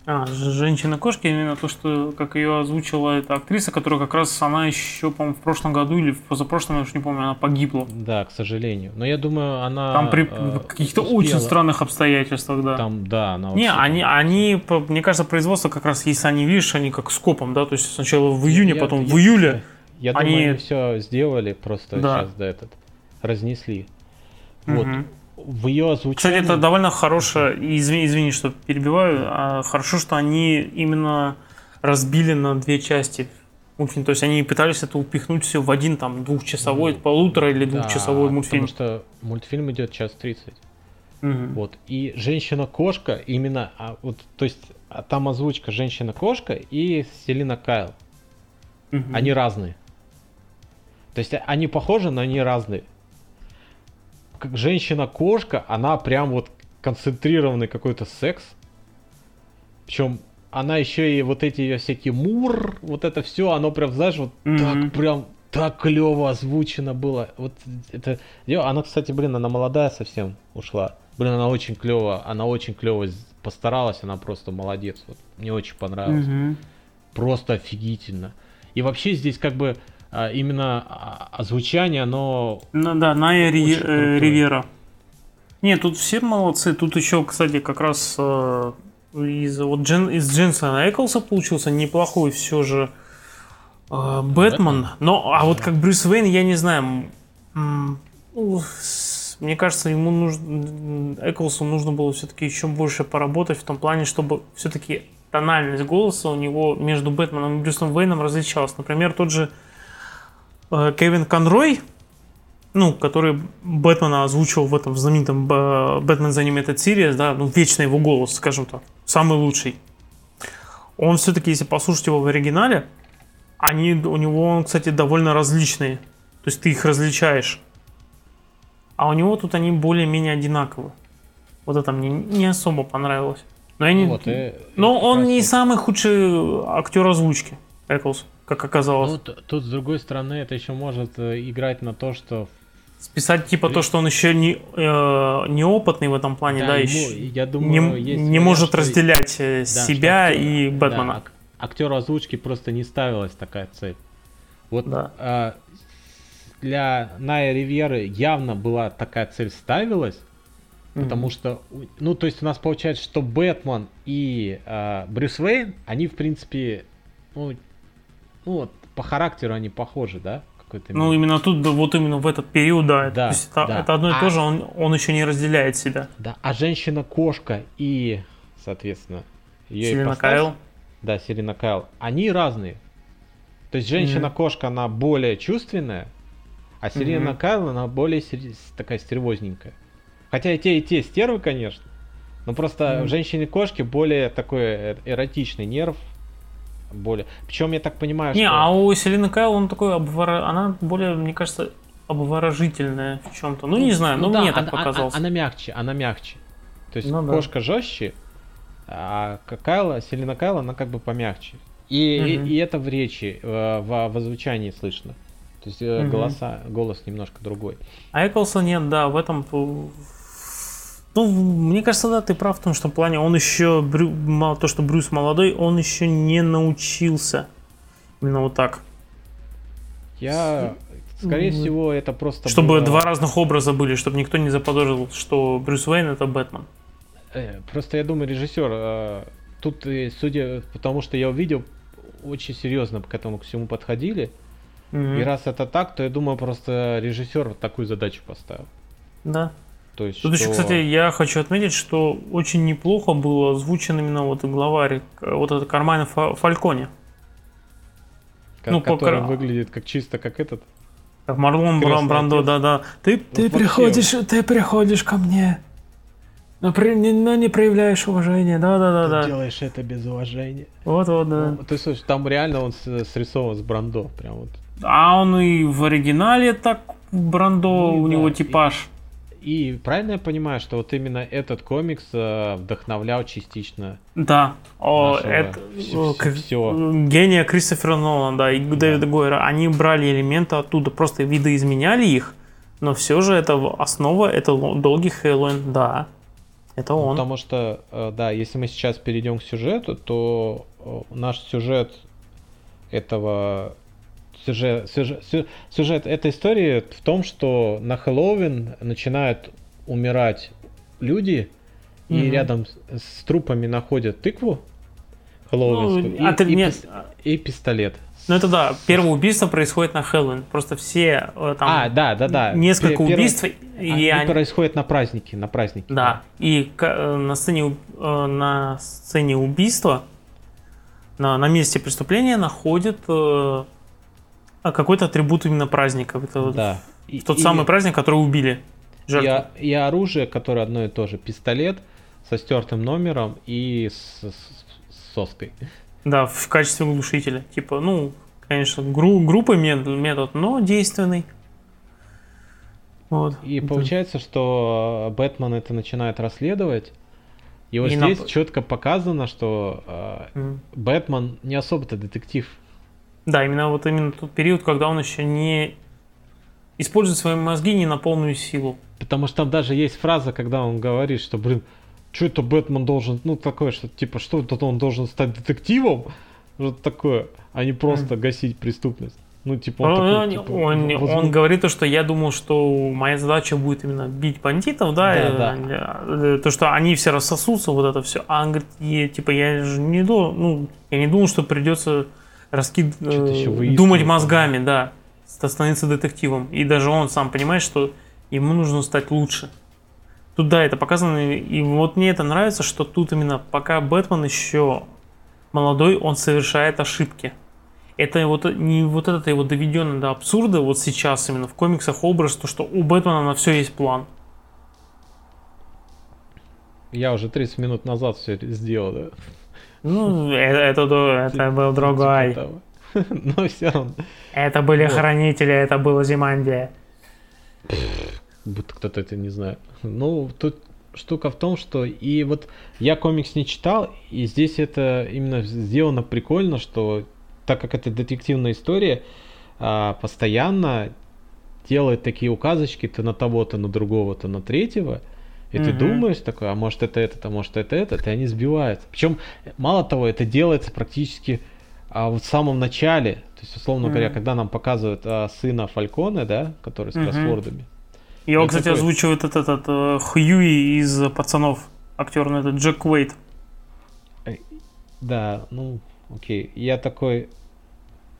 А, женщина-кошки, именно то, что как ее озвучила эта актриса, которая как раз она еще, по-моему, в прошлом году или в позапрошлом, я уж не помню, она погибла. Да, к сожалению. Но я думаю, она... Там при э, каких-то успела. очень странных обстоятельствах, да. Там, да, она Не, они, они, мне кажется, производство как раз, если они, видишь, они как скопом, да, то есть сначала в июне, Я- потом я- в июле. Я они- думаю, они все сделали, просто Да. сейчас до этот разнесли. Вот. В ее озвучении... Кстати, это довольно хорошее, извини, извини, что перебиваю, а хорошо, что они именно разбили на две части мультфильм, то есть они пытались это упихнуть все в один там двухчасовой, Ну, полутора или Да, двухчасовой мультфильм. Потому что мультфильм идет час 30. Мгм. Вот. И женщина-кошка именно, а, вот, то есть а там озвучка женщина-кошка и Селина Кайл. Мгм. Они разные. То есть они похожи, но они разные. Женщина-кошка, она прям вот концентрированный какой-то секс. Причем она еще и вот эти ее всякие мур, вот это все, оно прям, знаешь, вот Мгм. так прям так клево озвучено было. Вот это. ё, Она, кстати, блин, она молодая совсем ушла. Блин, она очень клево, она очень клево постаралась, она просто молодец. Вот, мне очень понравилось Мгм. просто офигительно. И вообще здесь как бы именно а, озвучание, оно... Ну да, Ная Ри- э. Ривера. Нет, тут все молодцы. Тут еще, кстати, как раз э, из, вот Джен, из Дженсона Эклса получился неплохой все же э, Бэтмен. Но, а вот как Брюс Уэйн, я не знаю. ну, Мне кажется, ему нужно, Эклсу нужно было все-таки еще больше поработать в том плане, чтобы все-таки тональность голоса у него между Бэтменом и Брюсом Уэйном различалась. Например, тот же Кевин Конрой, ну, который Бэтмена озвучивал в этом знаменитом э, Бэтмен за Animated Series, да, ну, вечно его голос, скажем так, самый лучший. Он все-таки, если послушать его в оригинале, они, у него, он, кстати, довольно различные. То есть ты их различаешь. А у него тут они более-менее одинаковые. Вот это мне не особо понравилось. Но, я не... Вот, и- Но и он как не самый худший актер озвучки, Эклс, как оказалось. Ну, тут, с другой стороны, это еще может э, играть на то, что... Списать типа то, что он еще не, э, неопытный в этом плане, да, ему, еще я не, думаю, есть не может что- разделять э, да, себя актер- и да, Бэтмена. ак- актеру озвучки просто не ставилась такая цель. Вот Да. а, для Ная Ривьеры явно была такая цель ставилась, Потому что, ну, то есть у нас получается, что Бэтмен и а, Брюс Уэйн, они, в принципе, ну, ну, вот, по характеру они похожи, да, как какой-то Ну, именно тут, да, вот именно в этот период, да. Да, то есть это, да. это одно и А- то же, он, он еще не разделяет себя. Да, а женщина-кошка и, соответственно, ее Селена ипостась- Кайл. Да, Селена Кайл. Они разные. То есть женщина-кошка, она более чувственная, а Селена Мгм. Кайл, она более сер- такая стервозненькая. Хотя и те, и те стервы, конечно. Но просто Мгм. в женщине-кошке более такой э- эротичный нерв. Более. Причем я так понимаю, Не, что... а у Селины Кайл он такой обвора... она более, мне кажется, обворожительная в чем-то. Ну, не знаю, ну, да, мне так она- показалось. Она, она мягче, она мягче. То есть Ну да. кошка жестче, а Кайла, Селена Кайла, она как бы помягче. И, и- Мгм. и это в речи, э, в, в озвучании слышно. То есть Мгм. голоса, голос немножко другой. А Эклса нет, да, в этом... Ну, мне кажется, да, ты прав в том, что в плане он еще, Брю- мало то, что Брюс молодой, он еще не научился. Именно вот так. Я, скорее Мгм. всего, это просто Чтобы было- два разных образа были, чтобы никто не заподозрил, что Брюс Уэйн это Бэтмен. Э, Просто я думаю, режиссер, э, тут, э, судя потому что я увидел, очень серьезно к этому всему подходили. Мгм. И раз это так, то я думаю, просто режиссер вот такую задачу поставил. Да. То есть, Тут еще, что- кстати, я хочу отметить, что очень неплохо был озвучен именно вот главарь, э, вот этот Кармайн Фа- Фальконе. ко- ну, по который кра- выглядит как чисто как этот. Как Марлон Бран- Брандо, да-да. Ты, ты вообще. приходишь, ты приходишь ко мне, но, при- не, но не проявляешь уважения, да-да-да-да. делаешь это без уважения. Вот-вот, да. Ну, ты слушай, там реально он срисован с Брандо, прям вот. А он и в оригинале так Брандо, Ну, у да, него типаж. И правильно я понимаю, что вот именно этот комикс э, вдохновлял частично Да. О, это всё- э, как- всё. гения Кристофера Нолана, да, и Дэвида Гойера. Они брали элементы оттуда, просто видоизменяли их, но все же это основа, это долгий Хэллоуин, да. Это Ну, он. Потому что, э, да, если мы сейчас перейдем к сюжету, то э, наш сюжет этого сюжет, сюжет, сю- сюжет этой истории в том, что на Хэллоуин начинают умирать люди, и рядом с, с трупами находят тыкву хэллоуинскую Ну, и, а ты- и нет, и пистолет. Ну это да, первое убийство происходит на Хэллоуин. Просто все э, там а, да, да, да. несколько Пе- первое- убийств, и они они- происходят на празднике, на празднике. Да, и э, на сцене, э, на сцене убийства, на, на месте преступления находят а, какой-то атрибут именно праздника. Это вот Да. И- тот и- самый праздник, который убили и, жертву. о- и оружие, которое одно и то же. Пистолет со стертым номером и с, с- с соской. Да, в качестве глушителя. Типа, ну, конечно, гру- группы метод, но действенный. Вот. И Это- получается, что э, Бэтмен это начинает расследовать. И вот И здесь нап- четко показано, что э, Мгм. Бэтмен не особо-то детектив. Да, именно вот именно тот период, когда он еще не использует свои мозги не на полную силу. Потому что там даже есть фраза, когда он говорит, что, блин, что это Бэтмен должен, ну, такое, что, типа, что это он должен стать детективом? Что-то такое, а не просто гасить преступность. Ну, типа, он, Он, такой, типа, он- возму- он говорит то, что я думал, что моя задача будет именно бить бандитов, да, Да, э, э, то, что они все рассосутся, вот это все. А он говорит, «Я, типа, я же не думал, ну, я не думал, что придется раскид... Э, думать мозгами, да, становиться детективом. И даже он сам понимает, что ему нужно стать лучше. Тут, да, это показано, и- вот мне это нравится, что тут именно пока Бэтмен еще молодой, он совершает ошибки. Это вот не вот это его доведено до абсурда вот сейчас именно в комиксах образ, то что у Бэтмена на все есть план. Я уже 30 минут назад все сделал, да. Ну, э- это, да, это был другой. Типа. Но все равно. Это были Вот. хранители, это было Зимандия. Будто кто-то это не знает. Ну, тут штука в том, что и вот я комикс не читал, и здесь это именно сделано прикольно, что так как это детективная история, а, постоянно делает такие указочки то на того, то на другого, то на третьего. И ты думаешь такой, а может это этот, а может это этот, и они сбиваются. Причем, мало того, это делается практически а, в самом начале. То есть, условно говоря, Мгм. когда нам показывают а, сына Фальконе, да, который с Мгм. кроссвордами. Его, кстати, такой- озвучивает этот, этот э, Хьюи из пацанов. Актер, ну, этот Джек Уэйт. Да, ну, окей. Я такой...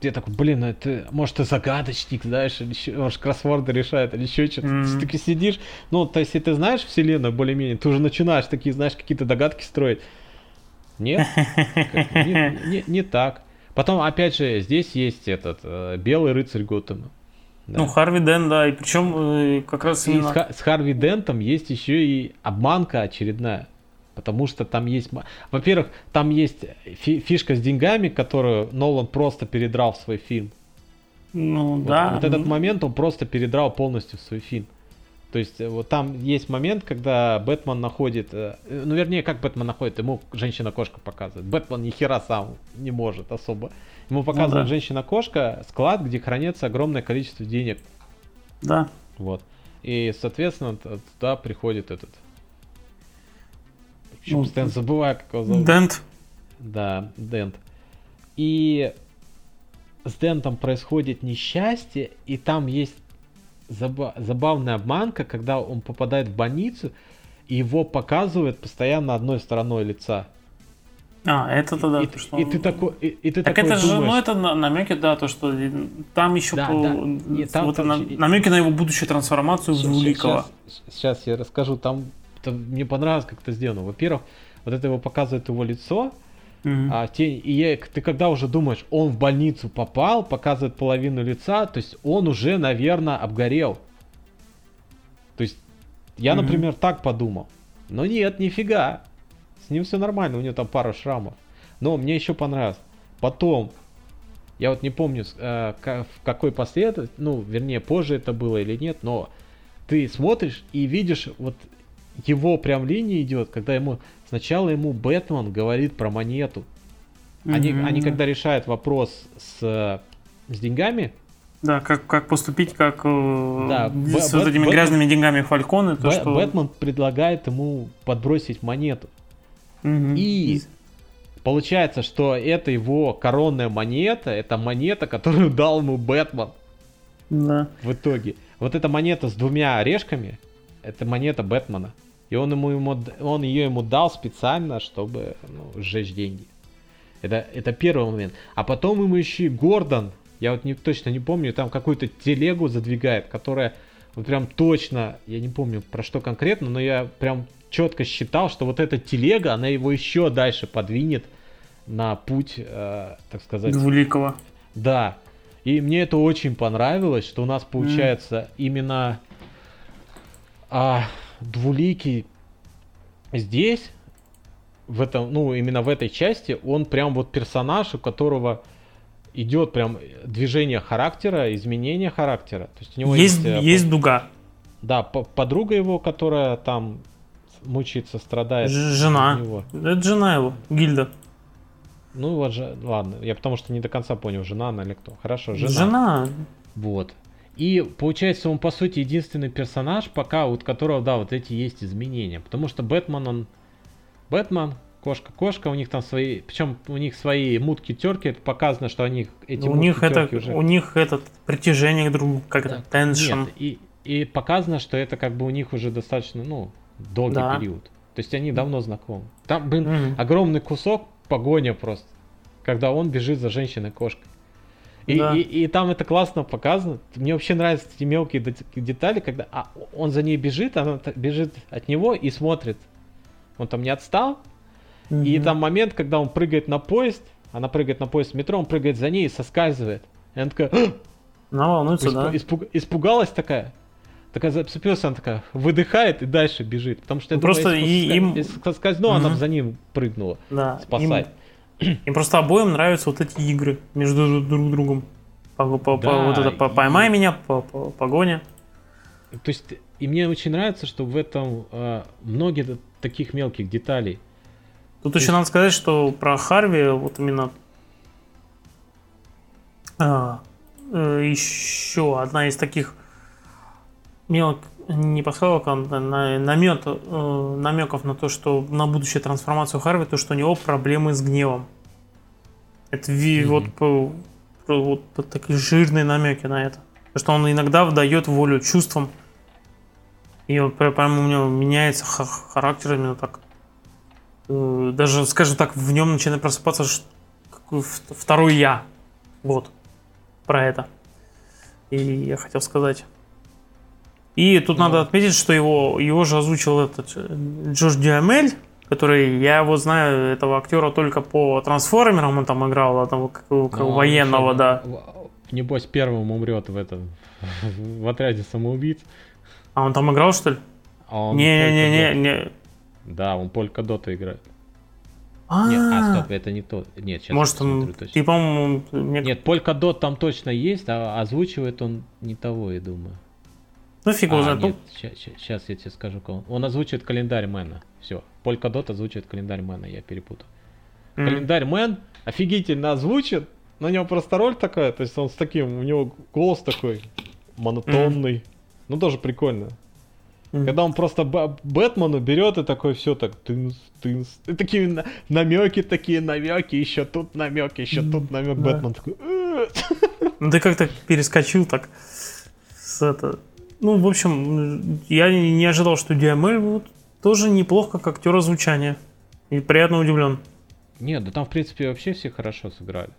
я такой, блин, это, может, ты загадочник, знаешь, или еще, может, кроссворды решает, или еще что-то. Мгм. Ты таки сидишь, ну, то есть, если ты знаешь вселенную более-менее, ты уже начинаешь такие, знаешь, какие-то догадки строить. Нет, как- не, не- не так. Потом, опять же, здесь есть этот э, белый рыцарь Готэма. Да. Ну, Харви Ден, да, и причем э, как раз И с, именно... Ха- с Харви Дентом есть еще и обманка очередная. Потому что там есть... Во-первых, там есть фи- фишка с деньгами, которую Нолан просто передрал в свой фильм. Ну, Вот, да. вот этот ну, момент он просто передрал полностью в свой фильм. То есть э, вот там есть момент, когда Бэтмен находит, э, ну вернее, как Бэтмен находит, ему женщина-кошка показывает. Бэтмен ни хера сам не может особо. Ему показывает да. женщина-кошка склад, где хранится огромное количество денег. Да. Вот. И, соответственно, туда приходит этот... Чё, Ну, постоянно забываю, как его зовут. Дент. Да, Дент. И с Дентом происходит несчастье, и там есть заба- забавная обманка, когда он попадает в больницу, и его показывают постоянно одной стороной лица. А, это тогда и, то, ты- что... и ты такой, и, и ты Так такой это же, думаешь, ну это на- намеки, да, то, что там еще Да, по- да. Не, там- вот там намеки на его будущую трансформацию в Двуликого. Сейчас, я расскажу, там, там мне понравилось, как это сделано. Во-первых, вот это его показывает его лицо, Мгм. А тень, и я- ты когда уже думаешь, он в больницу попал, показывает половину лица, то есть он уже, наверное, обгорел. То есть я, Мгм. например, так подумал. Но нет, нифига. С ним все нормально, у него там пара шрамов. Но мне еще понравилось. Потом, я вот не помню, э, в какой последовательности, ну, вернее, позже это было или нет, но ты смотришь и видишь, вот его прям линия идет, когда ему сначала ему Бэтмен говорит про монету. Они, Мгм. они когда решают вопрос с, с деньгами, Да, как, как поступить, как э, Да, с Б- вот Бэт- этими Бэт- грязными деньгами Фальконы, то что... Бэтмен предлагает ему подбросить монету. Мгм. И получается, что это его коронная монета, это монета, которую дал ему Бэтмен Да. в итоге. Вот эта монета с двумя орешками, это монета Бэтмена. И он, ему, ему, он ее ему дал специально, чтобы ну, сжечь деньги. Это, это первый момент. А потом ему еще и Гордон, я вот не, точно не помню, там какую-то телегу задвигает, которая вот прям точно, я не помню про что конкретно, но я прям четко считал, что вот эта телега, она его еще дальше подвинет на путь, э, так сказать, Двуликого. да. И мне это очень понравилось, что у нас получается именно а, двуликий здесь, в этом, ну, именно в этой части, он прям вот персонаж, у которого идет прям движение характера, изменение характера. То есть у него Есть, есть, э, есть дуга. да, по- подруга его, которая там мучается, страдает. Жена. него. Это жена его, Гильда. Ну вот же, ладно, я потому что не до конца понял, жена она или кто. Хорошо, жена. Жена. Вот. И получается, он по сути единственный персонаж, пока у которого, да, вот эти есть изменения. Потому что Бэтмен, он... Бэтмен, кошка-кошка, у них там свои... Причем у них свои мутки-терки, это показано, что они эти у них это, уже... у них этот притяжение к другу, как это, теншн. Нет, и, и показано, что это как бы у них уже достаточно, ну, долгий Да. период. То есть они давно знакомы. Там, блин, Мгм. огромный кусок погоня просто, когда он бежит за женщиной-кошкой. И, Да. и, и там это классно показано. Мне вообще нравятся эти мелкие дет- детали, когда а, он за ней бежит, она бежит от него и смотрит. Он там не отстал. И Мгм. там момент, когда он прыгает на поезд, она прыгает на поезд в метро, он прыгает за ней и соскальзывает. И она такая! Она волнуется, Испу- да. испуг- испугалась такая. Такая зацепилась, она такая выдыхает и дальше бежит. Потому что я Ну, думаю, просто если и- соска- им- если соскользнула, она бы Мгм. за ним прыгнула. да. спасать. Им, им просто обоим нравятся вот эти игры между друг друг другом. По, по- по- Да, вот это по- и- поймай меня, по, по- погоня. То есть, и мне очень нравится, что в этом э, многие таких мелких деталей. Тут То еще есть- надо сказать, что про Харви вот именно а, э, еще одна из таких мелок не пасхалок, а на- намет, э, намеков на то, что на будущую трансформацию Харви, то, что у него проблемы с гневом. Это Мгм. вот, про- вот по- такие жирные намеки на это. Потому что он иногда выдает волю чувствам. И вот пря- прямо у него меняется ха- характер именно так. Э, Даже, скажем так, в нем начинает просыпаться какой- второй я. Вот. про это. И я хотел сказать. И тут ну. надо отметить, что его, его же озвучил этот э, Джош Дюамель, который, я его знаю, этого актера только по трансформерам, он там играл, одного как, как ну, военного, да. Небось, первым умрет в этом, в отряде самоубийц. А он там играл, что ли? А Не-не-не, не. Да, он Полька Дота играет. А, Нет, а, стоп, это не то. Нет, сейчас Может, он, ты, по-моему... Нет, Полька Дот там точно есть, а озвучивает он не того, я думаю. Ну, фиг а. Нет, сейчас я тебе скажу, кого. Он озвучивает календарь Мэна. Все. Полька Дот озвучивает календарь Мэна, я перепутал. Mm. Календарь Мэн офигительно озвучен. На него просто роль такая, то есть он с таким, у него голос такой монотонный. Mm. Ну, тоже прикольно. Mm. Когда он просто Бэтмену берет и такой все так тынс, тынс. И такие намеки, такие намеки, еще тут намек, еще тут намек. Да. Бэтмен такой. Ну ты как-то перескочил так с это. Ну, в общем, я не ожидал, что DML вот, тоже неплохо как актер озвучания. И приятно удивлен. Нет, да там, в принципе, вообще все хорошо сыграли.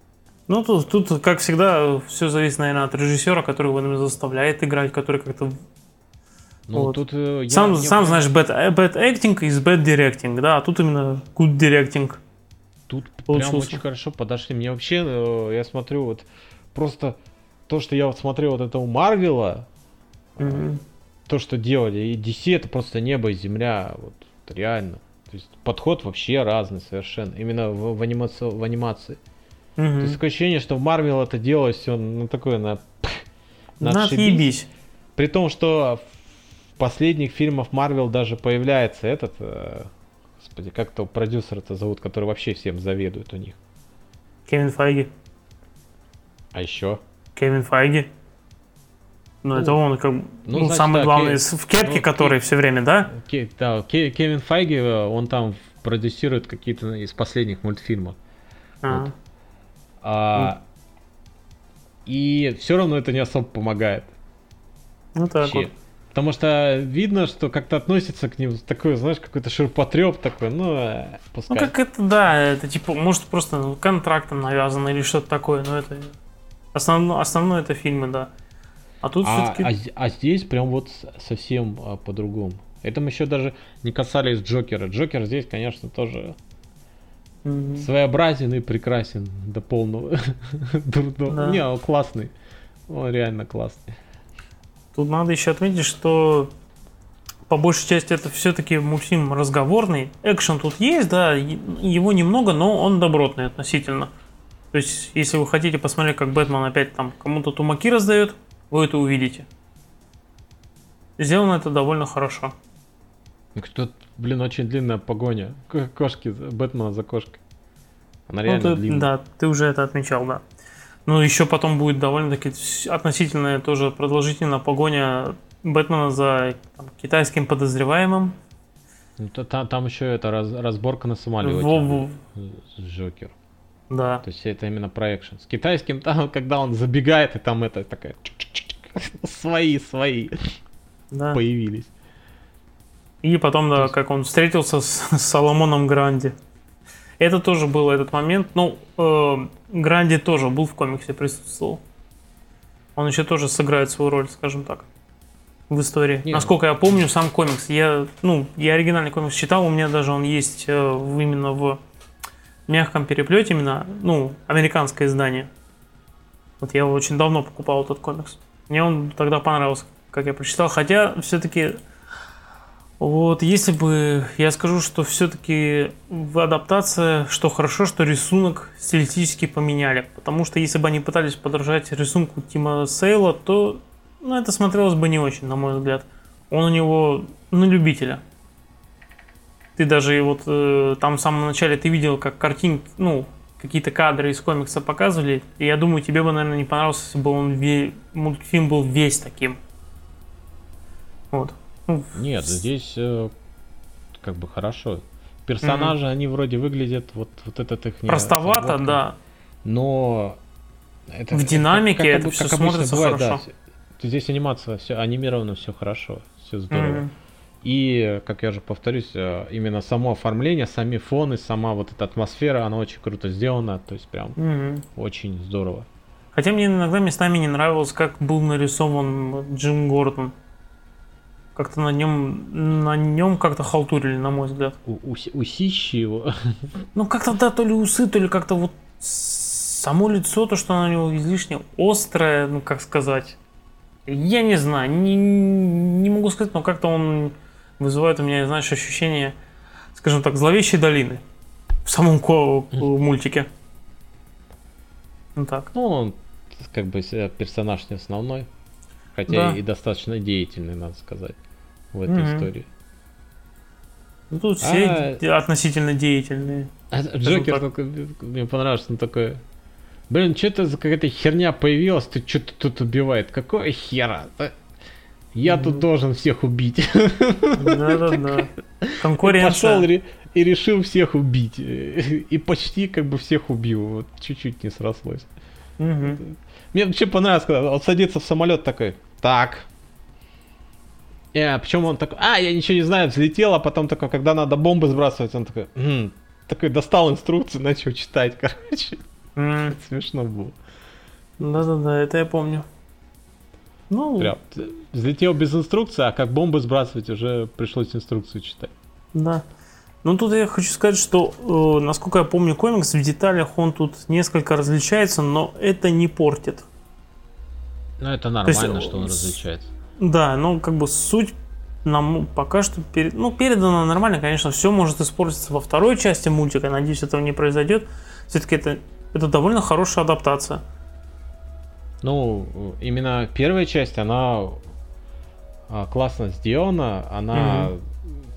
Ну, тут, тут, как всегда, все зависит, наверное, от режиссера, который его заставляет играть, который как-то ну, вот. тут э, я, сам, я сам знаешь, bad, bad acting is bad directing, да, а тут именно good directing. Тут получился. прям очень хорошо подошли. Мне вообще, э, я смотрю, вот просто то, что я вот смотрел вот этого Марвела, mm-hmm. то, что делали, и DC это просто небо и земля, вот реально. То есть подход вообще разный совершенно, именно в, в, анимации, в анимации. Mm-hmm. То есть такое ощущение, что в Марвел это делалось все ну, такое на... На отъебись. При том, что последних фильмах Марвел даже появляется этот, э, господи, как то продюсер-то зовут, который вообще всем заведует у них. Кевин Файги. А еще? Кевин Файги. Ну, ну это он как ну, ну значит, самый да, главный Кев... в кепке, ну, который Кев... все время, да? Кев... Да, Кев... Кевин Файги, э, он там продюсирует какие-то из последних мультфильмов. А. Вот. А... И все равно это не особо помогает. Ну так Вообще. вот. Потому что видно, что как-то относится к ним такой, знаешь, какой-то ширпотреб такой, ну, э, пускай. Ну, как это, да, это типа, может, просто контрактом навязано или что-то такое, но это... Основно, основное это фильмы, да. А тут а, все-таки... А, а здесь прям вот совсем а, по-другому. Это мы еще даже не касались Джокера. Джокер здесь, конечно, тоже mm-hmm. своеобразен и прекрасен до полного. Да. Не, он классный. Он реально классный. Тут надо еще отметить, что по большей части это все-таки мультфильм разговорный. Экшен тут есть, да, его немного, но он добротный относительно. То есть, если вы хотите посмотреть, как Бэтмен опять там кому-то тумаки раздает, вы это увидите. Сделано это довольно хорошо. Тут, блин, очень длинная погоня. Кошки, Бэтмена за кошкой. Она реально ну, ты, длинная. Да, ты уже это отмечал, да. Ну, еще потом будет довольно-таки относительная тоже продолжительная погоня Бэтмена за там, китайским подозреваемым. Ну, там, там еще это раз, разборка на самолете. Во Джокер. Да. То есть это именно проекшн. С китайским там, когда он забегает, и там это такая... Свои, свои. Да. Появились. И потом, да, как он встретился с Соломоном Гранди. Это тоже был этот момент. Ну, э, Гранди тоже был в комиксе, присутствовал. Он еще тоже сыграет свою роль, скажем так, в истории. Нет. Насколько я помню, сам комикс. Я, ну, я оригинальный комикс читал, у меня даже он есть э, именно в мягком переплете, именно, ну, американское издание. Вот я очень давно покупал, этот комикс. Мне он тогда понравился, как я прочитал. Хотя, все-таки вот, если бы я скажу, что все-таки в адаптация, что хорошо, что рисунок стилистически поменяли. Потому что если бы они пытались подражать рисунку Тима Сейла, то ну, это смотрелось бы не очень, на мой взгляд. Он у него на любителя. Ты даже вот э, там в самом начале ты видел, как картинки, ну, какие-то кадры из комикса показывали. И я думаю, тебе бы, наверное, не понравился, если бы он ве... мультфильм был весь таким. Вот. Нет, здесь э, как бы хорошо. Персонажи, mm-hmm. они вроде выглядят, вот, вот этот их... Простовато, собака, да. Но... Это, в динамике как, это как, все как смотрится бывает, хорошо. Да, здесь анимация, все анимировано, все хорошо, все здорово. Mm-hmm. И, как я уже повторюсь, э, именно само оформление, сами фоны, сама вот эта атмосфера, она очень круто сделана, то есть прям mm-hmm. очень здорово. Хотя мне иногда местами не нравилось, как был нарисован Джим Гордон. Как-то на нем, на нем как-то халтурили, на мой взгляд. У, уси- усищи его. Ну, как-то, да, то ли усы, то ли как-то вот само лицо, то, что на него излишне острое, ну, как сказать. Я не знаю, не, не могу сказать, но как-то он вызывает у меня, знаешь, ощущение, скажем так, зловещей долины в самом ко- мультике. Ну так. Ну, он как бы э, персонаж не основной. Хотя Да. и достаточно деятельный, надо сказать, в этой Мгм. истории. Ну, тут все А- де- относительно деятельные. А Джокер, так. такой, мне понравился, он такой... Блин, что это за какая-то херня появилась, ты что-то тут убивает. Какого хера? Я тут должен всех убить. Да-да-да. Пошел Конкуренция. и решил всех убить. И почти как бы всех убил. Вот чуть-чуть не срослось. Мгм. Мне вообще понравилось, когда он садится в самолет такой. Так. Э, причем он такой, а, я ничего не знаю, взлетел, а потом такой, когда надо бомбы сбрасывать, он такой, «М». такой достал инструкцию, начал читать, короче. М, Смешно было. Да-да-да, это я помню. Ну, Прям взлетел без инструкции, а как бомбы сбрасывать, уже пришлось инструкцию читать. Да. Ну тут я хочу сказать, что, э, насколько я помню комикс, в деталях он тут несколько различается, но это не портит. Ну, это есть, нормально, что он различается. Да, ну как бы суть нам пока что пере- ну, передано нормально, конечно, все может испортиться во второй части мультика, надеюсь, этого не произойдет. Все-таки это, это довольно хорошая адаптация. Ну, именно первая часть, она а, классно сделана, она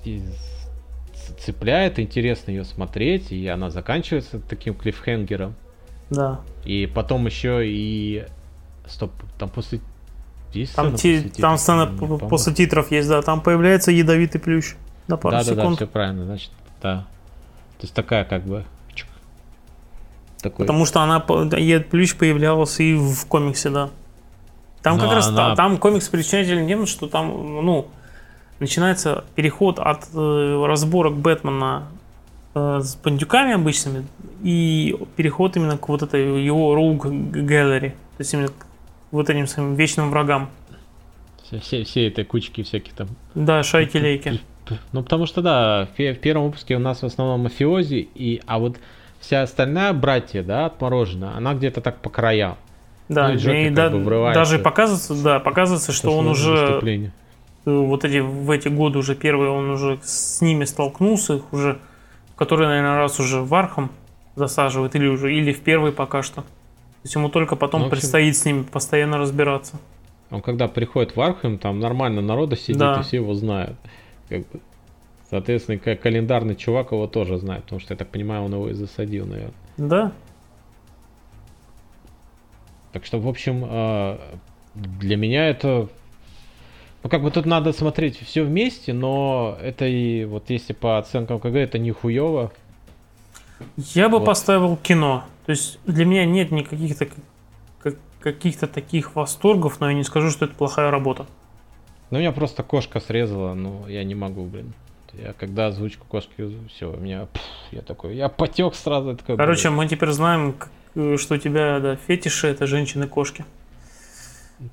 ц- цепляет, интересно ее смотреть, и она заканчивается таким клиффхенгером. Да. И потом еще и... Стоп, там после... Есть Там, ти- после там титров? сцена Не п- помню. после титров есть, да, там появляется ядовитый плющ на пару Да, да, да, секунд. все правильно, значит, да. То есть такая как бы... Такой... Потому что она, плющ появлялся и в комиксе, да. Там как Но раз она- та- там комикс примечателен тем, что там, ну, начинается переход от э, разборок Бэтмена э, с бандюками обычными и переход именно к вот этой его Rogue Gallery, то есть именно к вот этим своим вечным врагам. Все, все, все этой кучки всяких там Да, шайки-лейки. Ну, потому что, да, в, в первом выпуске у нас в основном мафиози, и, а вот вся остальная братия, да, отморожена, она где-то так по краям. Да, Ну и Джокер и да- даже показывается, да, показывается, что он уже э, вот эти в эти годы уже первые он уже с ними столкнулся, их уже, который, наверное, раз уже в Архам засаживает или уже или в первый пока что. То есть ему только потом Ну, общем- предстоит с ними постоянно разбираться. Он когда приходит в Архем, там нормально народа сидит, Да. и все его знают. Как бы. Соответственно, календарный чувак его тоже знает, потому что, я так понимаю, он его и засадил, наверное. Да, Так что, в общем, э, для меня это... Ну, как бы тут надо смотреть все вместе, но это и вот если по оценкам КГ, это не хуево. я бы Вот. поставил кино. То есть для меня нет никаких так- как- каких-то таких восторгов, но я не скажу, что это плохая работа. Ну, меня просто кошка срезала, ну, я не могу, блин. Я когда озвучку кошки, все, у меня, пф, я такой, я потек сразу, я такой, Короче, блин, мы теперь знаем, э, что у тебя да, фетиши это женщины-кошки.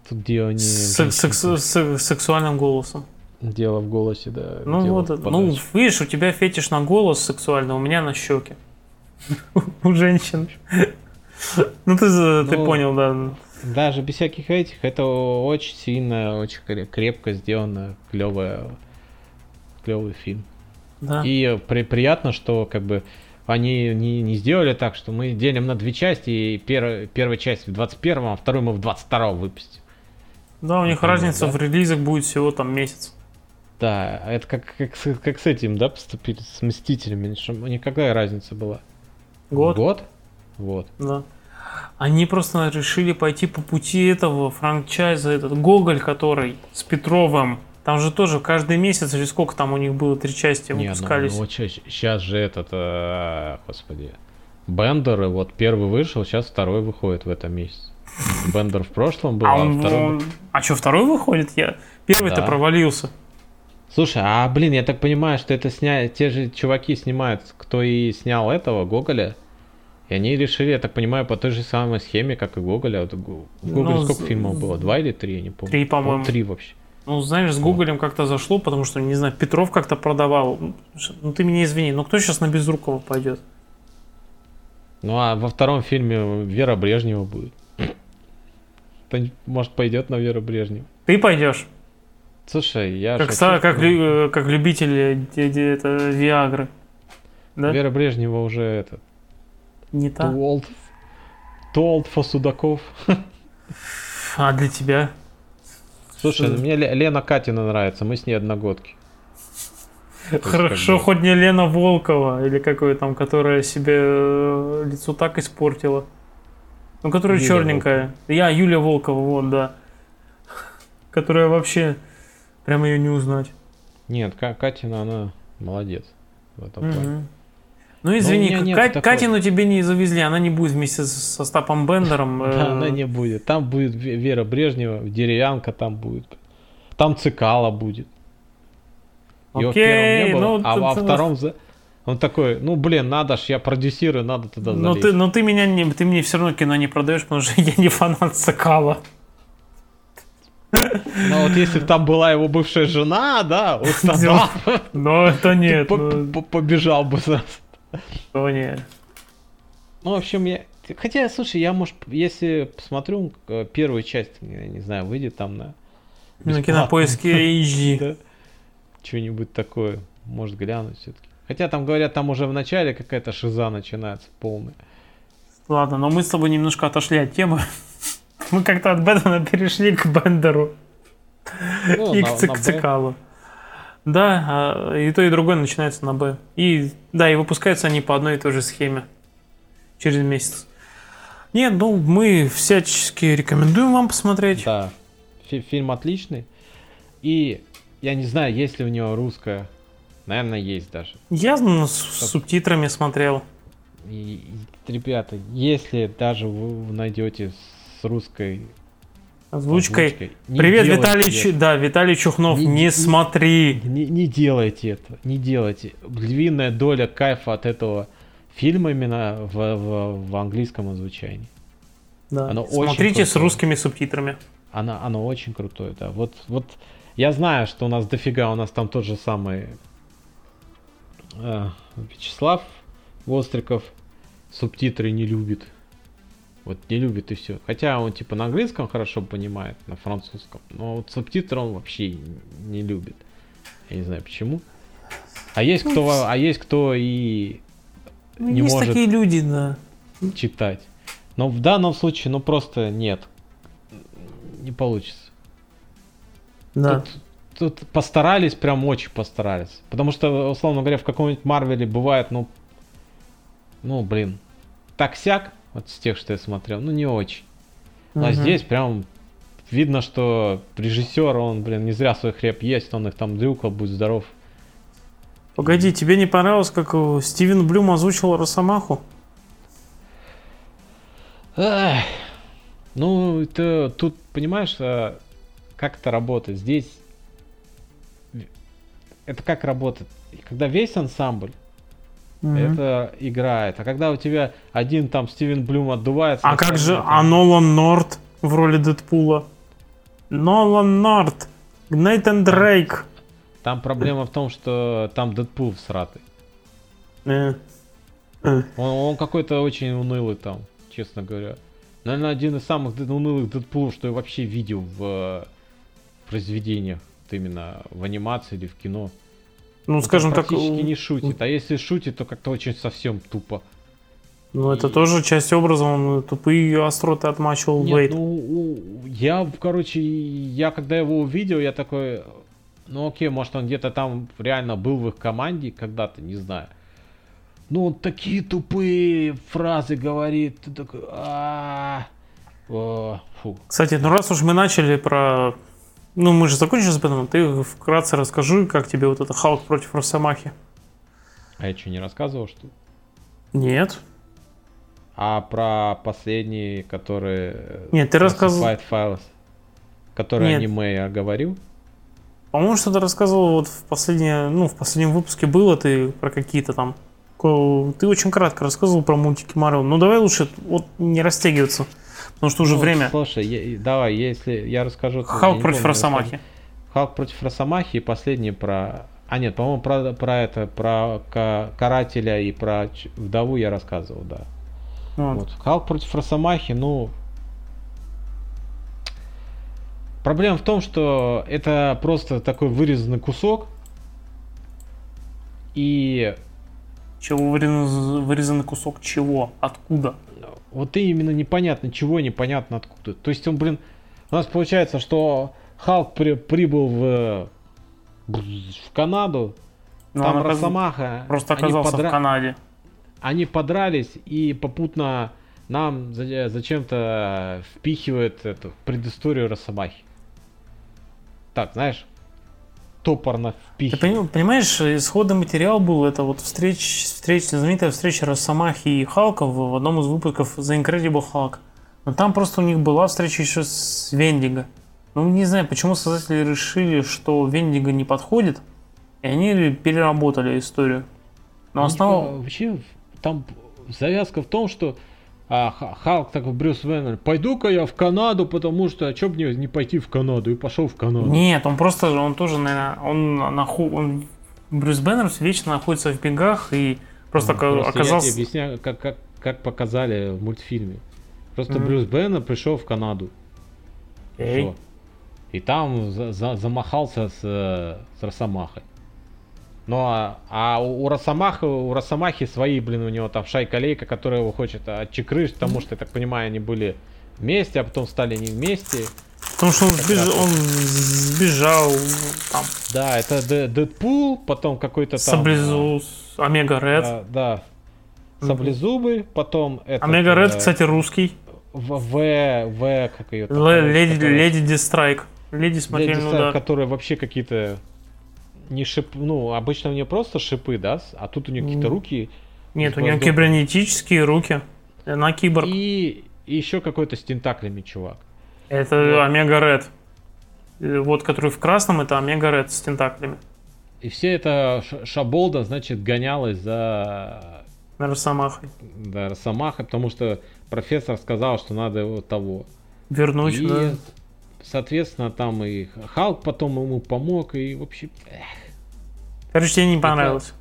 тут не в С, женщине, секс- с- сексуальным голосом. дело в голосе, да. Ну дело вот, ну видишь, у тебя фетиш на голос сексуальный, у меня на щеки. У женщин. Ну ты, ты Ну, понял, да. Даже без всяких этих, это очень сильно, очень кре- крепко сделано, клевая, клевый фильм. Да. И при, приятно, что как бы они не, не сделали так, что мы делим на две части, и пер, первая часть в 21-м, а вторую мы в 22-м выпустим. Да, у них например, разница да. в релизах будет всего там месяц. Да, это как, как, с- как с этим, да, поступили, с Мстителями, что у них какая разница была? Год. Год? Вот. Да. Они просто решили пойти по пути этого франчайза, этот Гоголь, который с Петровым. Там же тоже каждый месяц, или сколько там у них было, три части Не, ну, выпускались. ну, сейчас же этот, э, господи, Бендер, вот первый вышел, сейчас второй выходит в этом месяце. Бендер в прошлом был, а а, он, второй... он- а что, второй выходит? Я... Первый-то Да. провалился. Слушай, а блин, я так понимаю, что это сня... те же чуваки снимают, кто и снял этого Гоголя. И они решили, я так понимаю, по той же самой схеме, как и Гоголь. А вот в Гоголе Ну, сколько фильмов было? Два или три, я не помню. Три, по-моему. Три вообще. Ну, знаешь, с Гоголем как-то зашло, потому что, не знаю, Петров как-то продавал. Ну, ты меня извини, но кто сейчас на Безрукова пойдет? Ну а во втором фильме Вера Брежнева будет. Может, пойдет на Веру Брежневу. Ты пойдешь? Слушай, я Как, ста- как, лю- э, как любитель э, это, Виагры. Да? Вера Брежнева уже этот. Не Too та? old. Too old for Судаков. А для тебя? Слушай, ну, мне Ле- Лена Катина нравится, мы с ней одногодки. Хорошо, как бы- хоть не Лена Волкова, или какой там, которая себе э, лицо так испортила. Ну, которая Юлия черненькая. Я, Юлия Волкова, вот, да. Которая вообще, прям ее не узнать. Нет, Ка- Катина, она молодец в этом плане. Мгм. Ну, извини, нет Кать- такого. Катину тебе не завезли, она не будет вместе с- со Стапом Бендером. э, она не будет. Там будет Ве- Вера Брежнева, деревянка там будет. Там Цикала будет. Окей, ну, а во втором он такой, ну блин, надо ж, я продюсирую, надо туда Но залезть. ты, но ты меня не, ты мне все равно кино не продаешь, потому что я не фанат Сокала. Но вот если бы там была его бывшая жена, да, вот тогда Но это нет, по- ну, по- побежал бы сразу. Ну, в общем, я... Хотя, слушай, я, может, если посмотрю э, первую часть, я не знаю, выйдет там на... На кинопоиске HD. да, Что-нибудь такое, может, глянуть все-таки. Хотя там говорят, там уже в начале какая-то шиза начинается полная. Ладно, но мы с тобой немножко отошли от темы. Мы как-то от Бэтмена перешли к Бендеру Ну, и на- к Цик- на «Б». Цикалу. Да, а, и то, и другое начинается на Б. И да, и выпускаются они по одной и той же схеме. Через месяц. Нет, ну мы всячески рекомендуем вам посмотреть. Да, фи- фильм отличный. И я не знаю, есть ли у него русская. Наверное, есть даже. Я ну, с с субтитрами смотрел. И, и, ребята, если даже вы найдете с русской Озвучкой. озвучкой, не Привет, Виталий, этого. да, Виталий Чухнов, Не- не, не- смотри. Не, не делайте этого, не делайте. Львиная доля кайфа от этого фильма именно в, в, в английском озвучании. Да. Оно Смотрите с русскими субтитрами. Она, оно очень крутое, да. Вот, вот я знаю, что у нас дофига, у нас там тот же самый э, Вячеслав Востриков субтитры не любит. Вот не любит и все. Хотя он типа на английском хорошо понимает, на французском. Но вот субтитры он вообще не любит. Я не знаю почему. А есть кто, во- а есть кто и Ну, Не есть может. такие люди, да. читать. Но в данном случае, ну просто нет. Не получится. Да. Тут, тут постарались, прям очень постарались. Потому что, условно говоря, в каком-нибудь Марвеле бывает, ну, ну, блин, так-сяк, вот с тех, что я смотрел, ну, не очень. А Мгм. здесь прям видно, что режиссер, он, блин, не зря свой хлеб есть, он их там дрюкал, будь здоров. Погоди, тебе не понравилось, как э, Стивен Блюм озвучил Росомаху? Эх, ну, это, тут, понимаешь, а, как это работает? Здесь это как работает? Когда весь ансамбль Мгм. это играет, а когда у тебя один там Стивен Блюм отдувается... А как же, а Нолан Норт в роли Дэдпула? Нолан Норт, Нейтан Дрейк. Там проблема в том, что там Дэдпул всратый. Э. Э. Он, он какой-то очень унылый там, честно говоря. Наверное, один из самых унылых Дэдпулов, что я вообще видел в э, произведениях. Вот именно в анимации или в кино. Ну, скажем так, э, не шутит. А если шутит, то как-то очень совсем тупо. ну это тоже часть образа, он тупые остроты отмачивал Нет, Блейд. ну, я, короче, я когда его увидел, я такой, ну окей, может он где-то там реально был в их команде когда-то, не знаю. Ну, он такие тупые фразы говорит, ты такой, «А, фу. Кстати, ну раз уж мы начали про... Ну, мы же закончили с Бэтменом, ты вкратце расскажи, как тебе вот это Халк против Росомахи. А я что, не рассказывал, что ли? Нет. А про последний, который... э, Нет, ты рассказывал- Files, который Нет. аниме я говорил. По-моему, что-то рассказывал вот в последнее, ну, в последнем выпуске было ты про какие-то там Ты очень кратко рассказывал про мультики Марвел. Ну давай лучше вот не растягиваться, потому что уже Ну, время. Слушай, я- давай, если я расскажу... Халк против помню, Росомахи. Халк против Росомахи и последний про... А нет, по-моему, про, про это, про ка- карателя и про вдову я рассказывал, да. Вот. Вот. Халк против Росомахи, ну... Проблема в том, что это просто такой вырезанный кусок. И Чего вырезан, вырезанный кусок чего? Откуда? вот именно непонятно чего, непонятно откуда. То есть он, блин, у нас получается, что Халк при- прибыл в, в Канаду, Ну, там оказ- Росомаха, Просто оказался подра- в Канаде. они подрались и попутно нам за- зачем-то впихивают эту предысторию Росомахи. Так, знаешь, топорно Ты впихивают. пони- понимаешь, исходный материал был это вот встреч, встреч, знаменитая встреча Росомахи и Халка в, в одном из выпусков The Incredible Hulk. Но там просто у них была встреча еще с Вендиго. Ну, не знаю, почему создатели решили, что Вендиго не подходит, и они переработали историю. Но основа... Вообще, там завязка в том, что а, Ха- Халк такой Брюс Веннер, пойду-ка я в Канаду, потому что, а чё бы мне не пойти в Канаду? И пошел в Канаду. Нет, он просто, он тоже, наверное, он, наху... он Брюс Беннерс вечно находится в бегах и просто, ока- Просто оказался... Я тебе объясняю, как, как, как показали в мультфильме. Просто Мгм. Брюс Беннер пришел в Канаду. Всё. И там за- за- замахался с, э, с Росомахой. Ну а, а у, у Росомаха, у Росомахи свои, блин, у него там шайка-лейка, которая его хочет отчекрыжить, потому что, я так понимаю, они были вместе, а потом стали не вместе. Потому что он, сбеж- он сбежал там Да, это Дэдпул, потом какой-то там... Саблезу, Омега Ред. а, Да, да. Саблезубы, потом это... Омега Ред, кстати, русский. В, В, В, как ее Л- Леди, Леди Дистрайк. Леди смертельный удар. которые вообще какие-то не шип, ну, обычно у нее просто шипы, да, а тут у нее какие-то руки Нет, у нее кибернетические руки. Она киборг. и, и еще какой-то с тентаклями чувак. Это Вот. Омега Ред. Э, Вот, который в красном, это Омега Ред с тентаклями. И все это шаболда, значит, гонялась за Росомахой. да, Росомахой, потому что профессор сказал, что надо его того. Вернуть, и, да. Соответственно, там и Халк потом ему помог, и вообще... эх. Короче, тебе не понравилось.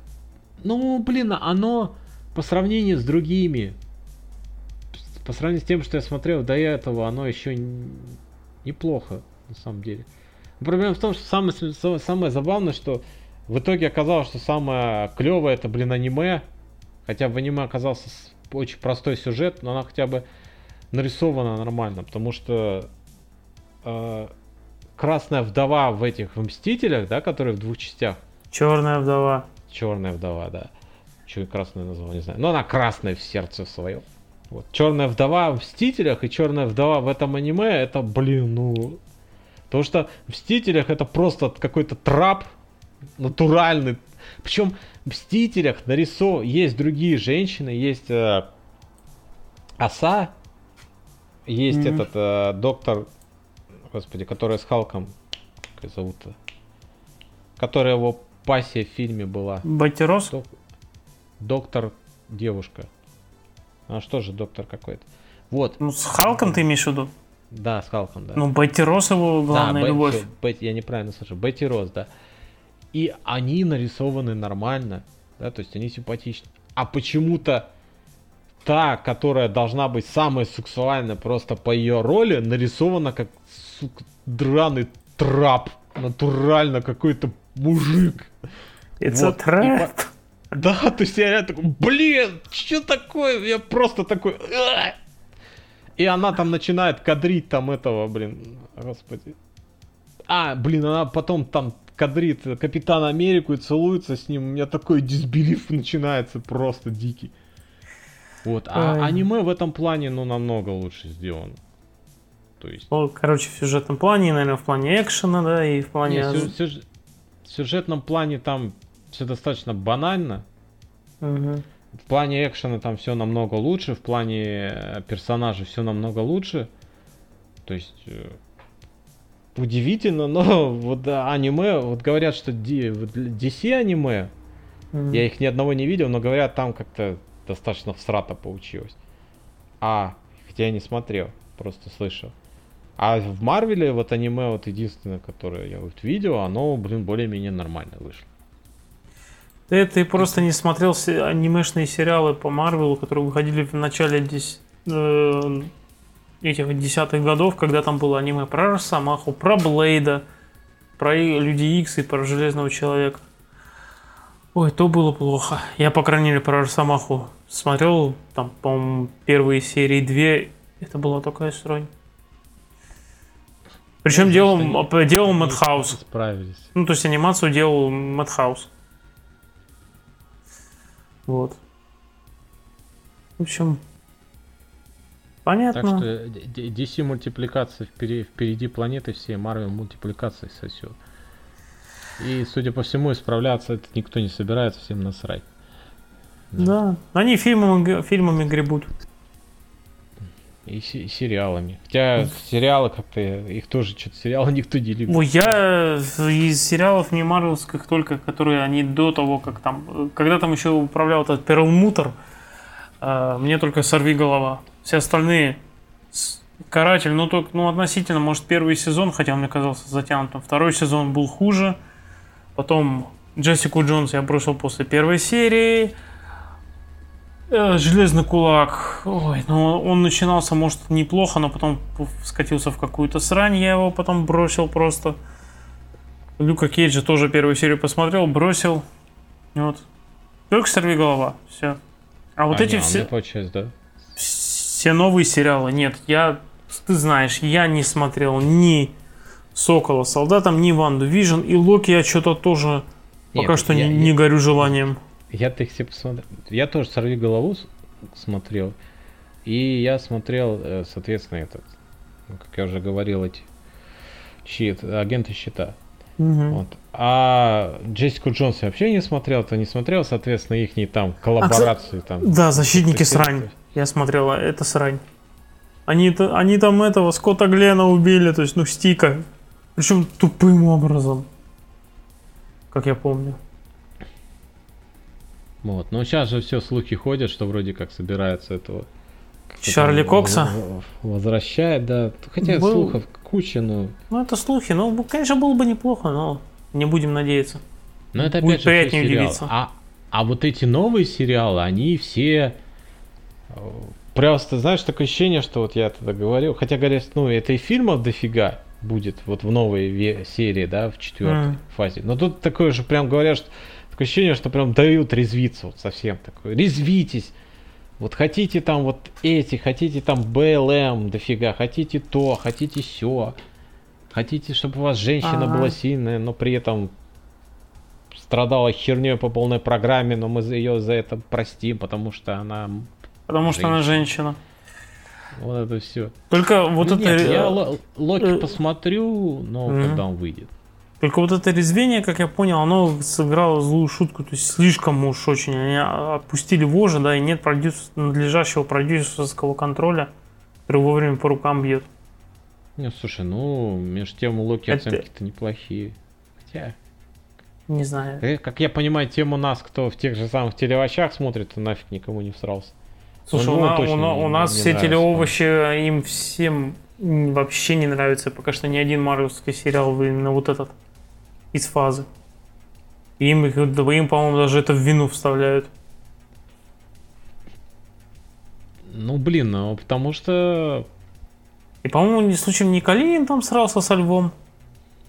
Ну, блин, оно по сравнению с другими, по сравнению с тем, что я смотрел до этого, оно еще неплохо, на самом деле. Проблема в том, что самое, самое забавное, что в итоге оказалось, что самое клевое это, блин, аниме. Хотя в аниме оказался очень простой сюжет, но она хотя бы нарисована нормально, потому что э, Красная вдова в этих в Мстителях, да, которые в двух частях, Черная вдова. Черная вдова, да. Че красная назвал, не знаю. Но она красная в сердце своем. Вот. Черная вдова в Мстителях и Черная вдова в этом аниме, это, блин, ну... Потому что в Мстителях это просто какой-то трап натуральный. Причем в Мстителях нарисован... Есть другие женщины, есть э, Оса, есть Мгм. этот э, доктор, господи, который с Халком, как ее зовут-то? Которая его пассия в фильме была. Батирос? Док- Доктор девушка. Она что же доктор какой-то? Вот, Ну, с Халком ты имеешь в виду? да, с Халком, да. Ну, Батирос его главная да, любовь. всё, Бет- я неправильно слышу. Бетти Рос, да. И они нарисованы нормально, да, то есть они симпатичны. А почему-то та, которая должна быть самая сексуальная просто по ее роли, нарисована как, сука, драный трап. Натурально какой-то мужик. It's Вот, a trap. Да, то есть я реально такой, блин, что такое? Я просто такой... И она там начинает кадрить там этого, блин, господи. А, блин, она потом там кадрит Капитана Америку и целуется с ним. У меня такой дисбелив начинается просто дикий. Вот, а Ой. аниме в этом плане, ну, намного лучше сделано. То есть... Короче, в сюжетном плане, наверное, в плане экшена, да, и в плане... Не, сю- сюж- в сюжетном плане там все достаточно банально. Мгм. В плане экшена там все намного лучше, в плане э, персонажей все намного лучше. То есть э, удивительно, но вот да, аниме, вот говорят, что DC аниме Mm-hmm. Я их ни одного не видел, но говорят, там как-то достаточно всрато получилось. А, хотя я не смотрел, просто слышал. А в Марвеле вот аниме вот единственное, которое я вот видел, оно, блин, более-менее нормально вышло. Ты, ты просто не смотрел анимешные сериалы по Марвелу, которые выходили в начале 10, э, этих десятых годов, когда там было аниме про Росомаху, про Блейда, про Люди Икс и про Железного Человека. Ой, то было плохо. Я, по крайней мере, про Росомаху смотрел, там, по-моему, первые серии две. Это была такая срань. Причем делал, делал Мэтхаус. Справились. Ну, то есть анимацию делал Мэтхаус. Вот. В общем, понятно. Так что DC мультипликация впереди, впереди планеты всей, Marvel мультипликация сосет. И, судя по всему, исправляться это никто не собирается, всем насрать. Да, да. они фильмами, фильмами гребут. И, сериалами. Хотя сериалы как-то, их тоже что-то сериалы никто не любит. Ой, я из сериалов не марвелских только, которые они до того, как там, когда там еще управлял этот Перл э, мне только сорви голова. Все остальные Каратель, ну только, ну относительно, может первый сезон, хотя он мне казался затянутым. Второй сезон был хуже. Потом Джессику Джонс я бросил после первой серии. Э, Железный кулак. Ой, ну он начинался, может, неплохо, но потом скатился в какую-то срань. Я его потом бросил просто. Люка Кейджа тоже первую серию посмотрел, бросил. Вот. Только сорви голова. Все. А вот а, эти не, все. Получается, да? Все новые сериалы. Нет, я. Ты знаешь, я не смотрел ни Сокола с солдатом, ни Ванду Вижн, и Локи я что-то тоже Нет, пока что я, не, я, не горю желанием. Я-то их все посмотрел. Я тоже «Сорви голову» смотрел. И я смотрел, э, соответственно, этот, ну, как я уже говорил, эти щит, агенты щита. Угу. Вот. А Джессику Джонс я вообще не смотрел, то не смотрел, соответственно, их не там коллаборацию а, там. Да, защитники срань. Я смотрел, это срань. Они, они там этого Скотта Глена убили, то есть, ну, Стика. Причем тупым образом. Как я помню. Вот. Но сейчас же все слухи ходят, что вроде как собирается этого Чарли Кокса? Возвращает, да. Хотя Был... слухов куча, но... Ну, это слухи. Ну, конечно, было бы неплохо, но не будем надеяться. Но это опять Будет же приятнее удивиться. А, а вот эти новые сериалы, они все... Э, просто, знаешь, такое ощущение, что вот я тогда говорил, хотя говорят, ну, это и фильмов дофига будет вот в новой серии, да, в четвертой mm. фазе. Но тут такое же прям говорят, что такое ощущение, что прям дают резвиться вот совсем такое. Резвитесь. Вот хотите там вот эти, хотите там БЛМ дофига, хотите то, хотите все. Хотите, чтобы у вас женщина ага. была сильная, но при этом страдала херней по полной программе, но мы ее за это простим, потому что она... Потому женщина. что она женщина. Вот это все. Только вот ну, это... Нет, я Локи э, посмотрю, но когда он выйдет. Только вот это резвение, как я понял, оно сыграло злую шутку, то есть слишком уж очень. Они отпустили вожа, да, и нет продюс... надлежащего продюсерского контроля, который вовремя по рукам бьет. Не, слушай, ну, между тем у Локи это... оценки-то неплохие. Хотя... Не знаю. Э, как я понимаю, тем у нас, кто в тех же самых телеовощах смотрит, нафиг никому не всрался. Слушай, ну, у, на, у, у нас все телеовощи, им всем вообще не нравится. Пока что ни один марвелский сериал именно вот этот из фазы. Им, им по-моему, даже это в вину вставляют. Ну, блин, ну, потому что... И, по-моему, не случаем не Калинин там срался со львом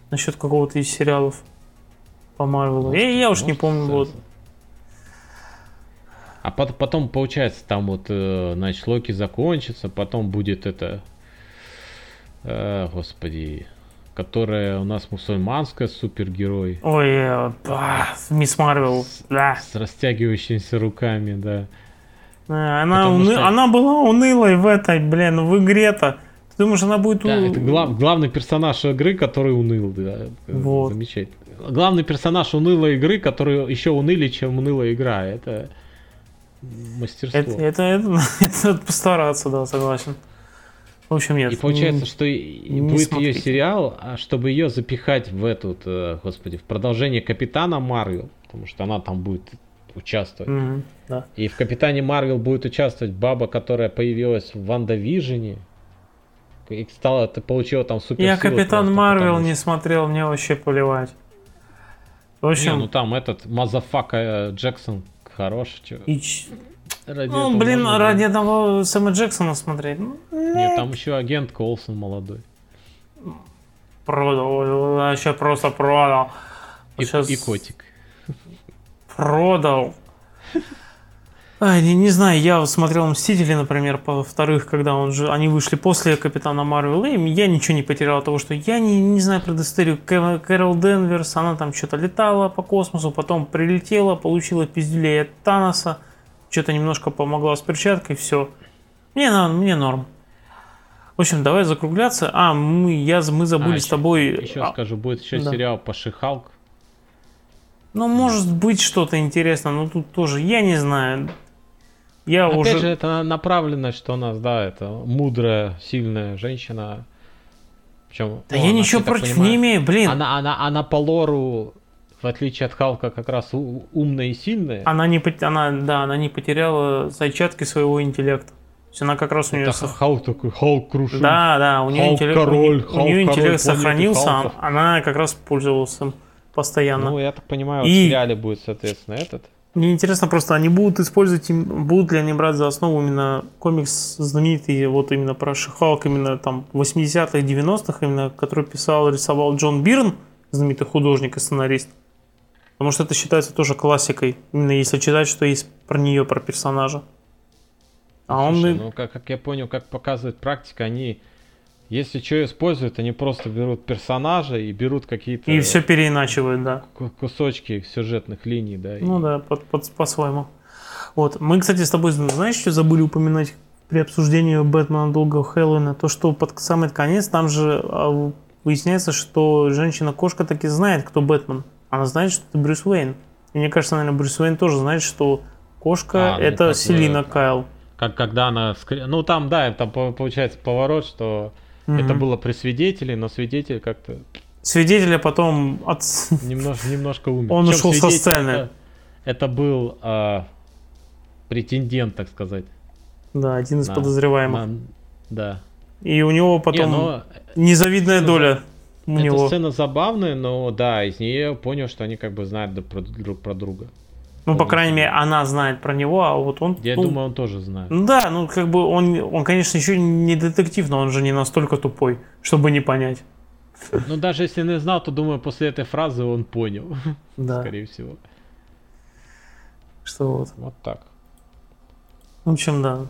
насчет какого-то из сериалов по Марвелу. Я, я уж не помню, вот. А потом, получается, там вот, э, значит, Локи закончится, потом будет это... Э, господи, которая у нас мусульманская супергерой. Ой, э, Мисс Марвел, да. С растягивающимися руками, да. Э, она, уны... что... она была унылой в этой, блин, в игре-то. Ты думаешь, она будет... Да, это глав... главный персонаж игры, который уныл, да. Вот. Замечательно. Главный персонаж унылой игры, который еще унылее, чем унылая игра. Это мастерство. Это, это, это, это постараться, да, согласен. В общем, нет. И получается, что не будет смотрите. ее сериал, а чтобы ее запихать в эту, э, господи, в продолжение Капитана Марвел, потому что она там будет участвовать. Мгм, да. И в Капитане Марвел будет участвовать баба, которая появилась в Ванда Вижене. И стала, ты получила там супер Я Капитан Марвел не смотрел, мне вообще наплевать. В Не, общем, ну там этот motherfucker э, Джексон хорош. чё. и Ради ну, блин, можно ради одного Сэма Джексона смотреть. Ну, Нет, там еще агент Коулсон молодой. продал, вообще просто продал. И, Сейчас и котик. продал. Ай, не, не знаю, я смотрел Мстители, например, по вторых, когда он же, они вышли после Капитана Марвел, и я ничего не потерял от того, что я не, не знаю предысторию. Кэ- Кэрол Денверс, она там что-то летала по космосу, потом прилетела, получила пиздюлей от Таноса, что-то немножко помогла с перчаткой, все. Мне, мне норм. В общем, давай закругляться. А, мы, я, мы забыли А, с тобой... Еще а, скажу, будет еще да. сериал по Шихалк. Ну, может быть, что-то интересное, но тут тоже, я не знаю. Я Опять уже... же, это направленность, что у нас, да, это мудрая, сильная женщина. Причем, Да я ничего против не имею, блин. Она, она, она по лору, в отличие от Халка, как раз умная и сильная. не, пот- она, да, она не потеряла зачатки своего интеллекта. То есть она как раз у нее... Это Халк такой, Халк крушит. Да, да, у нее Халк интеллект, король, у нее- у Халк нее король интеллект планеты сохранился, а- Халков. она как раз пользовалась им постоянно. Ну, я так понимаю, вот И- в сериале будет, соответственно, этот. Мне интересно просто, они будут использовать, будут ли они брать за основу именно комикс знаменитый, вот именно про Шихалк, именно там 80-х, 90-х, именно, который писал, рисовал Джон Бирн, знаменитый художник и сценарист. Потому что это считается тоже классикой, именно если читать, что есть про нее, про персонажа. А он... Слушай, и- ну, как, как я понял, как показывает практика, они, если что используют, они просто берут персонажа и берут какие-то И все переиначивают, да. ку- кусочки сюжетных линий, да. и- Ну да, под, под- по-своему. Вот. Мы, кстати, с тобой, знаешь, что забыли упоминать при обсуждении Бэтмена Долгого Хэллоуина? То, что под самый конец там же а, выясняется, что женщина-кошка таки знает, кто Бэтмен. Она знает, что это Брюс Уэйн. И мне кажется, наверное, Брюс Уэйн тоже знает, что кошка А, ну, это Селина бы- Кайл. Как когда она... Ну там, да, там по- получается поворот, что это Мгм. было при свидетеле, но свидетель как-то Свидетеля потом от... немножко, немножко умер. Он ушел со сцены. Это, это был а, претендент, так сказать. Да, один из на- подозреваемых. на- да. И у него потом Не, но незавидная сцена- доля у эта него. сцена забавная, но да, из нее я понял, что они как бы знают друг про, друг про друга. Ну, по полностью. крайней мере, она знает про него, а вот он... Я ну, думаю, он тоже знает. Ну да, ну как бы он, он, конечно, еще не детектив, но он же не настолько тупой, чтобы не понять. Ну, даже если не знал, то думаю, после этой фразы он понял, Да. скорее всего. Что вот. Вот так. В общем, да.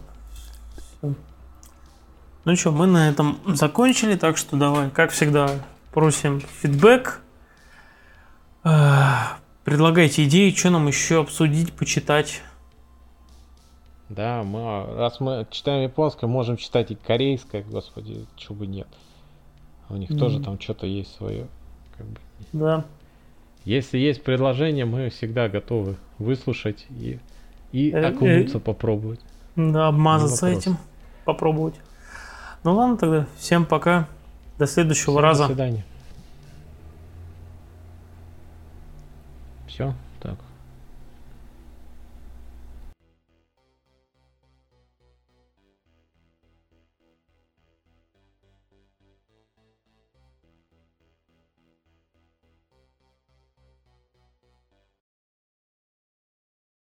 Ну что, мы на этом закончили, так что давай, как всегда, просим фидбэк. Эх, Предлагайте идеи, что нам еще обсудить, почитать. Да, мы, раз мы читаем японское, можем читать и корейское, господи, чего бы нет. У них тоже Мгм. там что-то есть свое. Как бы. Да. Если есть предложение, мы всегда готовы выслушать и, и Э, окунуться, попробовать. Да, обмазаться этим, попробовать. Ну ладно тогда, всем пока, до следующего Всем раза. До свидания. Все.